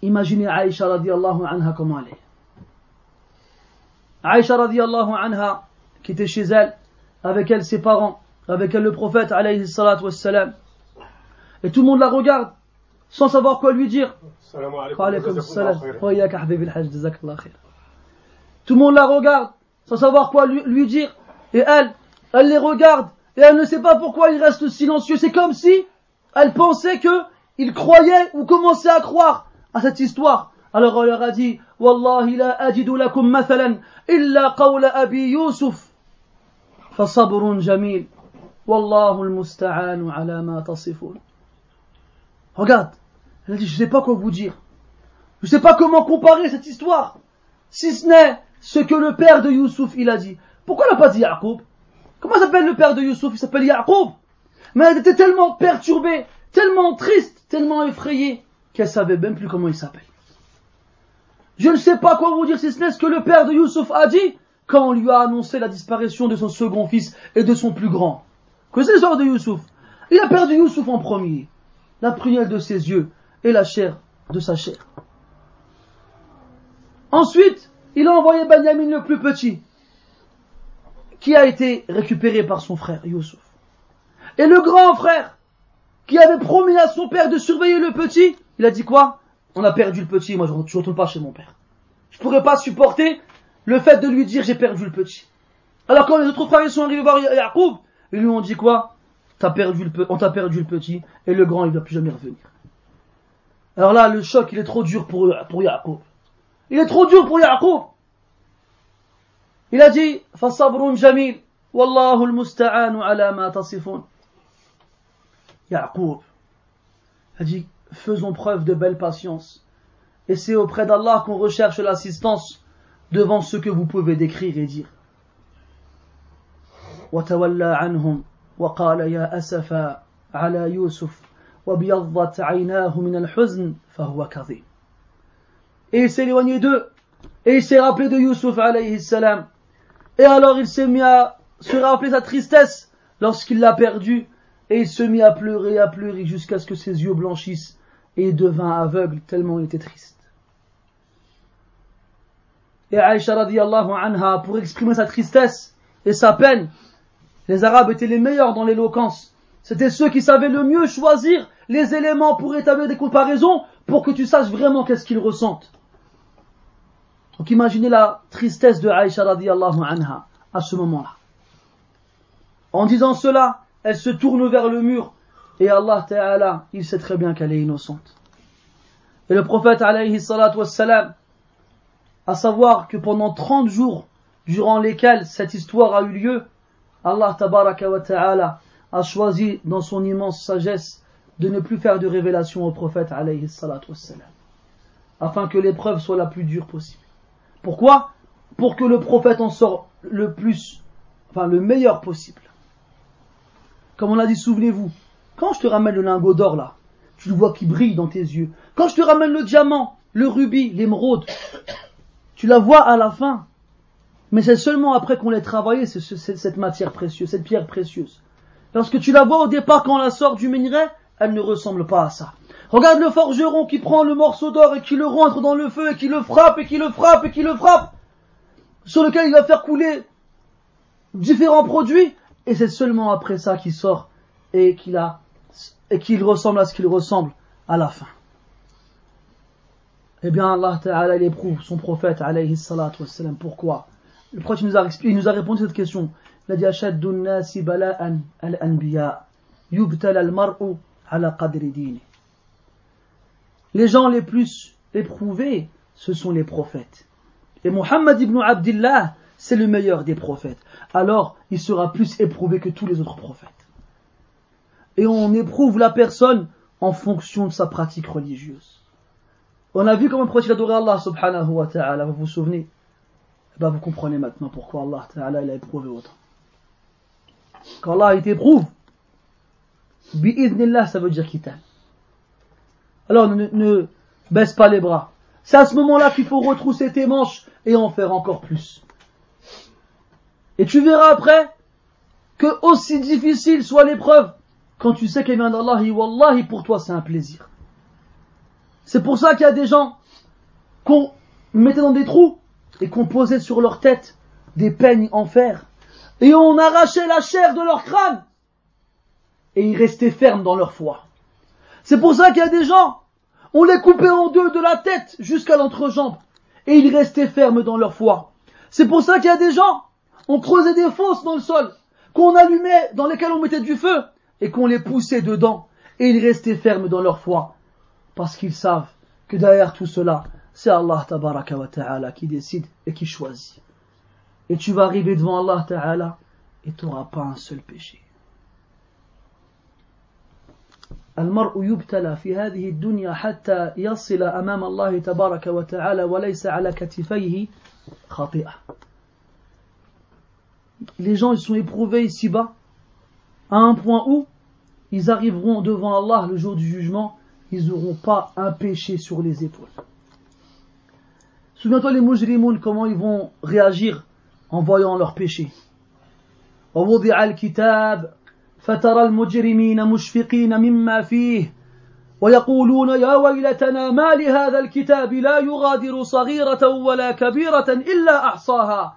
imaginez Aïcha radiallahu anha comment elle est. Aïcha radiallahu anha, qui était chez elle, avec elle ses parents, avec elle le prophète alayhi salatu wassalam, et tout le monde la regarde, sans savoir quoi lui dire. Tout le monde la regarde, sans savoir quoi lui, dire. Et elle, elle les regarde, et elle ne sait pas pourquoi il reste silencieux. C'est comme si elle pensait que il croyait ou commençait à croire à cette histoire. Alors elle leur a dit, Wallahi la ajidu lakum mathalan illa qawla abi Yusuf. فصبر جميل والله المستعان على ما تصفون Regarde, elle dit, je ne sais pas quoi vous dire. Je ne sais pas comment comparer cette histoire. Si ce n'est ce que le père de Youssouf, il a dit. Pourquoi elle n'a pas dit Yaqub? Comment s'appelle le père de Youssouf? Il s'appelle Yaqub. Mais elle était tellement perturbée, tellement triste, tellement effrayée, qu'elle savait même plus comment il s'appelle. Je ne sais pas quoi vous dire si ce n'est ce que le père de Youssouf a dit quand on lui a annoncé la disparition de son second fils et de son plus grand. Que c'est l'histoire de Youssouf? Il a perdu Youssouf en premier, la prunelle de ses yeux, et la chair de sa chair. Ensuite, il a envoyé Benjamin le plus petit, qui a été récupéré par son frère Youssouf. Et le grand frère, qui avait promis à son père de surveiller le petit, il a dit quoi? On a perdu le petit, moi je ne retourne pas chez mon père. Je ne pourrais pas supporter le fait de lui dire j'ai perdu le petit. Alors quand les autres frères sont arrivés voir Yacoub, ils lui ont dit quoi? On t'a perdu le petit, et le grand il ne va plus jamais revenir. Alors là, le choc, il est trop dur pour, pour Yacoub. Il est trop dur pour Yacoub. Il a dit, فصبر جميل والله المستعان على ما تصفون. Yacoub a dit, faisons preuve de belle patience. Et c'est auprès d'Allah qu'on recherche l'assistance devant ce que vous pouvez décrire et dire. وتولى عنهم وقال يا أسفا على يوسف et il s'est éloigné d'eux, et il s'est rappelé de Yusuf alayhi salam. Et alors il s'est mis à se rappeler sa tristesse lorsqu'il l'a perdu, et il se mit à pleurer, à pleurer jusqu'à ce que ses yeux blanchissent, et il devint aveugle tellement il était triste. Et Aïcha radiallahu anha, pour exprimer sa tristesse et sa peine, les Arabes étaient les meilleurs dans l'éloquence. C'était ceux qui savaient le mieux choisir les éléments pour établir des comparaisons pour que tu saches vraiment qu'est-ce qu'ils ressentent. Donc imaginez la tristesse de Aïcha radiallahu anha à ce moment-là. En disant cela, elle se tourne vers le mur et Allah Ta'ala, il sait très bien qu'elle est innocente. Et le prophète alayhi salatu wassalam, à savoir que pendant 30 jours durant lesquels cette histoire a eu lieu, Allah Ta'ala a choisi dans son immense sagesse de ne plus faire de révélation au prophète alayhi afin que l'épreuve soit la plus dure possible. Pourquoi? Pour que le prophète en sorte le plus, enfin le meilleur possible. Comme on a dit, souvenez-vous, quand je te ramène le lingot d'or là, tu le vois qui brille dans tes yeux. Quand je te ramène le diamant, le rubis, l'émeraude, tu la vois à la fin. Mais c'est seulement après qu'on l'ait travaillé, cette matière précieuse, cette pierre précieuse. Lorsque tu la vois au départ quand on la sort du minerai, elle ne ressemble pas à ça. Regarde le forgeron qui prend le morceau d'or et qui le rentre dans le feu et qui le frappe et qui le frappe et qui le frappe, sur lequel il va faire couler différents produits, et c'est seulement après ça qu'il sort et qu'il ressemble à ce qu'il ressemble à la fin. Eh bien, Allah Ta'ala, il éprouve son prophète, alayhi salatu wassalam. Pourquoi? Le prophète nous a, il nous a répondu à cette question. Les gens les plus éprouvés, ce sont les prophètes. Et Muhammad ibn Abdullah, c'est le meilleur des prophètes. Alors, il sera plus éprouvé que tous les autres prophètes. Et on éprouve la personne en fonction de sa pratique religieuse. On a vu comment le prophète adorait Allah subhanahu wa ta'ala, vous vous souvenez? Eh ben, Vous comprenez maintenant pourquoi Allah a éprouvé autant. Quand Allah t'éprouve, bi'idnillah, ça veut dire qu'il t'aime. Alors ne, ne baisse pas les bras. C'est à ce moment-là qu'il faut retrousser tes manches et en faire encore plus. Et tu verras après que aussi difficile soit l'épreuve, quand tu sais qu'elle vient d'Allah, wallahi pour toi c'est un plaisir. C'est pour ça qu'il y a des gens qu'on mettait dans des trous et qu'on posait sur leur tête des peignes en fer. Et on arrachait la chair de leur crâne. Et ils restaient fermes dans leur foi. C'est pour ça qu'il y a des gens, on les coupait en deux de la tête jusqu'à l'entrejambe. Et ils restaient fermes dans leur foi. C'est pour ça qu'il y a des gens, on creusait des fosses dans le sol, qu'on allumait, dans lesquelles on mettait du feu, et qu'on les poussait dedans. Et ils restaient fermes dans leur foi parce qu'ils savent que derrière tout cela, c'est Allah ta'ala qui décide et qui choisit Et tu vas arriver devant Allah ta'ala et tu n'auras pas un seul péché. المرء يبتلى في هذه الدنيا حتى يصل أمام الله تبارك وتعالى وليس على كتفيه خطيئة. Les gens ils sont éprouvés ici-bas à un point où ils arriveront devant Allah le jour du jugement ils n'auront pas un péché sur les épaules. Souviens-toi les mujrimoun, comment ils vont réagir en voyant leur péché. ووضع الكتاب فترى المجرمين مشفقين مما فيه ويقولون يا ويلتنا ما لهذا الكتاب لا يغادر صغيرة ولا كبيرة إلا أحصاها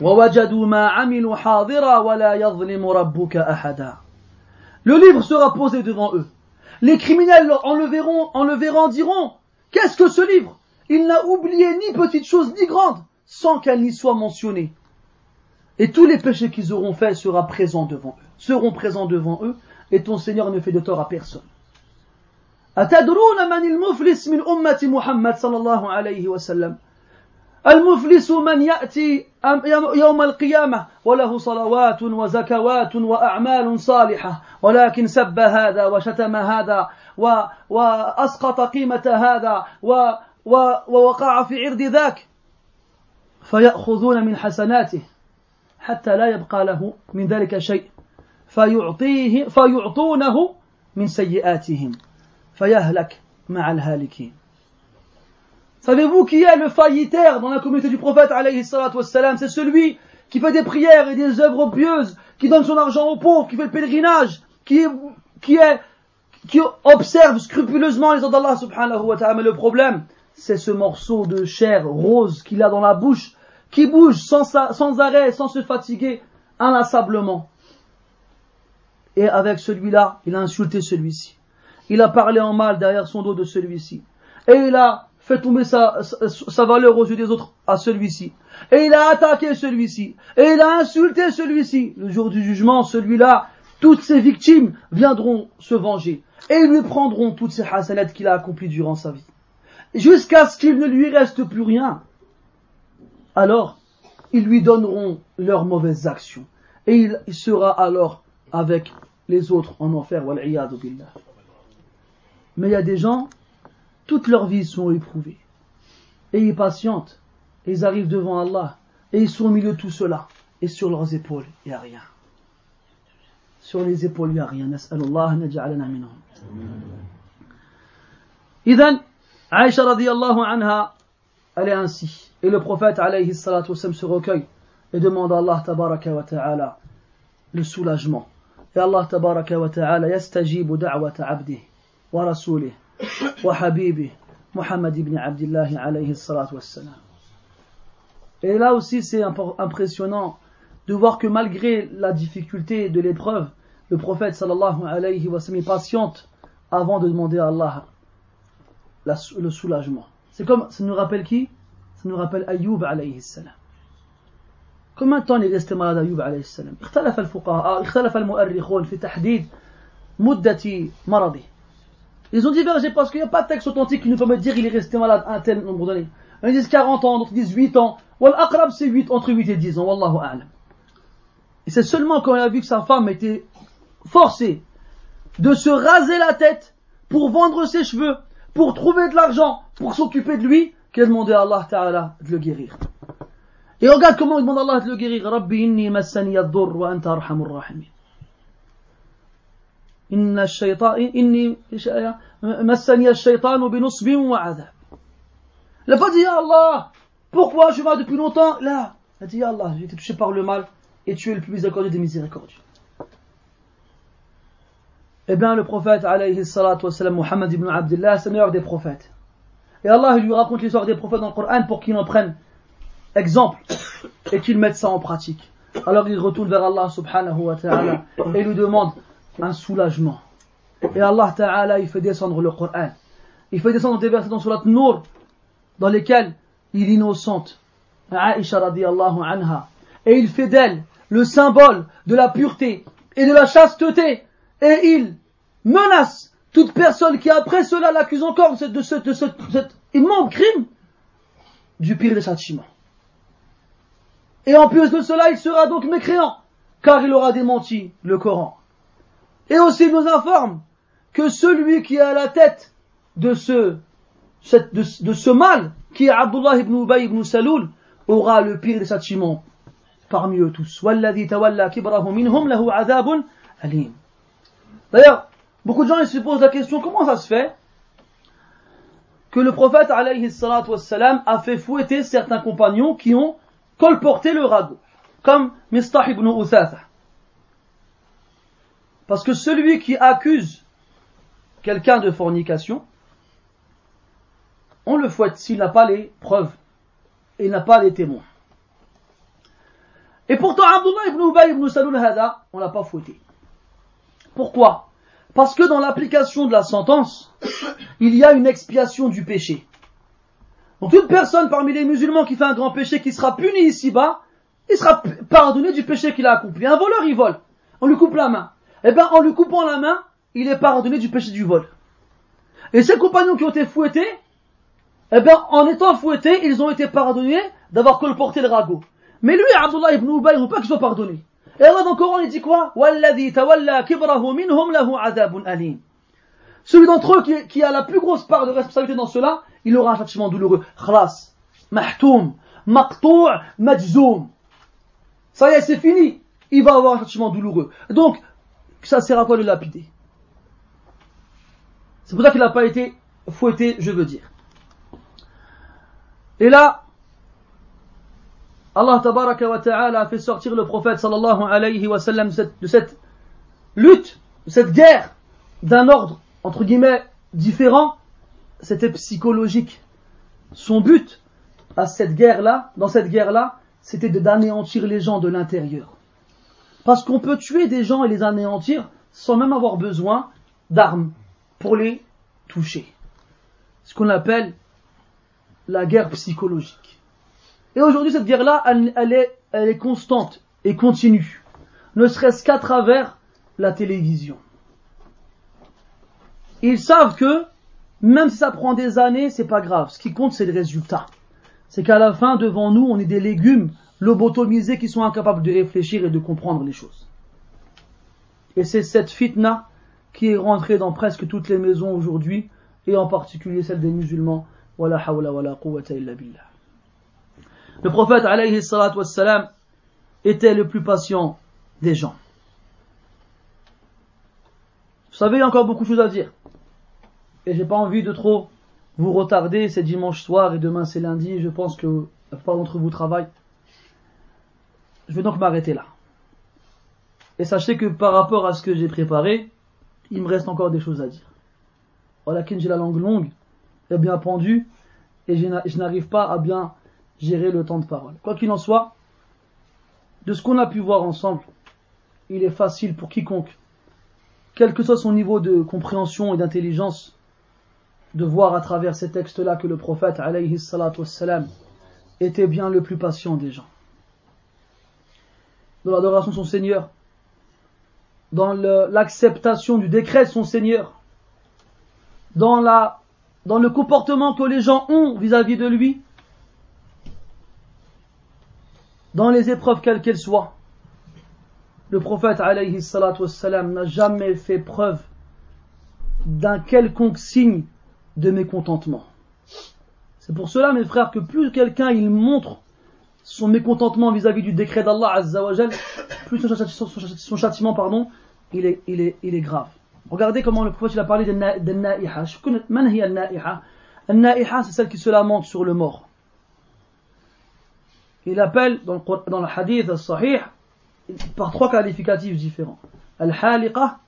ووجدوا ما عملوا حاضرا ولا يظلم ربك أحدا Le livre sera posé devant eux. Les criminels en le verront, en le verront diront, qu'est-ce que ce livre Il n'a oublié ni petite chose ni grande, sans qu'elle n'y soit mentionnée. Et tous les péchés qu'ils auront faits sera présent devant eux, seront présents devant eux, et ton Seigneur ne fait de tort à personne. أتدرون من المفلس من أمة محمد صلى الله عليه وسلم المفلس من يأتي يوم القيامة وله صلوات وزكوات وأعمال صالحة ولكن سب هذا وشتم هذا وأسقط قيمة هذا ووقع في عرض ذاك فيأخذون من حسناته حتى لا يبقى له من ذلك شيء فيعطيه فيعطونه من سيئاتهم فيهلك مع الهالكين Savez-vous qui est le faillitaire dans la communauté du prophète alayhi C'est celui qui fait des prières et des œuvres pieuses, qui donne son argent aux pauvres, qui fait le pèlerinage, qui, qui, est, qui observe scrupuleusement les ordres d'Allah subhanahu wa ta'ala. Mais le problème, c'est ce morceau de chair rose qu'il a dans la bouche, qui bouge sans, arrêt, sans se fatiguer, inlassablement. et avec celui-là, il a insulté celui-ci. Il a parlé en mal derrière son dos de celui-ci. Et il a fait tomber sa, sa, valeur aux yeux des autres à celui-ci. Et il a attaqué celui-ci. Et il a insulté celui-ci. Le jour du jugement, celui-là, toutes ses victimes viendront se venger. Et ils lui prendront toutes ces hasanettes qu'il a accomplies durant sa vie. Jusqu'à ce qu'il ne lui reste plus rien. Alors, ils lui donneront leurs mauvaises actions. Et il sera alors avec les autres en enfer. Mais il y a des gens, toutes leurs vies sont éprouvées. Et ils patientent. Ils arrivent devant Allah. Et ils sont au milieu de tout cela. Et sur leurs épaules, il n'y a rien. Sur les épaules, il n'y a rien. Aïcha radiallahu anha, elle est ainsi. Et le prophète alayhi salatu wasallam se recueille et demande à Allah tabaraka wa ta'ala le soulagement. Et Allah tabaraka wa ta'ala yastajibu da'wata abdih wa rasulih wa habibih Muhammad ibn Abdullah alayhi salatu wassalam. Et là aussi c'est impressionnant de voir que malgré la difficulté de l'épreuve, le prophète sallallahu alayhi wa sallam est patiente avant de demander à Allah le soulagement. C'est comme, ça nous rappelle qui Ça nous rappelle Ayyub alayhi salam. Combien de temps il est resté malade Ayyub alayhi salam اختلف الفقهاء اختلف المؤرخون في تحديد مدة مرضه Ils ont divergé parce qu'il n'y a pas de texte authentique qui nous permet de dire qu'il est resté malade un tel nombre d'années. Ils disent 40 ans, d'autres disent 8 ans. Wal aqrab c'est 8, entre 8 et 10 ans. Wallahu a'lam. Et c'est seulement quand il a vu que sa femme était forcée de se raser la tête pour vendre ses cheveux pour trouver de l'argent, pour s'occuper de lui, qu'il a demandé à Allah Ta'ala de le guérir. Et regarde comment il demande à Allah de le guérir. Rabbi inni massani ad-dur wa anta arhamur rahimin. إن الشيطان إني مسني الشيطان بنصب وعذاب. Il n'a pas dit Allah, pourquoi je vais depuis longtemps Là, il a dit Allah, j'ai été touché par le mal et tu es le plus miséricordieux des miséricordieux. Eh bien, le prophète, alayhi salatu wassalam, Muhammad ibn Abdullah, c'est le meilleur des prophètes. Et Allah lui raconte l'histoire des prophètes dans le Coran pour qu'il en prenne exemple et qu'il mette ça en pratique. Alors il retourne vers Allah subhanahu wa ta'ala et lui demande un soulagement. Et Allah ta'ala, il fait descendre le Coran. Il fait descendre des versets dans Surat Nour dans lesquels il innocente Aisha radiallahu anha. Et il fait d'elle le symbole de la pureté et de la chasteté et il menace toute personne qui après cela l'accuse encore de, de, ce, de, cet immense crime du pire des châtiments. Et en plus de cela, il sera donc mécréant, car il aura démenti le Coran. Et aussi il nous informe que celui qui est à la tête de ce, de, ce mal, qui est Abdullah ibn Ubay ibn Saloul, aura le pire des châtiments parmi eux tous. D'ailleurs, beaucoup de gens se posent la question comment ça se fait que le prophète a fait fouetter certains compagnons qui ont colporté le radeau, comme Mistah ibn Uthatha. Parce que celui qui accuse quelqu'un de fornication, on le fouette s'il n'a pas les preuves et n'a pas les témoins. Et pourtant, Abdullah ibn Ubay ibn Salul Hada, on l'a pas fouetté. Pourquoi? Parce que dans l'application de la sentence, il y a une expiation du péché. Donc toute personne parmi les musulmans qui fait un grand péché qui sera puni ici-bas, il sera pardonné du péché qu'il a accompli. Un voleur, il vole. On lui coupe la main. Eh bien, en lui coupant la main, il est pardonné du péché du vol. Et ces compagnons qui ont été fouettés, eh bien, en étant fouettés, ils ont été pardonnés d'avoir colporté le ragot. Mais lui, Abdullah ibn Ubay, il ne veut pas qu'il soit pardonné. Et Allah dans le Coran, il dit quoi? Celui d'entre eux qui, qui, a la plus grosse part de responsabilité dans cela, il aura un châtiment douloureux. Khlas, mahtoum, maqtou' majzoum. Ça y est, c'est fini. Il va avoir un châtiment douloureux. Donc, ça sert à quoi le lapider? C'est pour ça qu'il n'a pas été fouetté, je veux dire. Et là, Allah tabaraka wa ta'ala a fait sortir le prophète sallallahu alayhi wa sallam de cette, lutte, de cette guerre d'un ordre, entre guillemets, différent. C'était psychologique. Son but à cette guerre-là, dans cette guerre-là, c'était d'anéantir les gens de l'intérieur. Parce qu'on peut tuer des gens et les anéantir sans même avoir besoin d'armes pour les toucher. Ce qu'on appelle la guerre psychologique. Et aujourd'hui, cette guerre-là, elle, est, constante et continue, ne serait-ce qu'à travers la télévision. Ils savent que, même si ça prend des années, c'est pas grave. Ce qui compte, c'est le résultat. C'est qu'à la fin, devant nous, on est des légumes lobotomisés qui sont incapables de réfléchir et de comprendre les choses. Et c'est cette fitna qui est rentrée dans presque toutes les maisons aujourd'hui, et en particulier celle des musulmans. Le prophète alayhi wassalam, était le plus patient des gens. Vous savez, il y a encore beaucoup de choses à dire. Et j'ai pas envie de trop vous retarder, c'est dimanche soir et demain c'est lundi, je pense que la plupart d'entre vous travaillent. Je vais donc m'arrêter là. Et sachez que par rapport à ce que j'ai préparé, il me reste encore des choses à dire. Voilà, j'ai la langue longue et bien pendue, et je n'arrive pas à bien gérer le temps de parole. Quoi qu'il en soit, de ce qu'on a pu voir ensemble, il est facile pour quiconque, quel que soit son niveau de compréhension et d'intelligence, de voir à travers ces textes-là que le prophète alayhi wassalam, était bien le plus patient des gens. Dans l'adoration de son Seigneur, dans l'acceptation du décret de son Seigneur, dans, la, dans le comportement que les gens ont vis-à-vis de lui, dans les épreuves quelles qu'elles soient. Le prophète n'a jamais fait preuve d'un quelconque signe de mécontentement. C'est pour cela, mes frères, que plus quelqu'un il montre son mécontentement vis-à-vis du décret d'Allah Azzawajal, plus son, châtiment, pardon, il est, grave. Regardez comment le prophète a parlé de na'iha? Na'iha, c'est celle qui se lamente sur le mort. Il appelle dans le, hadith sahih par trois qualificatifs différents. Al-haliqa,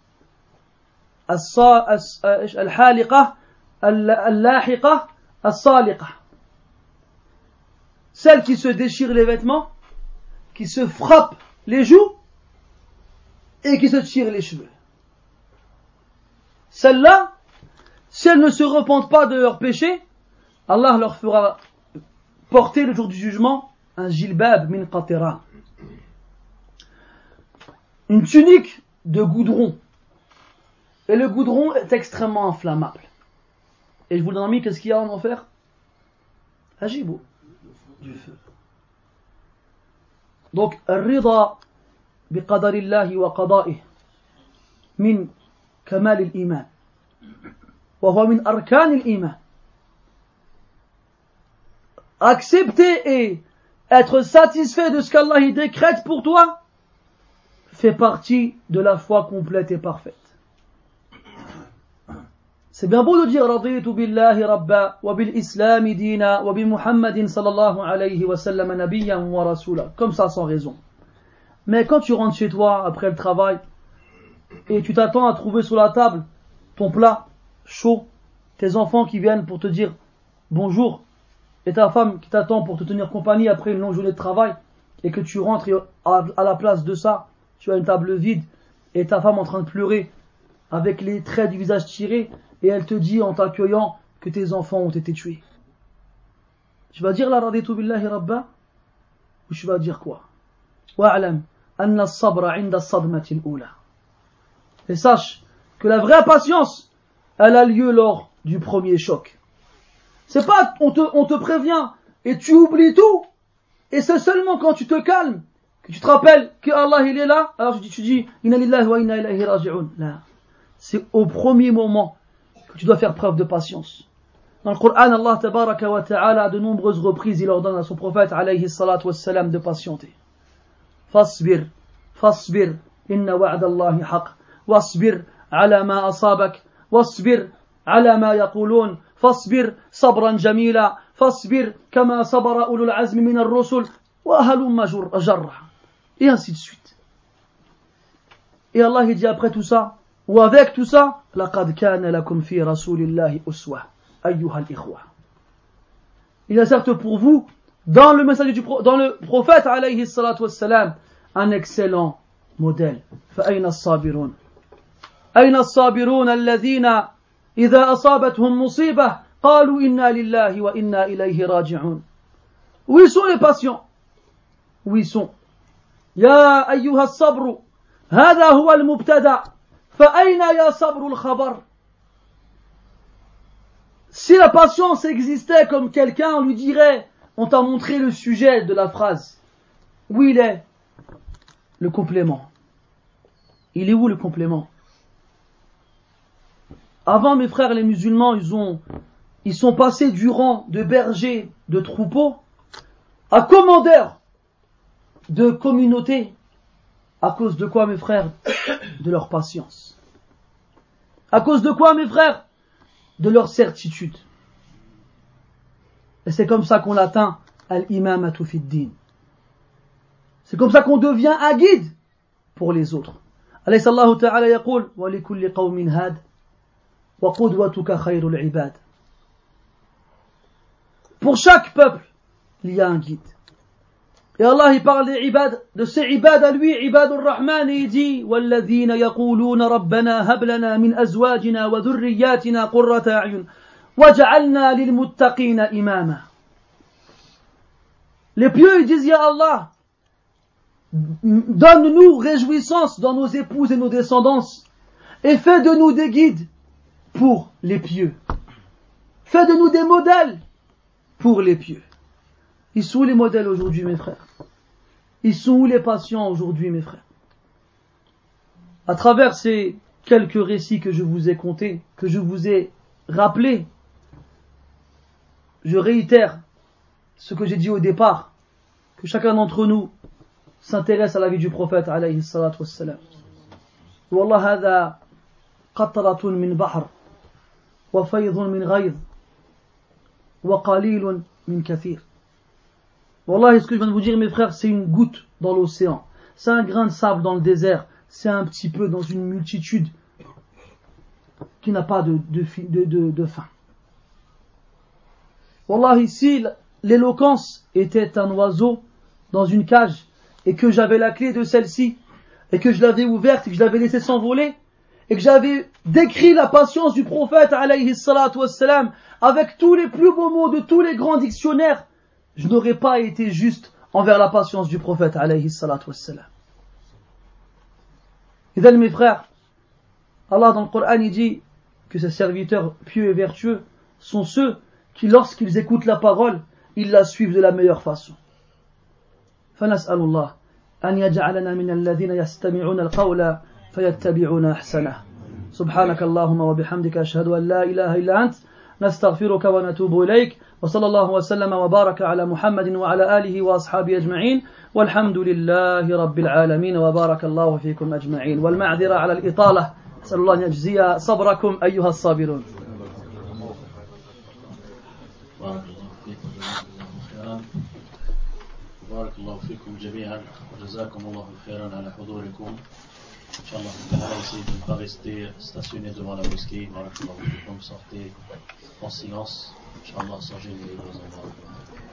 al-haliqa, al-lahiqa, al-saliqa. Celle qui se déchire les vêtements, qui se frappe les joues et qui se tire les cheveux. Celles-là, si elles ne se repentent pas de leurs péchés, Allah leur fera porter le jour du jugement un gilbab min qatira, une tunique de goudron. Et le goudron est extrêmement inflammable. Et je vous l'ai mis, qu'est-ce qu'il y a en enfer? Ajibo. Du feu. Donc, rida bi qadarillahi wa qada'ih min kamal al-iman. Wa huwa min arkan iman. Accepter et être satisfait de ce qu'Allah décrète pour toi fait partie de la foi complète et parfaite. C'est bien beau de dire comme ça sans raison. Mais quand tu rentres chez toi après le travail et tu t'attends à trouver sur la table ton plat chaud, tes enfants qui viennent pour te dire bonjour et ta femme qui t'attend pour te tenir compagnie après une longue journée de travail, et que tu rentres à la place de ça, tu as une table vide, et ta femme en train de pleurer, avec les traits du visage tirés, et elle te dit en t'accueillant que tes enfants ont été tués. Tu vas dire la raditu billahi rabba Ou tu vas dire quoi? Et sache que la vraie patience, elle a lieu lors du premier choc. C'est pas, on te, on te prévient et tu oublies tout. Et c'est seulement quand tu te calmes que tu te rappelles que Allah il est là. Alors tu dis, tu dis, wa. C'est au premier moment que tu dois faire preuve de patience. Dans le Coran, Allah tabaraka wa ta'ala, à de nombreuses reprises, il ordonne à son prophète, alayhi salatu wassalam, de patienter. Fasbir, fasbir, inna wa'dallahi haq. Wasbir ala ma asabak. Wasbir ala ma yaqulun. فاصبر صبرا جميلا فاصبر كما صبر أولو العزم من الرسل وهلم جرا et ainsi de suite. Et Allah il dit après tout ça, ou avec tout ça, لقد كان لكم في رسول الله أسوة أيها الإخوة. Il a certes pour vous, dans le message du dans le prophète عليه الصلاة والسلام, un excellent modèle. فأين الصابرون؟ أين الصابرون الذين إذا أصابتهم مصيبة قالوا إنا لله وإنا إليه راجعون Où sont les patients Où ils sont يا أيها الصبر هذا هو المبتدأ فأين يا صبر الخبر Si la patience existait comme quelqu'un, on lui dirait, on t'a montré le sujet de la phrase. Où il est Le complément. Il est où le complément Avant, mes frères, les musulmans, ils ont, ils sont passés du rang de bergers, de troupeaux, à commandeurs de communautés. À cause de quoi, mes frères? De leur patience. À cause de quoi, mes frères? De leur certitude. Et c'est comme ça qu'on atteint al-imam din. C'est comme ça qu'on devient un guide pour les autres. ta'ala yaqul wa li kulli qawmin had Pour chaque peuple, il y a un guide. Et Allah il parle des ibad, de ces ibad à lui, ibad al-Rahman, et il dit وَالَّذِينَ يَقُولُونَ رَبَّنَا هَبْ لَنَا مِنْ أَزْوَاجِنَا وَذُرِّيَّاتِنَا قُرَّةَ أَعْيُنٍ وَجَعَلْنَا لِلْمُتَّقِينَ إِمَامًا Les pieux, ils disent, Ya Allah, donne-nous réjouissance dans nos épouses et nos descendances, et fais de nous des guides pour les pieux. Fais de nous des modèles pour les pieux. Ils sont où les modèles aujourd'hui, mes frères Ils sont où les patients aujourd'hui, mes frères À travers ces quelques récits que je vous ai contés, que je vous ai rappelés, je réitère ce que j'ai dit au départ, que chacun d'entre nous s'intéresse à la vie du prophète alayhi salatu wassalam. والله هذا قطرة من بحر وفيض من غيظ وقليل من كثير Wallah, ce que je viens de vous dire, mes frères, c'est une goutte dans l'océan. C'est un grain de sable dans le désert. C'est un petit peu dans une multitude qui n'a pas de, de, de, de, de fin. Wallah, ici, l'éloquence était un oiseau dans une cage et que j'avais la clé de celle-ci et que je l'avais ouverte et que je l'avais laissée s'envoler et que j'avais décrit la patience du prophète alayhi salatu wassalam avec tous les plus beaux mots de tous les grands dictionnaires, je n'aurais pas été juste envers la patience du prophète alayhi salatu wassalam. Et then mes frères, Allah dans le Coran il dit que ses serviteurs pieux et vertueux sont ceux qui lorsqu'ils écoutent la parole, ils la suivent de la meilleure façon. فنسأل الله أن يجعلنا من الذين يستمعون القول فيتبعون أحسنه. سبحانك اللهم وبحمدك أشهد أن لا إله إلا أنت نستغفرك ونتوب إليك وصلى الله وسلم وبارك على محمد وعلى آله وأصحابه أجمعين والحمد لله رب العالمين وبارك الله فيكم أجمعين. والمعذرة على الإطالة أسأل الله أن يجزي صبركم أيها الصابرون. بارك الله فيكم جميعا وجزاكم الله خيرا على حضوركم. Inch'Allah, essayez de ne pas rester stationné devant la mosquée. Barakallahu fikum, sortez en silence. Inch'Allah, sans gêner les.